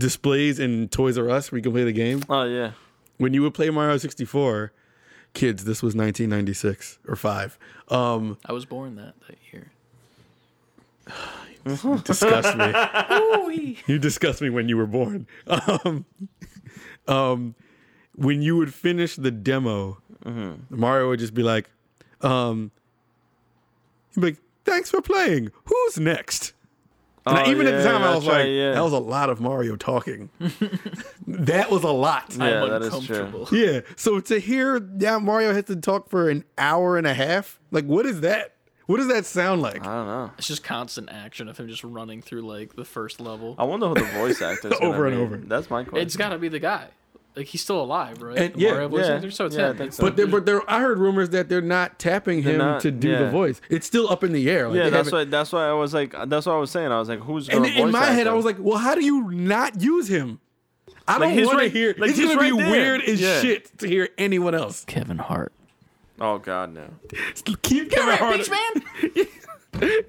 displays in Toys R Us where you can play the game. Oh yeah. When you would play Mario 64, kids, this was 1996 or five. Um, I was born that that year. disgust me. You disgust me when you were born. Um, um, when you would finish the demo, Mario would just be like, um, he'd be like, "Thanks for playing. Who's next?" And I- Oh, even at the yeah, time, I that's was like, yeah. "That was a lot of Mario talking." that was a lot. Yeah, I'm that is true. uncomfortable. Yeah. So to hear yeah, Mario had to talk for an hour and a half, like what is that? What does that sound like? I don't know. It's just constant action of him just running through like the first level. I wonder who the voice actor is. Over and be. over. That's my question. It's got to be the guy. Like he's still alive, right? And- The yeah, Mario voice yeah, actor. So it's yeah, I him. think so. But there, but there, I heard rumors that they're not tapping him not- to do the voice. It's still up in the air. Like, yeah, that's why. That's why I was like. That's what I was saying. I was like, who's And gonna in voice my head, act I was like, well, how do you not use him? I Like, don't he's want to hear. like, it's gonna be there. weird as Yeah. shit to hear anyone else. Kevin Hart. oh god, no. Keep Kevin Hart. man.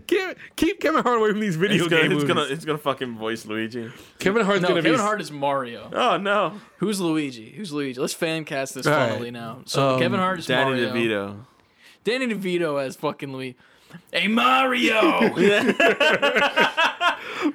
Keep, keep Kevin Hart away from these video It's gonna, game it's movies. gonna, it's gonna fucking voice Luigi. Kevin Hart's No, gonna Kevin be. Hart is Mario. Oh no, Who's Luigi? Who's Luigi? Let's fan cast this All right. funnily now. So Um, Kevin Hart is Danny Mario. DeVito. Danny DeVito as fucking Luigi. Hey Mario,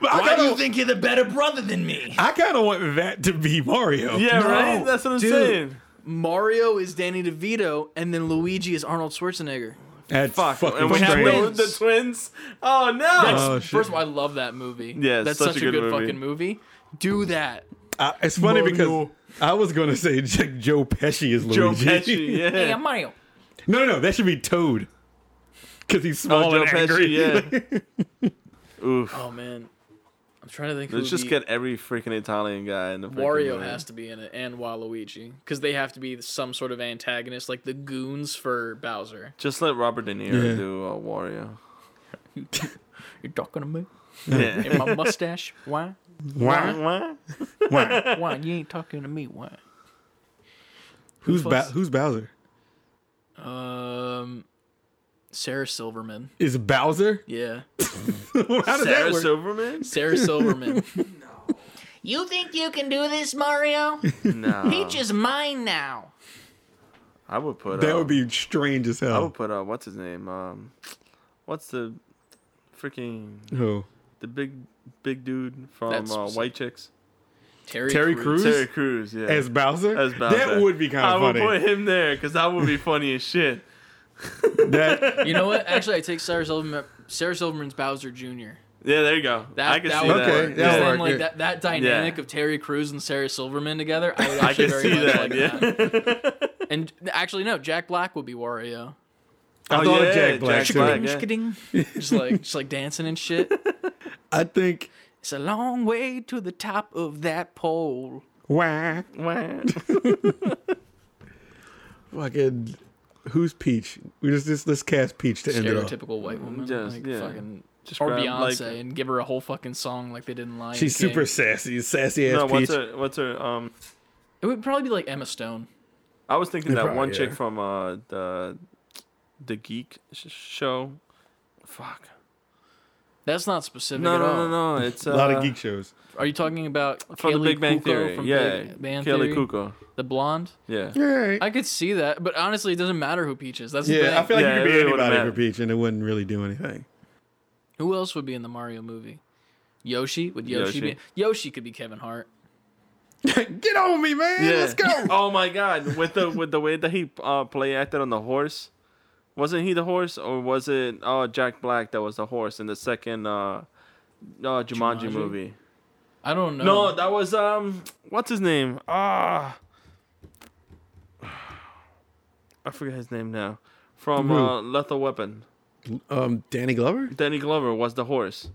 why do you think you're the better brother than me? I kind of want that to be Mario. Yeah, No, right. That's what I'm dude. saying. Mario is Danny DeVito, and then Luigi is Arnold Schwarzenegger. That's Fuck. fucking and we have strange. twins. the, the twins. Oh no. That's, Oh, shit. first of all, I love that movie. Yeah, it's that's such such, a a good good, movie. fucking movie. Do that. Uh, it's funny because I was gonna say J- Joe Pesci is Luigi. Joe Pesci. Yeah. Hey, I'm Mario. No, no, no. That should be Toad. Because he's small Oh, Joe and angry. Pesci. Yeah. Oof. Oh man, I'm trying to think. Let's would just be- get every freaking Italian guy in the Wario movie. has to be in it, and Waluigi, because they have to be some sort of antagonist, like the goons for Bowser. Just let Robert De Niro Yeah. do uh, Wario. You're talking to me? Yeah. And my mustache? Why? Why? Wah. Why? Why? You ain't talking to me? Why? Who's ba- Who's Bowser? Um, Sarah Silverman. Is Bowser? Yeah, How does Sarah that work? Silverman? Sarah Silverman. No. You think you can do this, Mario? No. Peach is mine now. I would put. that uh, would be strange as hell. I would put. Uh, what's his name? Um, what's the freaking Who? the big big dude from That's uh, specific. White Chicks? Terry, Terry Crews. Crews? Terry Crews. Yeah. As Bowser? As Bowser. That would be kind of funny. I would put him there because that would be funny as shit. that You know what? Actually, I take Sarah Silverman. Sarah Silverman's Bowser Jr. Yeah, there you go. That, I can that see would, that. Okay, that'll then, work, like that, that dynamic Yeah. of Terry Crews and Sarah Silverman together, I would actually can very see much that. like yeah. that. And actually, no, Jack Black would be Wario. I Oh, thought of Jack Black, Jack. Black, yeah. Just like just like dancing and shit. I think. It's a long way to the top of that pole. Wah. Wah. Fucking. Who's Peach? We just, just let's cast Peach to end it off. Stereotypical white woman, Just- like yeah. fucking, Just or grab, Beyonce, like- and give her a whole fucking song like they did in Lion She's King. super sassy, sassy ass no, Peach. what's her? What's her? Um, It would probably be like Emma Stone. I was thinking Yeah, that probably, one yeah. chick from uh the the geek show. Fuck. That's not specific No, at no, all. no, no. It's uh, a lot of geek shows. Are you talking about from the Big Bang Cuoco Theory. From yeah, Big Bang Kelly Theory? Cuoco. the blonde. Yeah. Yeah, I could see that, but honestly, it doesn't matter who Peach is. That's the yeah. I feel like Yeah, you could it be really wouldn't anybody matter. for Peach, and it wouldn't really do anything. Who else would be in the Mario movie? Yoshi? Would Yoshi, Yoshi. be? Yoshi could be Kevin Hart. Get on me, man. Yeah. Let's go. oh my god, with the with the way that he uh, play acted on the horse, wasn't he the horse or was it oh Jack Black that was the horse in the second uh, uh Jumanji, Jumanji? movie? I don't know. No, that was um what's his name? Ah, I forget his name now. From Who? uh, Lethal Weapon, Um, Danny Glover. Danny Glover was the horse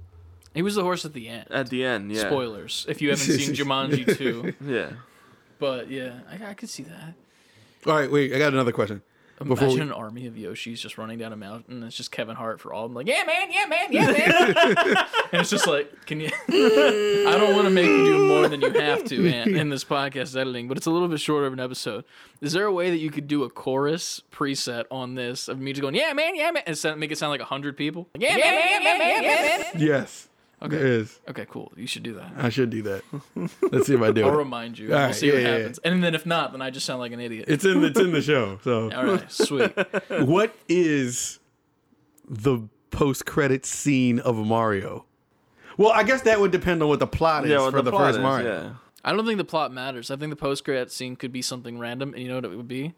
he was the horse at the end. at the end. Yeah, Spoilers if you haven't seen Jumanji 2. Yeah, But yeah, I, I could see that. All right, wait. I got another question. Before Imagine we- an army of Yoshis just running down a mountain. and It's just Kevin Hart for all. of them. like, yeah, man, yeah, man, yeah, man. and it's just like, can you? I don't want to make you do more than you have to Ant, in this podcast editing, but it's a little bit shorter of an episode. Is there a way that you could do a chorus preset on this of me just going, yeah, man, yeah, man, and make it sound like hundred people? Like, yeah, man, yeah, man, yeah, man, yeah, man. Yes, Okay. there is. Okay, cool. You should do that. I should do that. Let's see if I do I'll it. remind you. All we'll right, see what yeah, yeah, happens. And then if not, then I just sound like an idiot. It's in. It's in the show. So, All right, sweet. what is the post-credit scene of Mario? Well, I guess that would depend on what the plot is yeah. for the, plot first is, Mario. Yeah. I don't think the plot matters. I think the post credit scene could be something random, and you know what it would be?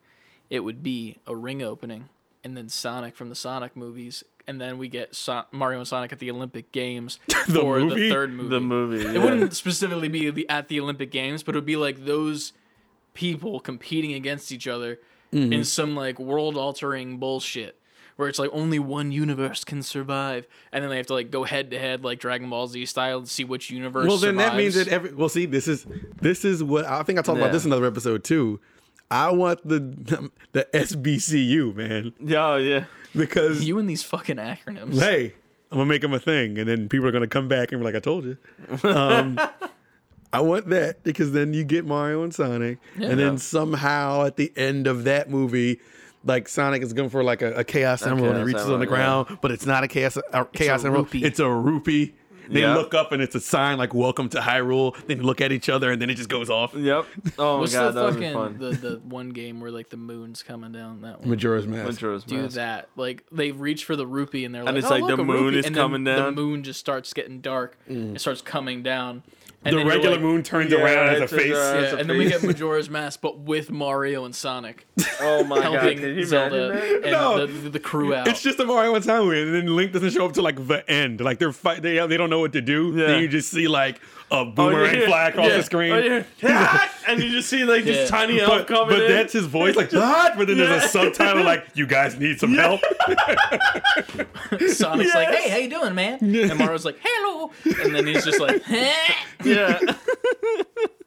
It would be a ring opening, and then Sonic from the Sonic movies, and then we get so- Mario and Sonic at the Olympic Games The for movie? the third movie. The movie. It wouldn't specifically be the, at the Olympic Games, but it would be like those people competing against each other Mm-hmm. in some like world altering bullshit. Where it's like only one universe can survive, and then they have to like go head to head like Dragon Ball Z style to see which universe. Well, then that means that every. Well, see, this is this is what I think I talked about this in another episode too. I want the the SBCU man Yeah, yeah. because you and these fucking acronyms. hey, I'm gonna make them a thing, and then people are gonna come back and be like, "I told you." Um, I want that because then you get Mario and Sonic, and then somehow at the end of that movie. Like Sonic is going for like a, a chaos emerald and Chaos it reaches on the Emerald, ground, but it's not a chaos a chaos emerald. rupee. It's a rupee. They Yeah. look up and it's a sign like "Welcome to Hyrule." Then look at each other and then it just goes off. Yep. Oh What's my god, the that fucking fun. the, the one game where like the moon's coming down that one? Majora's Mask. Majora's Mask. Do that like they reach for the rupee and they're like, it's "Oh, like look, the a moon rupee," is and then coming down. The moon just starts getting dark. Mm. It starts coming down, And the regular like- moon turns Yeah, around as a it's a- face. uh, Yeah, That's a and then we get. Majora's Mask, but with Mario and Sonic Oh my god! helping Zelda and No. the, the, the crew out. It's just a Mario and Time win, and then Link doesn't show up to like the end. Like they're fight, they they don't know what to do. Yeah. Then you just see like a boomerang yeah. fly across Yeah. the screen. Oh, yeah. Yeah, and you just see like Yeah. this tiny elf But, coming but in. that's his voice, like what? But then there's a subtitle like, "You guys need some help." Sonic's like, "Hey, how you doing, man?" And Mario's like, "Hello," and then he's just like, yeah.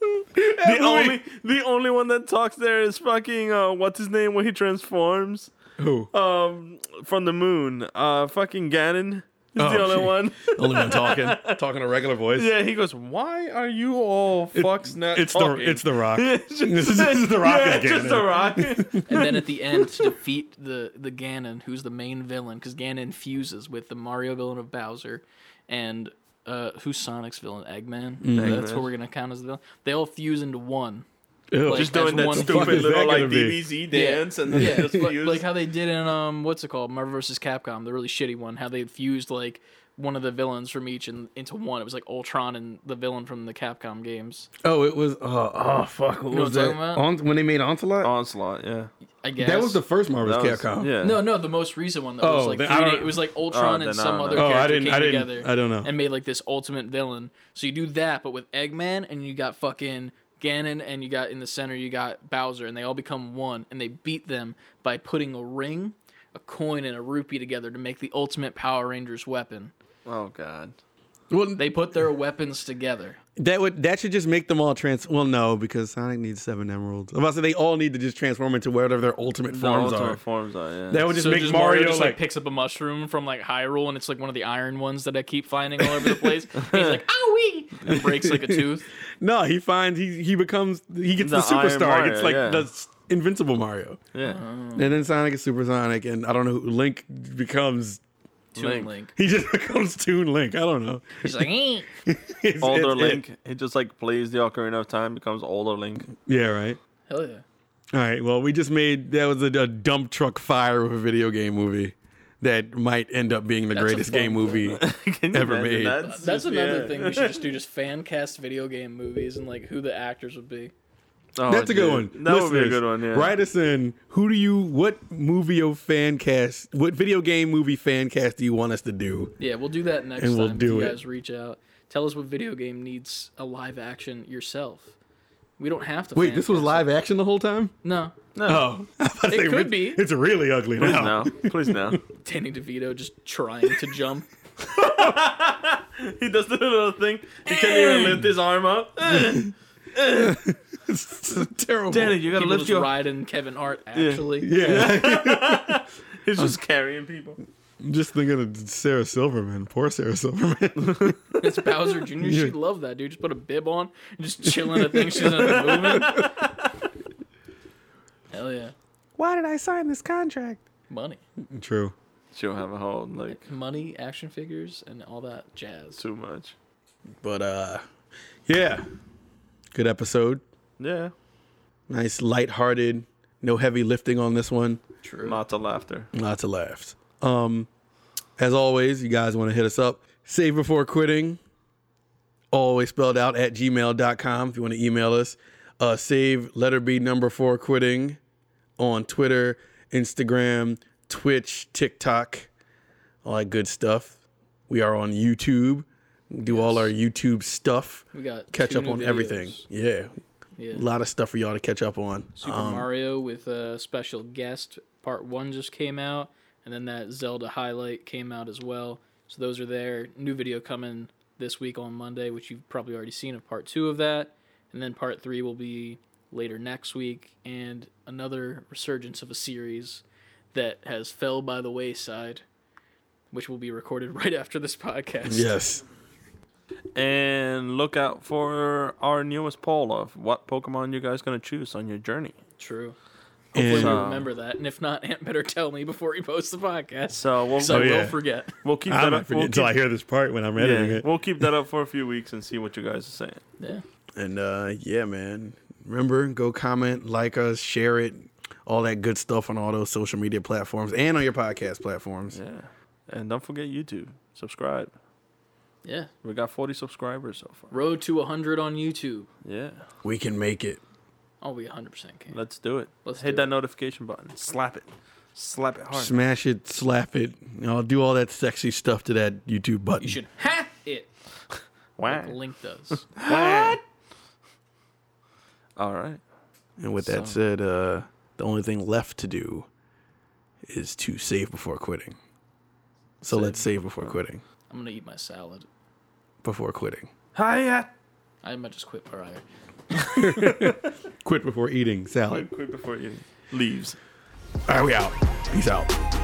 the only the only one that talks there is fucking uh what's his name when he transforms Who? um from the moon uh fucking Ganon is the Oh, only shit. one Only one talking, talking a regular voice. yeah he goes why are you all fucks not It's talking the it's the Rock. It's just- this, is, this is the Rock. yeah, as it's just Ganon. the rock and then at the end to defeat the the Ganon, who's the main villain, because Ganon fuses with the Mario villain of Bowser, and uh, who's Sonic's villain? Eggman. That's Eggman. what we're gonna count as the villain. They all fuse into one. Ew. Like, just doing that one stupid is that little like gonna be? DBZ dance and then Yeah, just like, fuse. like how they did in um, what's it called, Marvel vs. Capcom, the really shitty one. How they fused like one of the villains from each and into one. It was like Ultron and the villain from the Capcom games. oh, it was. Oh, oh fuck. What know was what that? On, when they made Onslaught. onslaught yeah I guess that was the first Marvel That was- Capcom. yeah No, no, the most recent one that was Oh, like then 3D. It was like Ultron Oh, and some other know. Oh, I character didn't- came I didn't- together. I don't know. And made like this ultimate villain. So you do that, but with Eggman, and you got fucking Ganon, and you got in the center you got Bowser, and they all become one, and they beat them by putting a ring, a coin, and a rupee together to make the ultimate Power Rangers weapon. oh god Well, They put their weapons together. that would that should just make them all trans. Well, no, because Sonic needs seven emeralds. I'm about to say they all need to just transform into whatever their ultimate the forms ultimate are. forms are yeah That would just so make just Mario, just like, like picks up a mushroom from like Hyrule, and it's like one of the iron ones that I keep finding all over the place. And he's like, "Owie!" and breaks like a tooth. no. He finds he he becomes he gets the, The superstar. Mario, it's like yeah. the invincible Mario, yeah and then Sonic is supersonic, and I don't know. who Link becomes Toon Link. Link. he just becomes Toon Link. I don't know. He's like, eh. It's- older it's- Link he just like plays the Ocarina of Time becomes older Link Yeah, right. Hell yeah. All right. Well, we just made that was a, a dump truck fire of a video game movie that might end up being the That's greatest game movie. Can you Ever imagine made. that? That's Just- another yeah. thing we should just do: just fan cast video game movies and like who the actors would be. Oh, That's a good one. That would be a good one. Yeah. Write us in. Who do you? What movie or fan cast? What video game movie fan cast do you want us to do? Yeah, we'll do that next And we'll time. do if you it. guys reach out, tell us what video game needs a live action yourself. We don't have to. Wait, this was live action the whole time? No, No. Oh, I was about to It could it's- be. It's really ugly Please now. now. Please no. Danny DeVito just trying to jump. he does the little thing. He can't even lift his arm up. It's terrible. Danny, you gotta People lift just your. riding Kevin Hart. Actually, Yeah, He's just carrying people. I'm just thinking of Sarah Silverman. Poor Sarah Silverman. it's Bowser Jr. She'd love that, dude. Just put a bib on and just chilling at things she's not moving. Hell yeah, Why did I sign this contract? money, True. She'll have a whole like money, action figures, and all that jazz. too much. But uh, yeah, good episode. Yeah. Nice, lighthearted. No heavy lifting on this one. True. Lots of laughter. Lots of laughs. Um, as always, you guys want to hit us up. Save before quitting. Always spelled out at gmail.com if you want to email us. Uh, save letter B number four quitting on Twitter, Instagram, Twitch, TikTok, all that good stuff. We are on YouTube. We do all our YouTube stuff. We got Catch up on everything. Yeah. Yeah. A lot of stuff for y'all to catch up on. Super Um, Mario with a special guest. Part one just came out, and then that Zelda highlight came out as well. So those are there. New video coming this week on Monday, which you've probably already seen of part two of that, and then part three will be later next week, and another resurgence of a series that has fell by the wayside, which will be recorded right after this podcast. Yes. And look out for our newest poll of what Pokemon you guys gonna choose on your journey. True. Hopefully And- we remember that, and if not, Ant better tell me before he posts the podcast. So we'll So Oh, I yeah. will forget. we'll keep I that might up. forget We'll until keep, I hear this part when I'm editing yeah, it. we'll keep that up for a few weeks and see what you guys are saying. Yeah. And uh, yeah, man. Remember, go comment, like us, share it, all that good stuff on all those social media platforms and on your podcast platforms. Yeah. And don't forget YouTube. Subscribe. Yeah. We got 40 subscribers so far. Road to 100 on YouTube. Yeah. We can make it. Oh, we 100% can. Let's do it. Let's hit do that it. notification button. Slap it. Slap it hard. Smash it, slap it. I'll do all that sexy stuff to that YouTube button. You should ha it Wah. like Link does. Wah. All right. And with that said, uh, the only thing left to do is to save before quitting. So let's save before quitting. I'm going to eat my salad. Before quitting. Hiya. I might just quit prior. Quit before eating salad. Quick before you leaves. All right, we out. Peace out.